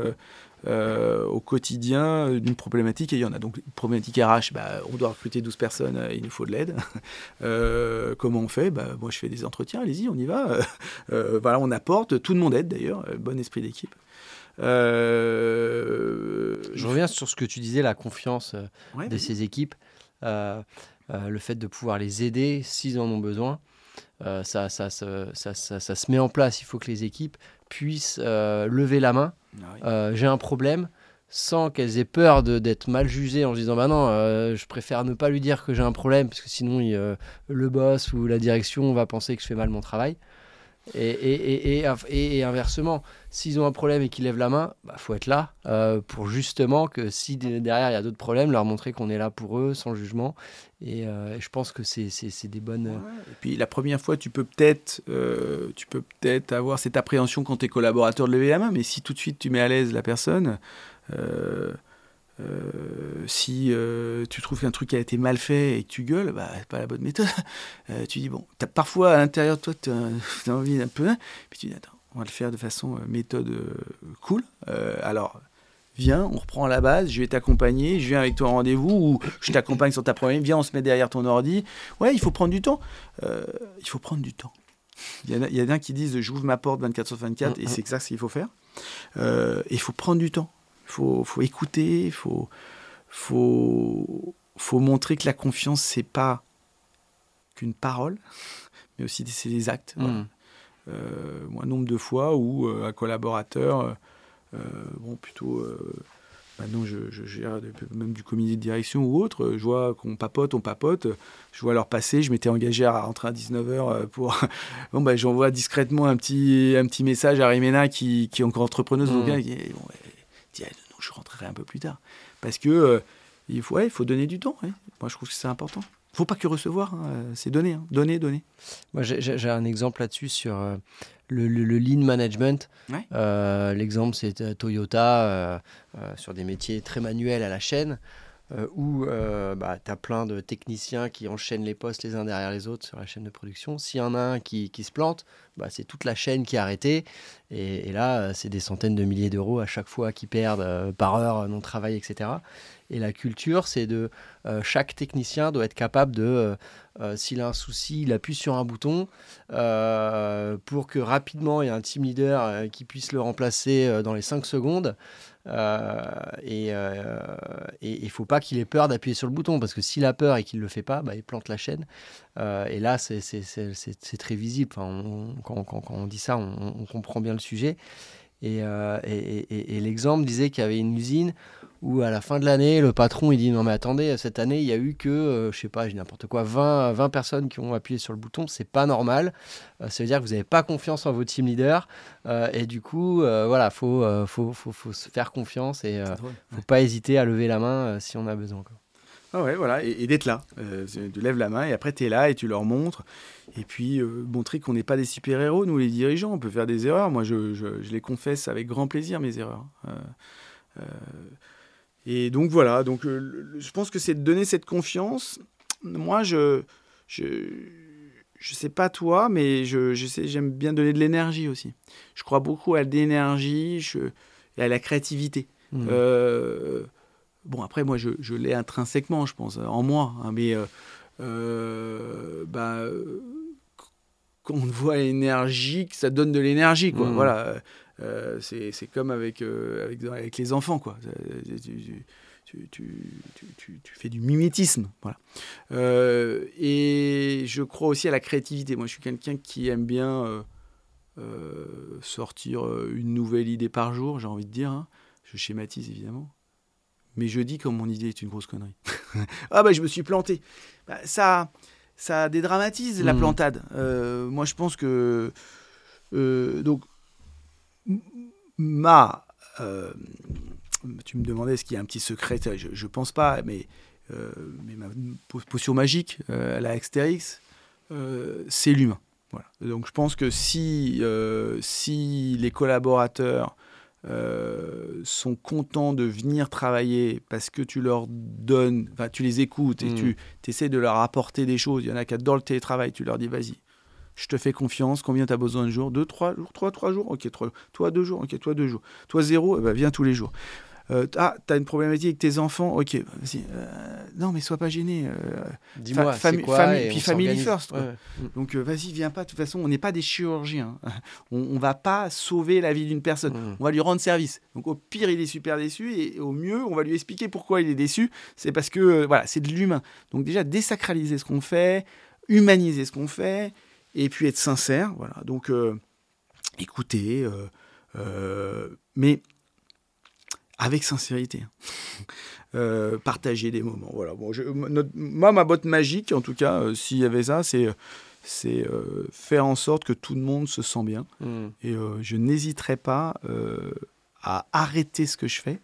Euh, au quotidien d'une problématique et il y en a. Donc une problématique RH bah, on doit recruter 12 personnes euh, il nous faut de l'aide. Euh, comment on fait? Bah, moi je fais des entretiens allez-y on y va. Euh, voilà on apporte tout le monde aide d'ailleurs bon esprit d'équipe. Je reviens sur ce que tu disais, la confiance ouais, de ces équipes, le fait de pouvoir les aider s'ils en ont besoin. ça, ça, ça, ça, ça- ça se met en place. Il faut que les équipes puissent euh, lever la main. Ah. Euh, J'ai un problème sans qu'elles aient peur d'être mal jugées en se disant bah non, euh, je préfère ne pas lui dire que j'ai un problème parce que sinon il, le boss ou la direction va penser que je fais mal mon travail. Et, et, et, et, inversement, s'ils ont un problème et qu'ils lèvent la main, il faut être là euh, pour justement que si de- derrière il y a d'autres problèmes, leur montrer qu'on est là pour eux sans jugement. Et, euh, je pense que c'est c'est- des bonnes. Ouais, Et puis la première fois, tu peux peut-être, euh, tu peux peut-être avoir cette appréhension quand tes collaborateurs de lever la main, mais si tout de suite tu mets à l'aise la personne, euh, si euh, tu trouves qu'un truc a été mal fait et que tu gueules, bah c'est pas la bonne méthode. Euh, tu dis bon, as parfois à l'intérieur de toi, tu as, envie d'un peu, puis tu dis attends, on va le faire de façon méthode cool. Alors viens, on reprend la base, je vais t'accompagner, je viens avec toi en rendez-vous ou je t'accompagne sur ta problème, viens, on se met derrière ton ordi. Ouais, il faut prendre du temps. Il faut prendre du temps. Il y en a, a qui disent j'ouvre ma porte 24 sur 24 et Mhm. c'est ça ce qu'il faut faire. Il faut prendre du temps. Il faut, faut, écouter. Il faut, faut, faut montrer que la confiance, c'est pas qu'une parole, mais aussi c'est des actes. Mmh. Euh, moi, nombre de fois où euh, un collaborateur, bon, plutôt Maintenant, je, gère même du comité de direction ou autre. Je vois qu'on papote, on papote. Je vois leur passer. Je m'étais engagé à rentrer à 19h euh, pour. bon, ben, j'envoie discrètement un petit, un petit message à Rimena qui, qui est encore entrepreneuse. Mmh. Qui dit, bon, non, je rentrerai un peu plus tard. Parce que euh, il, faut, il faut donner du temps. Moi, je trouve que c'est important. Il ne faut pas que recevoir, hein. c'est donner, hein. donner, donner. Moi, j'ai un exemple là-dessus sur euh, le, le, lean management. Euh, l'exemple, c'est Toyota sur des métiers très manuels à la chaîne. Où bah, tu as plein de techniciens qui enchaînent les postes les uns derrière les autres sur la chaîne de production. S'il y en a un qui, se plante, bah, c'est toute la chaîne qui est arrêtée. Et, là, c'est des centaines de milliers d'euros à chaque fois qu'ils perdent par heure non travail, etc. Et la culture, c'est de chaque technicien doit être capable de euh, s'il a un souci, il appuie sur un bouton euh, pour que rapidement il y ait un team leader euh, qui puisse le remplacer dans les 5 secondes. Et il faut pas qu'il ait peur d'appuyer sur le bouton parce que s'il a peur et qu'il ne le fait pas, bah, il plante la chaîne. et là, c'est très visible. quand, on dit ça, on, comprend bien le sujet. Et, et l'exemple disait qu'il y avait une usine où à la fin de l'année, le patron il dit non mais attendez, cette année il y a eu que, euh, je sais pas, n'importe quoi, 20, 20 personnes qui ont appuyé sur le bouton, c'est pas normal. Euh, ça veut dire que vous n'avez pas confiance en votre team leader euh, et du coup, voilà, faut, faut, faut, faut, se faire confiance et faut pas hésiter à lever la main si on a besoin. Quoi. Ah ouais, voilà, et, d'être là. tu lèves la main et après tu es là et tu leur montres. Et puis montrer qu'on n'est pas des super-héros, nous les dirigeants, on peut faire des erreurs. Moi je, je, je les confesse avec grand plaisir, mes erreurs. Et donc voilà, donc euh, je pense que c'est de donner cette confiance. Moi, je, je, je sais pas toi, mais je, je sais, j'aime bien donner de l'énergie aussi. Je crois beaucoup à l'énergie et à la créativité. Mmh. Euh, bon, après, moi, je, je l'ai intrinsèquement, je pense, en moi. Hein, mais euh, bah, quand on voit l'énergie, ça donne de l'énergie, quoi. Mmh. Voilà. Euh, c'est comme avec, euh, avec, avec, les enfants, quoi. Tu, tu, tu, tu fais du mimétisme. Voilà. Euh, et je crois aussi à la créativité. Moi, je suis quelqu'un qui aime bien sortir une nouvelle idée par jour, j'ai envie de dire. Hein. Je schématise, évidemment. Mais je dis comme mon idée est une grosse connerie. ah, bah, je me suis planté. Bah, ça, ça dédramatise la mmh. plantade. moi, je pense que. donc, ma. Euh, tu me demandais ce qu'il y a un petit secret, je, ne pense pas, mais, euh, mais ma potion magique, euh, la Exterix, c'est l'humain. Voilà. Donc je pense que si, si les collaborateurs sont contents de venir travailler parce que tu leur donnes, enfin tu les écoutes et mmh. tu essaies de leur apporter des choses, il y en a qui adorent le télétravail, tu leur dis vas-y, je te fais confiance, combien tu as besoin de jours? Deux, trois jours Trois, trois jours? Ok, trois. Toi, deux jours Ok, toi, deux jours. Toi, zéro? Eh ben, Viens tous les jours. Euh, ah, tu as une problématique avec tes enfants Ok, vas-y. Euh, non, mais sois pas gêné. Euh, Dis-moi, c'est quoi Puis family first. Donc, vas-y, viens pas. De toute façon, on n'est pas des chirurgiens. on, ne va pas sauver la vie d'une personne. Mm. On va lui rendre service. Donc, au pire, il est super déçu. Et au mieux, on va lui expliquer pourquoi il est déçu. C'est parce que, voilà, c'est de l'humain. Donc, déjà, désacraliser ce qu'on fait, humaniser ce qu'on fait et puis être sincère. Voilà. Donc, euh, euh, euh, mais avec sincérité. partager des moments. Voilà. Bon, moi, ma botte magique, en tout cas, s'il y avait ça, c'est c'est faire en sorte que tout le monde se sent bien. Hmm. Et je n'hésiterai pas à arrêter ce que je fais,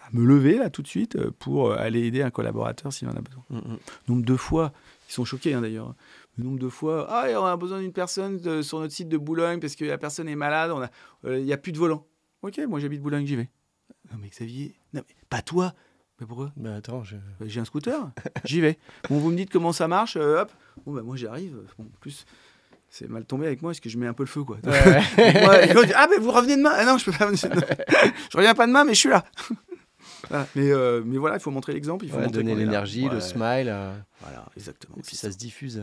à me lever là tout de suite pour aller aider un collaborateur s'il en a besoin. Hmm, hmm. Nombre de fois, ils sont choqués hein, d'ailleurs le nombre de fois, ah, on a besoin d'une personne sur notre site de Boulogne parce que la personne est malade, euh, il n'y a plus de volant. Ok, moi j'habite Boulogne, j'y vais. Non mais Xavier, non, mais pas toi. Mais pourquoi? Bah attends, bah, j'ai un scooter, j'y vais. Bon, vous me dites comment ça marche, euh, hop. Bon, bah, moi j'arrive. en plus, c'est mal tombé avec moi parce que je mets un peu le feu, quoi. ah, mais vous revenez demain Ah non, je peux pas. je reviens pas demain, mais je suis là. mais, euh, mais voilà, il faut montrer l'exemple. Il faut donner l'énergie, le smile. Voilà, exactement. Et puis ça se diffuse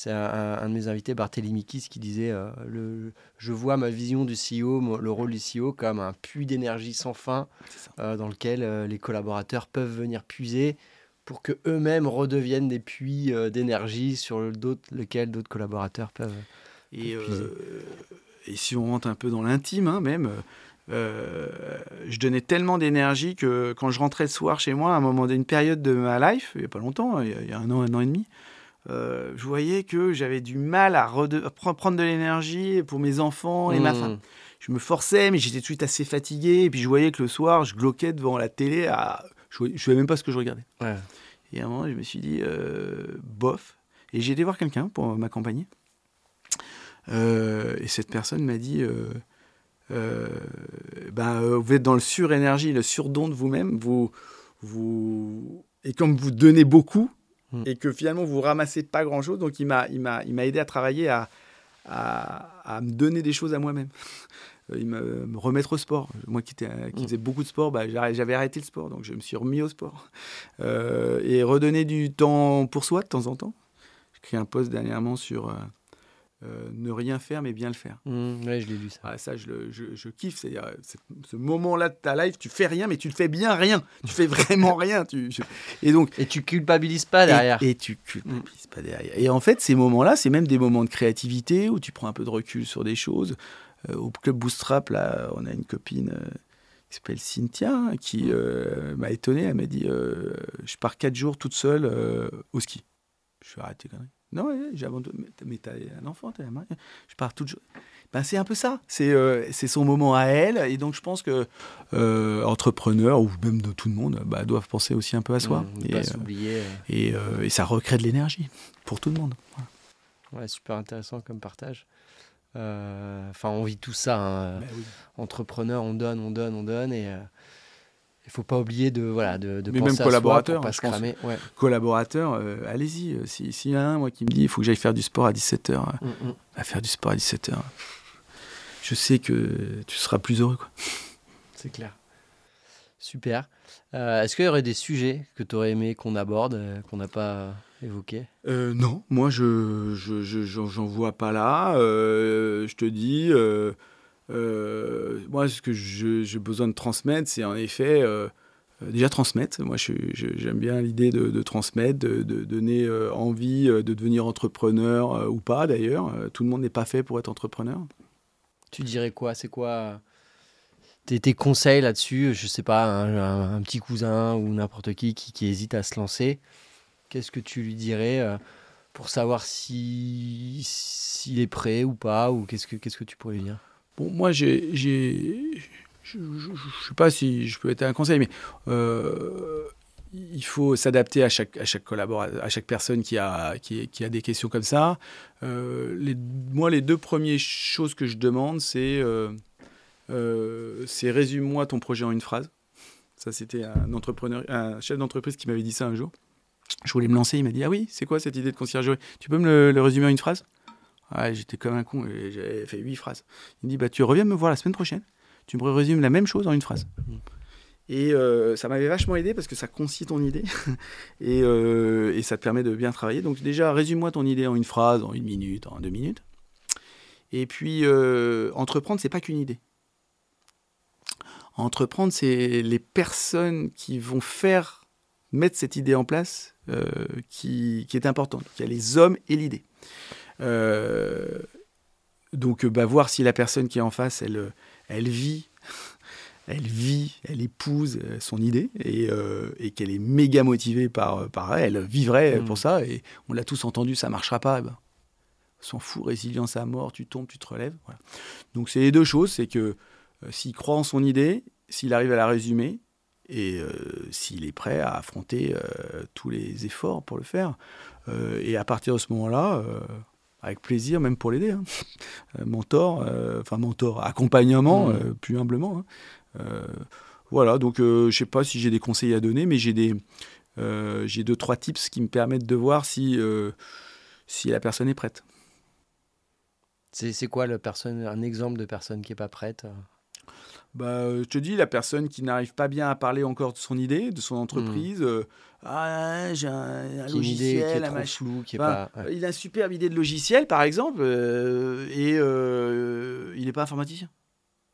C'est un, de mes invités, Barthélémy Kiss, qui disait le, Je vois ma vision du CEO, le rôle du CEO, comme un puits d'énergie sans fin dans lequel les collaborateurs peuvent venir puiser pour que eux-mêmes redeviennent des puits d'énergie sur lesquels d'autres collaborateurs peuvent. Et, et si on rentre un peu dans l'intime, hein, même, euh, je donnais tellement d'énergie que quand je rentrais le soir chez moi, à un moment d'une période de ma life, il n'y a pas longtemps, il y a un an, un an et demi, euh, je voyais que j'avais du mal à, prendre de l'énergie pour mes enfants et ma mmh. femme. Je me forçais, mais j'étais tout de suite assez fatigué. Et puis je voyais que le soir, je gloquais devant la télé. À... Je ne savais même pas ce que je regardais. Et à un moment, je me suis dit, euh, bof. Et j'ai été voir quelqu'un pour m'accompagner. et cette personne m'a dit euh, ben, euh, vous êtes dans le surénergie, le surdon de vous-même, vous, vous, et comme vous donnez beaucoup, hmm. et que finalement vous ramassez pas grand-chose, donc il m'a, il m'a, il m'a aidé à travailler à, à, me donner des choses à moi-même. Euh, il me, me remettre au sport. Moi qui, qui hmm. faisais beaucoup de sport, bah, j'avais arrêté le sport, donc je me suis remis au sport. et redonner du temps pour soi de temps en temps. J'ai écrit un post dernièrement sur euh, ne rien faire mais bien le faire. Mmh, je l'ai lu ça. Ah, ça, je, je, je kiffe. C'est euh, ce moment-là de ta life, tu fais rien, mais tu le fais bien rien. Tu fais vraiment rien. Tu, et donc et tu culpabilises pas derrière. Et, tu culpabilises pas derrière. Et en fait, ces moments-là, c'est même des moments de créativité où tu prends un peu de recul sur des choses. Euh, au club Bootstrap, là, on a une copine qui s'appelle Cynthia qui m'a étonné. Elle m'a dit Je pars quatre jours toute seule au ski. Je suis arrêté. Non, j'ai abandonné. Mais t'as un enfant, t'as un mari. Je pars toute. Ben, c'est un peu ça. C'est euh, son moment à elle. Et donc, je pense que euh, entrepreneurs, ou même de tout le monde, bah, doivent penser aussi un peu à soi. Mmh, et, pas s'oublier. Et, et, ça recrée de l'énergie pour tout le monde. Ouais, super intéressant comme partage. Enfin, on vit tout ça. Hein. Ben Entrepreneur, on donne, on donne, on donne. Et il faut pas oublier de voilà de, de mais même collaborateur pas se cramer ouais. collaborateur euh, allez-y euh, s'il si y a un moi qui me dit il faut que j'aille faire du sport à 17h euh, mm, mm. à faire du sport à 17h je sais que tu seras plus heureux c'est clair. Super. Est-ce qu'il y aurait des sujets que tu aurais aimé qu'on aborde qu'on n'a pas évoqué non. Moi je j'en vois pas là. Je te dis moi, ce que j'ai besoin de transmettre, c'est en effet euh, euh, déjà transmettre. Moi, j'aime bien l'idée de, transmettre, de, donner envie de devenir entrepreneur ou pas d'ailleurs. tout le monde n'est pas fait pour être entrepreneur. Tu dirais quoi? C'est quoi tes, conseils là-dessus? Je sais pas, un, petit cousin ou n'importe qui, qui, hésite à se lancer. Qu'est-ce que tu lui dirais pour savoir s'il est prêt ou pas Ou qu'est-ce que, que tu pourrais lui dire? Bon, moi, j'ai, je ne sais pas si je peux être un conseil, mais euh, il faut s'adapter à chaque, à chaque collaborateur, à chaque personne qui a, qui, a des questions comme ça. Euh, moi, les deux premières choses que je demande, c'est euh, c'est résume-moi ton projet en une phrase. Ça, c'était un entrepreneur, un chef d'entreprise qui m'avait dit ça un jour. Je voulais me lancer, il m'a dit Ah oui, c'est quoi cette idée de conciergerie? Tu peux me le résumer en une phrase j'étais comme un con j'avais fait huit phrases. Il me dit bah, Tu reviens me voir la semaine prochaine, tu me résumes la même chose en une phrase. Mmh. Et euh, ça m'avait vachement aidé parce que ça concis ton idée et, euh, et, ça te permet de bien travailler. Donc, déjà, résume-moi ton idée en une phrase, en une minute, en deux minutes. Et puis, euh, entreprendre, c'est pas qu'une idée. Entreprendre, c'est les personnes qui vont faire mettre cette idée en place qui, qui est importante. Il y a les hommes et l'idée. Euh, donc, bah, voir si la personne qui est en face, elle, elle vit, elle vit, elle épouse euh, son idée et, euh, et qu'elle est méga motivée par, par elle, vivrait pour mm. ça. Et on l'a tous entendu, ça marchera pas. Eh ben, s'en fout, résilience à mort, tu tombes, tu te relèves. Donc, c'est les deux choses c'est que s'il croit en son idée, s'il arrive à la résumer, et s'il est prêt à affronter tous les efforts pour le faire. et à partir de ce moment-là, avec plaisir, même pour l'aider. Hein. Euh, mentor, euh, enfin mentor, accompagnement, mmh. euh, plus humblement. Hein. voilà, donc je ne sais pas si j'ai des conseils à donner, mais j'ai des, j'ai deux trois tips qui me permettent de voir si si la personne est prête. C'est quoi le personne, un exemple de personne qui est pas prête bah, je te dis, la personne qui n'arrive pas bien à parler encore de son idée, de son entreprise, euh, ah, j'ai un, un Qui a une idée qui est logiciel, un trop machin. floue, qui est Enfin, pas. ouais. Il a une superbe idée de logiciel, par exemple, euh, et euh, il n'est pas informaticien.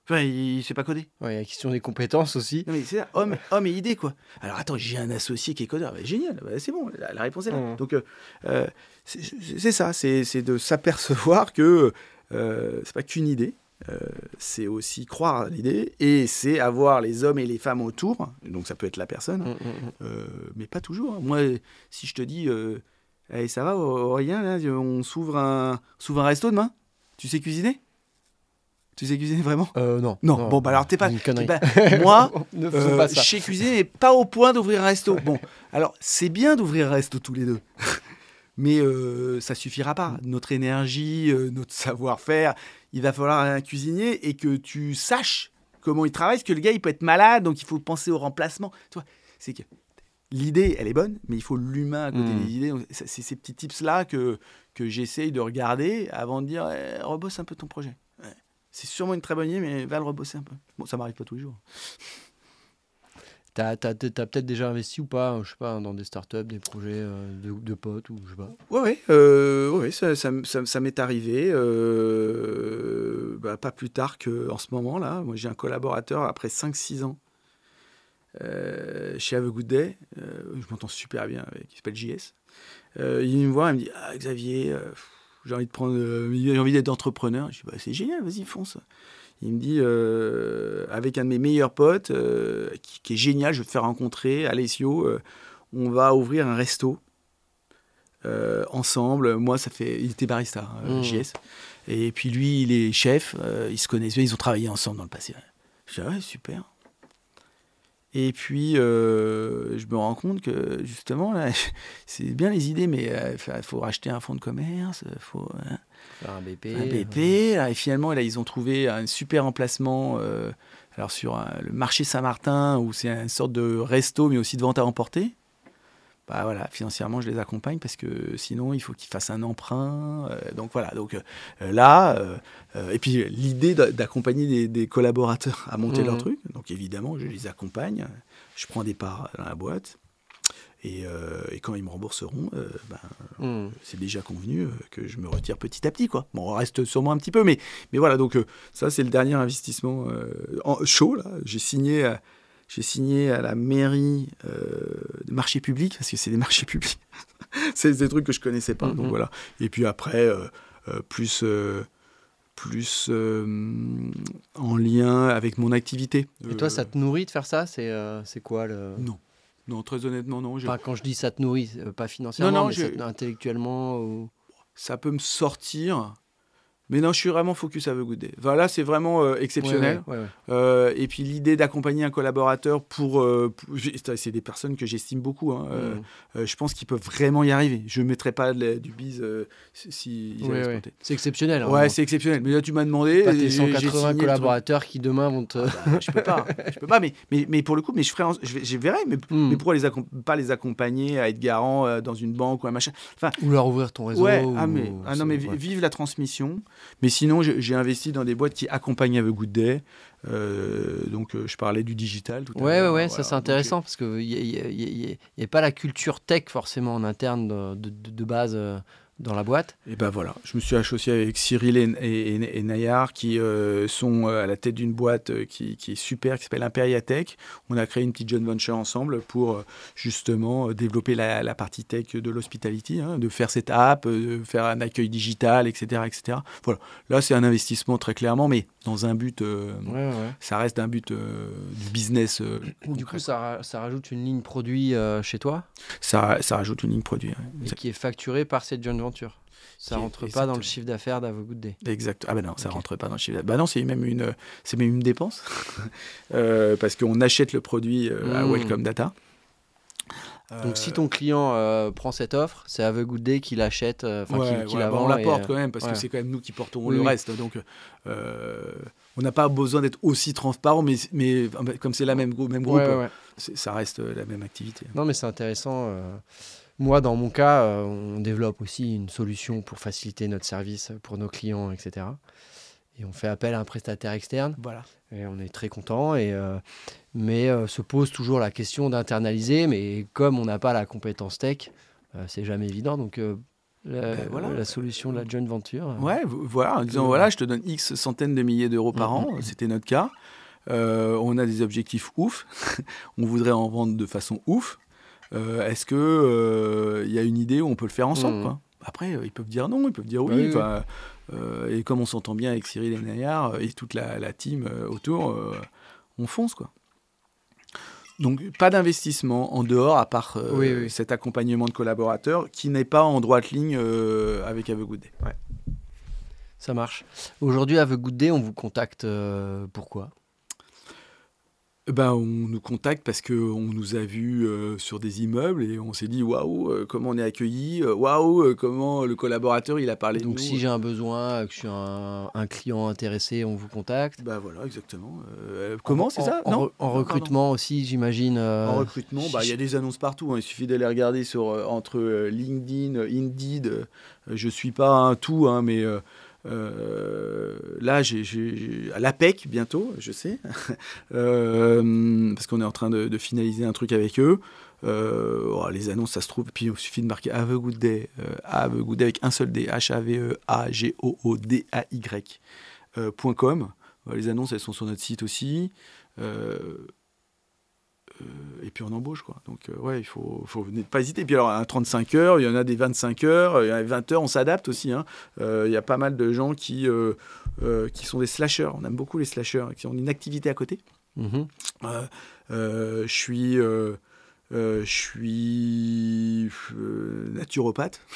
Enfin, il ne sait pas coder. Ouais, il y a la question des compétences aussi. Non, mais c'est ça, homme, homme et idée, quoi. Alors attends, j'ai un associé qui est codeur. Bah, génial, bah, c'est bon, la, la réponse est là. Mhm. Donc, euh, euh, c'est ça, c'est de s'apercevoir que euh, c'est pas qu'une idée, euh, c'est aussi croire à l'idée, et c'est avoir les hommes et les femmes autour, donc ça peut être la personne, Mm, mm, mm. euh, mais pas toujours. hein. Moi, si je te dis, euh, Hey, ça va, Aurélien, là, on s'ouvre un, s'ouvre un resto demain? Tu sais cuisiner? Tu sais cuisiner vraiment? Euh, non. Non, bon, bah alors t'es pas. Une connerie. moi, ne faisons pas ça. chez Cuisiner, mais pas au point d'ouvrir un resto. Bon, alors c'est bien d'ouvrir un resto tous les deux, mais ça suffira pas. Notre énergie, notre savoir-faire, il va falloir un cuisinier et que tu saches comment il travaille, parce que le gars il peut être malade, donc il faut penser au remplacement. Tu vois, c'est que l'idée, elle est bonne, mais il faut l'humain à côté Mm. des idées. C'est ces petits tips là que que j'essaye de regarder avant de dire, eh, rebosse un peu ton projet. C'est sûrement une très bonne idée, mais va le rebosser un peu. Bon, ça m'arrive pas tous les jours. T'as- t'as peut-être déjà investi ou pas, je sais pas, dans des startups, des projets euh, de, potes ou je sais pas. Ouais, ouais, euh, ouais, ça, ça, ça- m'est arrivé. euh, bah, pas plus tard qu'en ce moment là. Moi, j'ai un collaborateur après 5-6 ans euh, chez Have a Day. je m'entends super bien avec. Il s'appelle JS. Il vient me voir, il me dit Ah, Xavier, j'ai envie j'ai envie d'être entrepreneur. Je dis bah, C'est génial, vas-y, fonce. Il me dit euh, Avec un de mes meilleurs potes, euh, qui, qui est génial, je vais te faire rencontrer, Alessio, euh, on va ouvrir un resto ensemble. Moi, ça fait. Il était barista, euh, Mmh. JS. Et puis lui, il est chef. ils se connaissent bien. Ils ont travaillé ensemble dans le passé. Je dis, ah ouais, super. Et puis, euh, je me rends compte que justement, là, c'est bien les idées, mais il faut racheter un fonds de commerce, il faut hein, Faire un BP. un BP. et finalement, là, ils ont trouvé un super emplacement euh, alors sur le marché Saint-Martin, où c'est une sorte de resto, mais aussi de vente à emporter. Bah voilà, financièrement, je les accompagne parce que sinon, il faut qu'ils fassent un emprunt. euh, donc voilà, donc euh, là, euh, et puis l'idée d'a- d'accompagner des, des collaborateurs à monter Mhm. leur truc. Donc évidemment, je les accompagne, je prends des parts dans la boîte. Et, et quand ils me rembourseront, ben, Hmm. c'est déjà convenu que je me retire petit à petit. Quoi. Bon, on reste sûrement un petit peu, mais, mais voilà, donc ça, c'est le dernier investissement en, chaud. J'ai, signé j'ai signé à la mairie euh, des marchés publics, parce que c'est des marchés publics. c'est des trucs que je connaissais pas. Donc Mhm. voilà. Et puis après, euh, euh, plus, plus euh, en lien avec mon activité. Et toi, Euh, ça te nourrit de faire ça? C'est euh, quoi le. Non. Non, très honnêtement, non. Enfin, quand je dis ça te nourrit, pas financièrement, non, mais ça intellectuellement ou... ça peut me sortir. Mais non, je suis vraiment focus à The Good Day. Enfin, là, c'est vraiment euh, exceptionnel. Ouais, ouais, ouais, ouais. Euh, et puis l'idée d'accompagner un collaborateur pour, euh, pour- c'est des personnes que j'estime beaucoup. hein. Euh, je pense qu'ils peuvent vraiment y arriver. Je ne mettrais pas de- du bise si. C'est exceptionnel. hein, Ouais, c'est exceptionnel. Mais là, tu m'as demandé. pas tes j'ai- j'ai signé 180 le collaborateurs qui demain vont te. truc. Bah, je peux pas. je peux pas. Mais, mais, mais pour le coup, mais je ferai, en- je, verrai. Mais, Hmm. mais pourquoi les pas les accompagner à être garant dans une banque ou un machin? Ou leur ouvrir ton réseau. Ouais, ou- ah, mais, ah non, mais vive la transmission. Mais sinon, j'ai investi dans des boîtes qui accompagnent Have a Good Day. Euh, donc, euh, je parlais du digital tout à Ouais, ouais, l'heure. ouais, Voilà. ça c'est Donc, intéressant parce qu'il n'y a, pas la culture tech forcément en interne de, de- de- de base euh, dans la boîte. Et ben voilà, je me suis associé avec Cyril et, et, et- et Nayar qui euh, sont euh, à la tête d'une boîte euh, qui, qui est super, qui s'appelle Imperia Tech. On a créé une petite joint venture ensemble pour justement développer la, la partie tech de l'hospitality, hein, de faire cette app, de faire un accueil digital, etc. etc. Voilà, là c'est un investissement très clairement, mais dans un but, euh, Ouais, ouais. ça reste un but euh, du business. euh, Du coup, ça, ra- ça rajoute une ligne produit euh, chez toi? Ça, ça rajoute une ligne produit. ouais. et qui est facturée par cette joint venture. Ça rentre pas dans le chiffre d'affaires d'Ave Good Day. Exact. Ah ben non, ça Ok. rentre pas dans le chiffre. d'affaires. Bah non, c'est même une, c'est même une dépense Euh, parce qu'on achète le produit euh, à Mm. Welcome Data. Donc Euh, si ton client euh, prend cette offre, c'est Good Day qui l'achète, enfin ouais, qui, qui voilà, la bah, vend. on la porte quand même parce ouais. que c'est quand même nous qui portons Oui, le oui. reste. Donc, euh, on n'a pas besoin d'être aussi transparent, mais, mais comme c'est la même, même groupe, ça reste la même activité. Non, mais c'est intéressant. Moi, dans mon cas, euh, on développe aussi une solution pour faciliter notre service pour nos clients, etc. et on fait appel à un prestataire externe. Voilà. Et on est très content. Et, euh, mais euh, se pose toujours la question d'internaliser. Mais comme on n'a pas la compétence tech, c'est jamais évident. Donc la, Ben voilà. la solution de la joint venture. Ouais, voilà, en disant voilà, je te donne X centaines de milliers d'euros par Mhm. an, c'était notre cas. Euh, on a des objectifs ouf, on voudrait en vendre de façon ouf. Euh, Est-ce que euh, il y a une idée où on peut le faire ensemble quoi? Après, euh, ils peuvent dire non, ils peuvent dire oui. Bah oui, euh, et comme on s'entend bien avec Cyril euh, et toute la, la team euh, autour, euh, on fonce quoi. Donc pas d'investissement en dehors à part euh, Oui, oui. cet accompagnement de collaborateurs qui n'est pas en droite ligne euh, avec Have a Good Day. Ça marche. Aujourd'hui, Good Day, on vous contacte euh, pourquoi Ben, on nous contacte parce qu'on nous a vus euh, sur des immeubles et on s'est dit waouh, euh, comment on est accueilli, euh, waouh, comment le collaborateur il a parlé de Donc, nous. si j'ai un besoin, que je suis un, un client intéressé, on vous contacte. Ben voilà, exactement. Euh, comment c'est ça? en, Non? Pardon. recrutement aussi, j'imagine. euh, En recrutement, bah, il y a des annonces partout. hein. Il suffit d'aller regarder sur, entre LinkedIn, Indeed. je suis pas un tout, hein, mais euh, là, j'ai, à l'APEC bientôt, je sais, Euh, parce qu'on est en train de, finaliser un truc avec eux. Euh, oh, les annonces, ça se trouve. Puis il suffit de marquer Have Good Day, Have Good Day avec un seul D, H-A-V-E-A-G-O-O-D-A-Y. point .com. Euh, Les annonces, elles sont sur notre site aussi. Euh, et puis on embauche quoi. Donc euh, ouais, il faut, faut ne pas hésiter. Et puis alors un 35 heures, il y en a des 25 heures, il y en a des 20 heures, on s'adapte aussi. hein. Euh, il y a pas mal de gens qui, euh, euh, qui sont des slashers. On aime beaucoup les slashers, qui ont une activité à côté. euh, je suis, je suis naturopathe.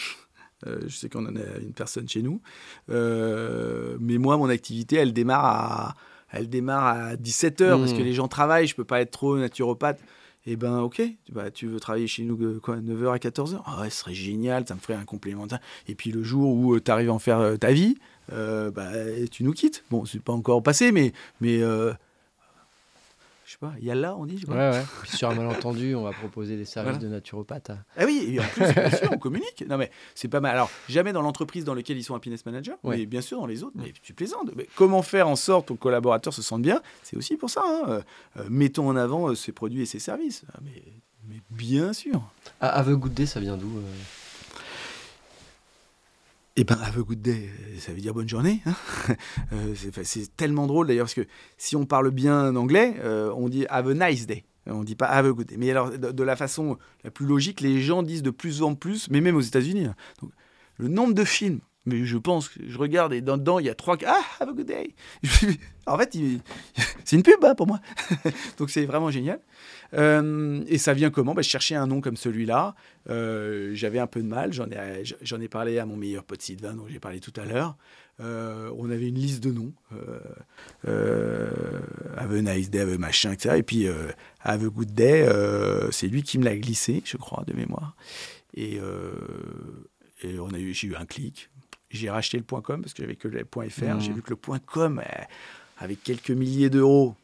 Euh, je sais qu'on en a une personne chez nous. Euh, mais moi, mon activité, elle démarre à, elle démarre à 17h parce que les gens travaillent. Je peux pas être trop naturopathe. Eh ben, ok, bah, tu veux travailler chez nous euh, quoi, 9h à 14h Ah ouais, ce serait génial, ça me ferait un complémentaire. Et puis le jour où tu arrives à en faire euh, ta vie, euh, bah, tu nous quittes. Bon, c'est pas encore passé, mais, mais euh, je sais pas, il y a là, on dit je sais pas. Ouais, ouais. Puis sur un malentendu, on va proposer des services Voilà. de naturopathe. à- Ah oui, et en plus, bien sûr, on communique. Non, mais c'est pas mal. Alors, jamais dans l'entreprise dans laquelle ils sont happiness manager, Ouais. mais bien sûr dans les autres. Mais tu plaisantes. Mais comment faire en sorte que ton collaborateur se sente bien? C'est aussi pour ça. hein. Euh, mettons en avant euh, ses produits et ses services. Ah, mais, mais bien sûr. Ah, Have a Good Day, ça vient d'où euh? Eh ben, have a good day, euh, ça veut dire bonne journée. hein. Euh, c'est tellement drôle d'ailleurs, parce que si on parle bien anglais, euh, on dit have a nice day. On dit pas have a good day. Mais alors, de, la façon la plus logique, les gens disent de plus en plus, mais même aux États-Unis. hein. Le nombre de films, mais je pense, je regarde et dans- dedans, il y a trois. Ah, have a good day. en fait, c'est une pub hein, pour moi. Donc, c'est vraiment génial. Euh, et ça vient comment? Bah, Je cherchais un nom comme celui-là. Euh, J'avais un peu de mal. J'en ai, j'en ai parlé à mon meilleur pote Sylvain, dont j'ai parlé tout à l'heure. Euh, on avait une liste de noms. Have a nice day, have a machin, etc. Et puis, have a good day, c'est lui qui me l'a glissé, je crois, de mémoire. Et, et on a eu, j'ai eu un clic. J'ai racheté le .com parce que j'avais que le .fr. Mhm. J'ai vu que le .com, euh, avec quelques milliers d'euros,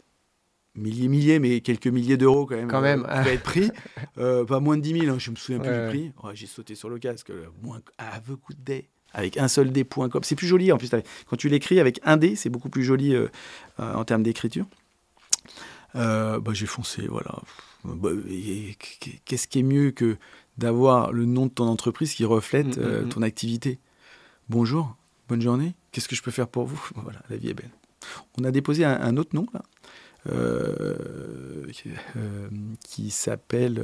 milliers, milliers, mais quelques milliers d'euros quand même, Quand euh, même. pouvait être pris. Euh, pas moins de 10 000, hein, je me souviens plus du prix. Ouais, j'ai sauté sur le casque. Le moins, have a good day. Avec un seul D.com. C'est plus joli en plus. Quand tu l'écris avec un D, c'est beaucoup plus joli euh, euh, en termes d'écriture. Euh, bah, j'ai foncé, voilà. Bah, Qu'est-ce qui est mieux que d'avoir le nom de ton entreprise qui reflète Mm, mm, euh, mm. ton activité? Bonjour, bonne journée, qu'est-ce que je peux faire pour vous Voilà, la vie est belle. On a déposé un, un autre nom, là, euh, qui- euh, qui s'appelle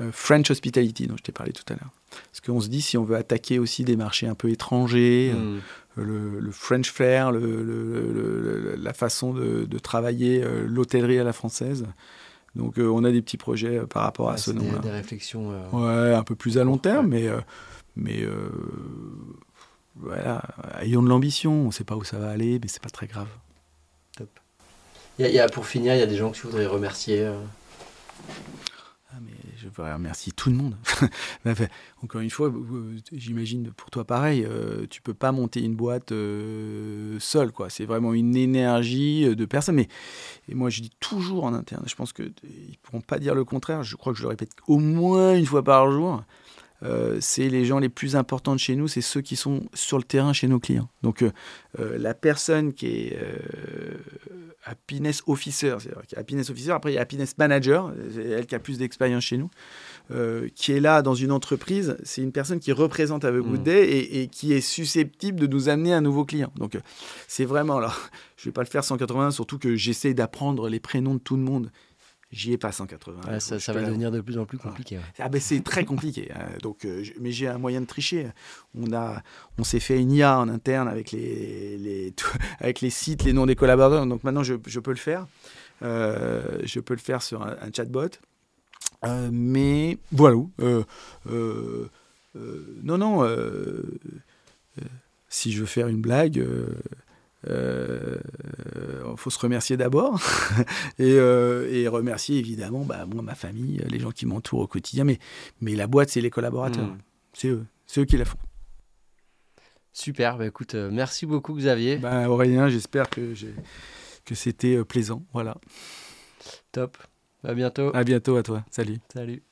euh, French Hospitality, dont je t'ai parlé tout à l'heure. Parce qu'on se dit, si on veut attaquer aussi des marchés un peu étrangers, Hmm. le, le French flair, le- le- la façon de, de travailler l'hôtellerie à la française. Donc on a des petits projets par rapport à ce nom-là. des réflexions. Ouais, un peu plus à long terme, Ouais. mais, mais euh, voilà, ayons de l'ambition. On ne sait pas où ça va aller, mais c'est pas très grave. Il y a- y a- pour finir, il y a des gens que tu voudrais remercier. euh. Ah, mais je voudrais remercier tout le monde. Encore une fois, euh, j'imagine pour toi pareil, euh, tu peux pas monter une boîte euh, seul, quoi. C'est vraiment une énergie euh, de personnes. Mais et moi, je dis toujours en interne. Je pense que euh, ils pourront pas dire le contraire. Je crois que je le répète au moins une fois par jour. Euh, c'est les gens les plus importants de chez nous, c'est ceux qui sont sur le terrain chez nos clients. Donc euh, euh, la personne qui est happiness officer, c'est happiness officer, après il y a happiness manager, c'est elle qui a plus d'expérience chez nous, qui est là dans une entreprise, c'est une personne qui représente Have a Good Day et, et, qui est susceptible de nous amener un nouveau client. Donc c'est vraiment, alors je ne vais pas le faire 180, surtout que j'essaie d'apprendre les prénoms de tout le monde. J'y ai pas 180. ça, va devenir de plus en plus compliqué. Ah ben c'est très compliqué. Hein. Donc, euh, mais j'ai un moyen de tricher. On a, on s'est fait une IA en interne avec les, les avec les sites, les noms des collaborateurs. Donc maintenant, je, je peux le faire. Euh, je peux le faire sur un, chatbot. Euh, mais voilà. non, non. si je veux faire une blague il euh, faut se remercier d'abord euh, et, remercier évidemment bah, moi, ma famille, les gens qui m'entourent au quotidien. Mais, mais la boîte, c'est les collaborateurs. Hmm. C'est eux. C'est eux qui la font. Super. Bah, écoute, euh, merci beaucoup, Xavier. Bah, Aurélien, j'espère que, que c'était plaisant. Voilà. Top. À bientôt. À bientôt à toi. Salut. Salut.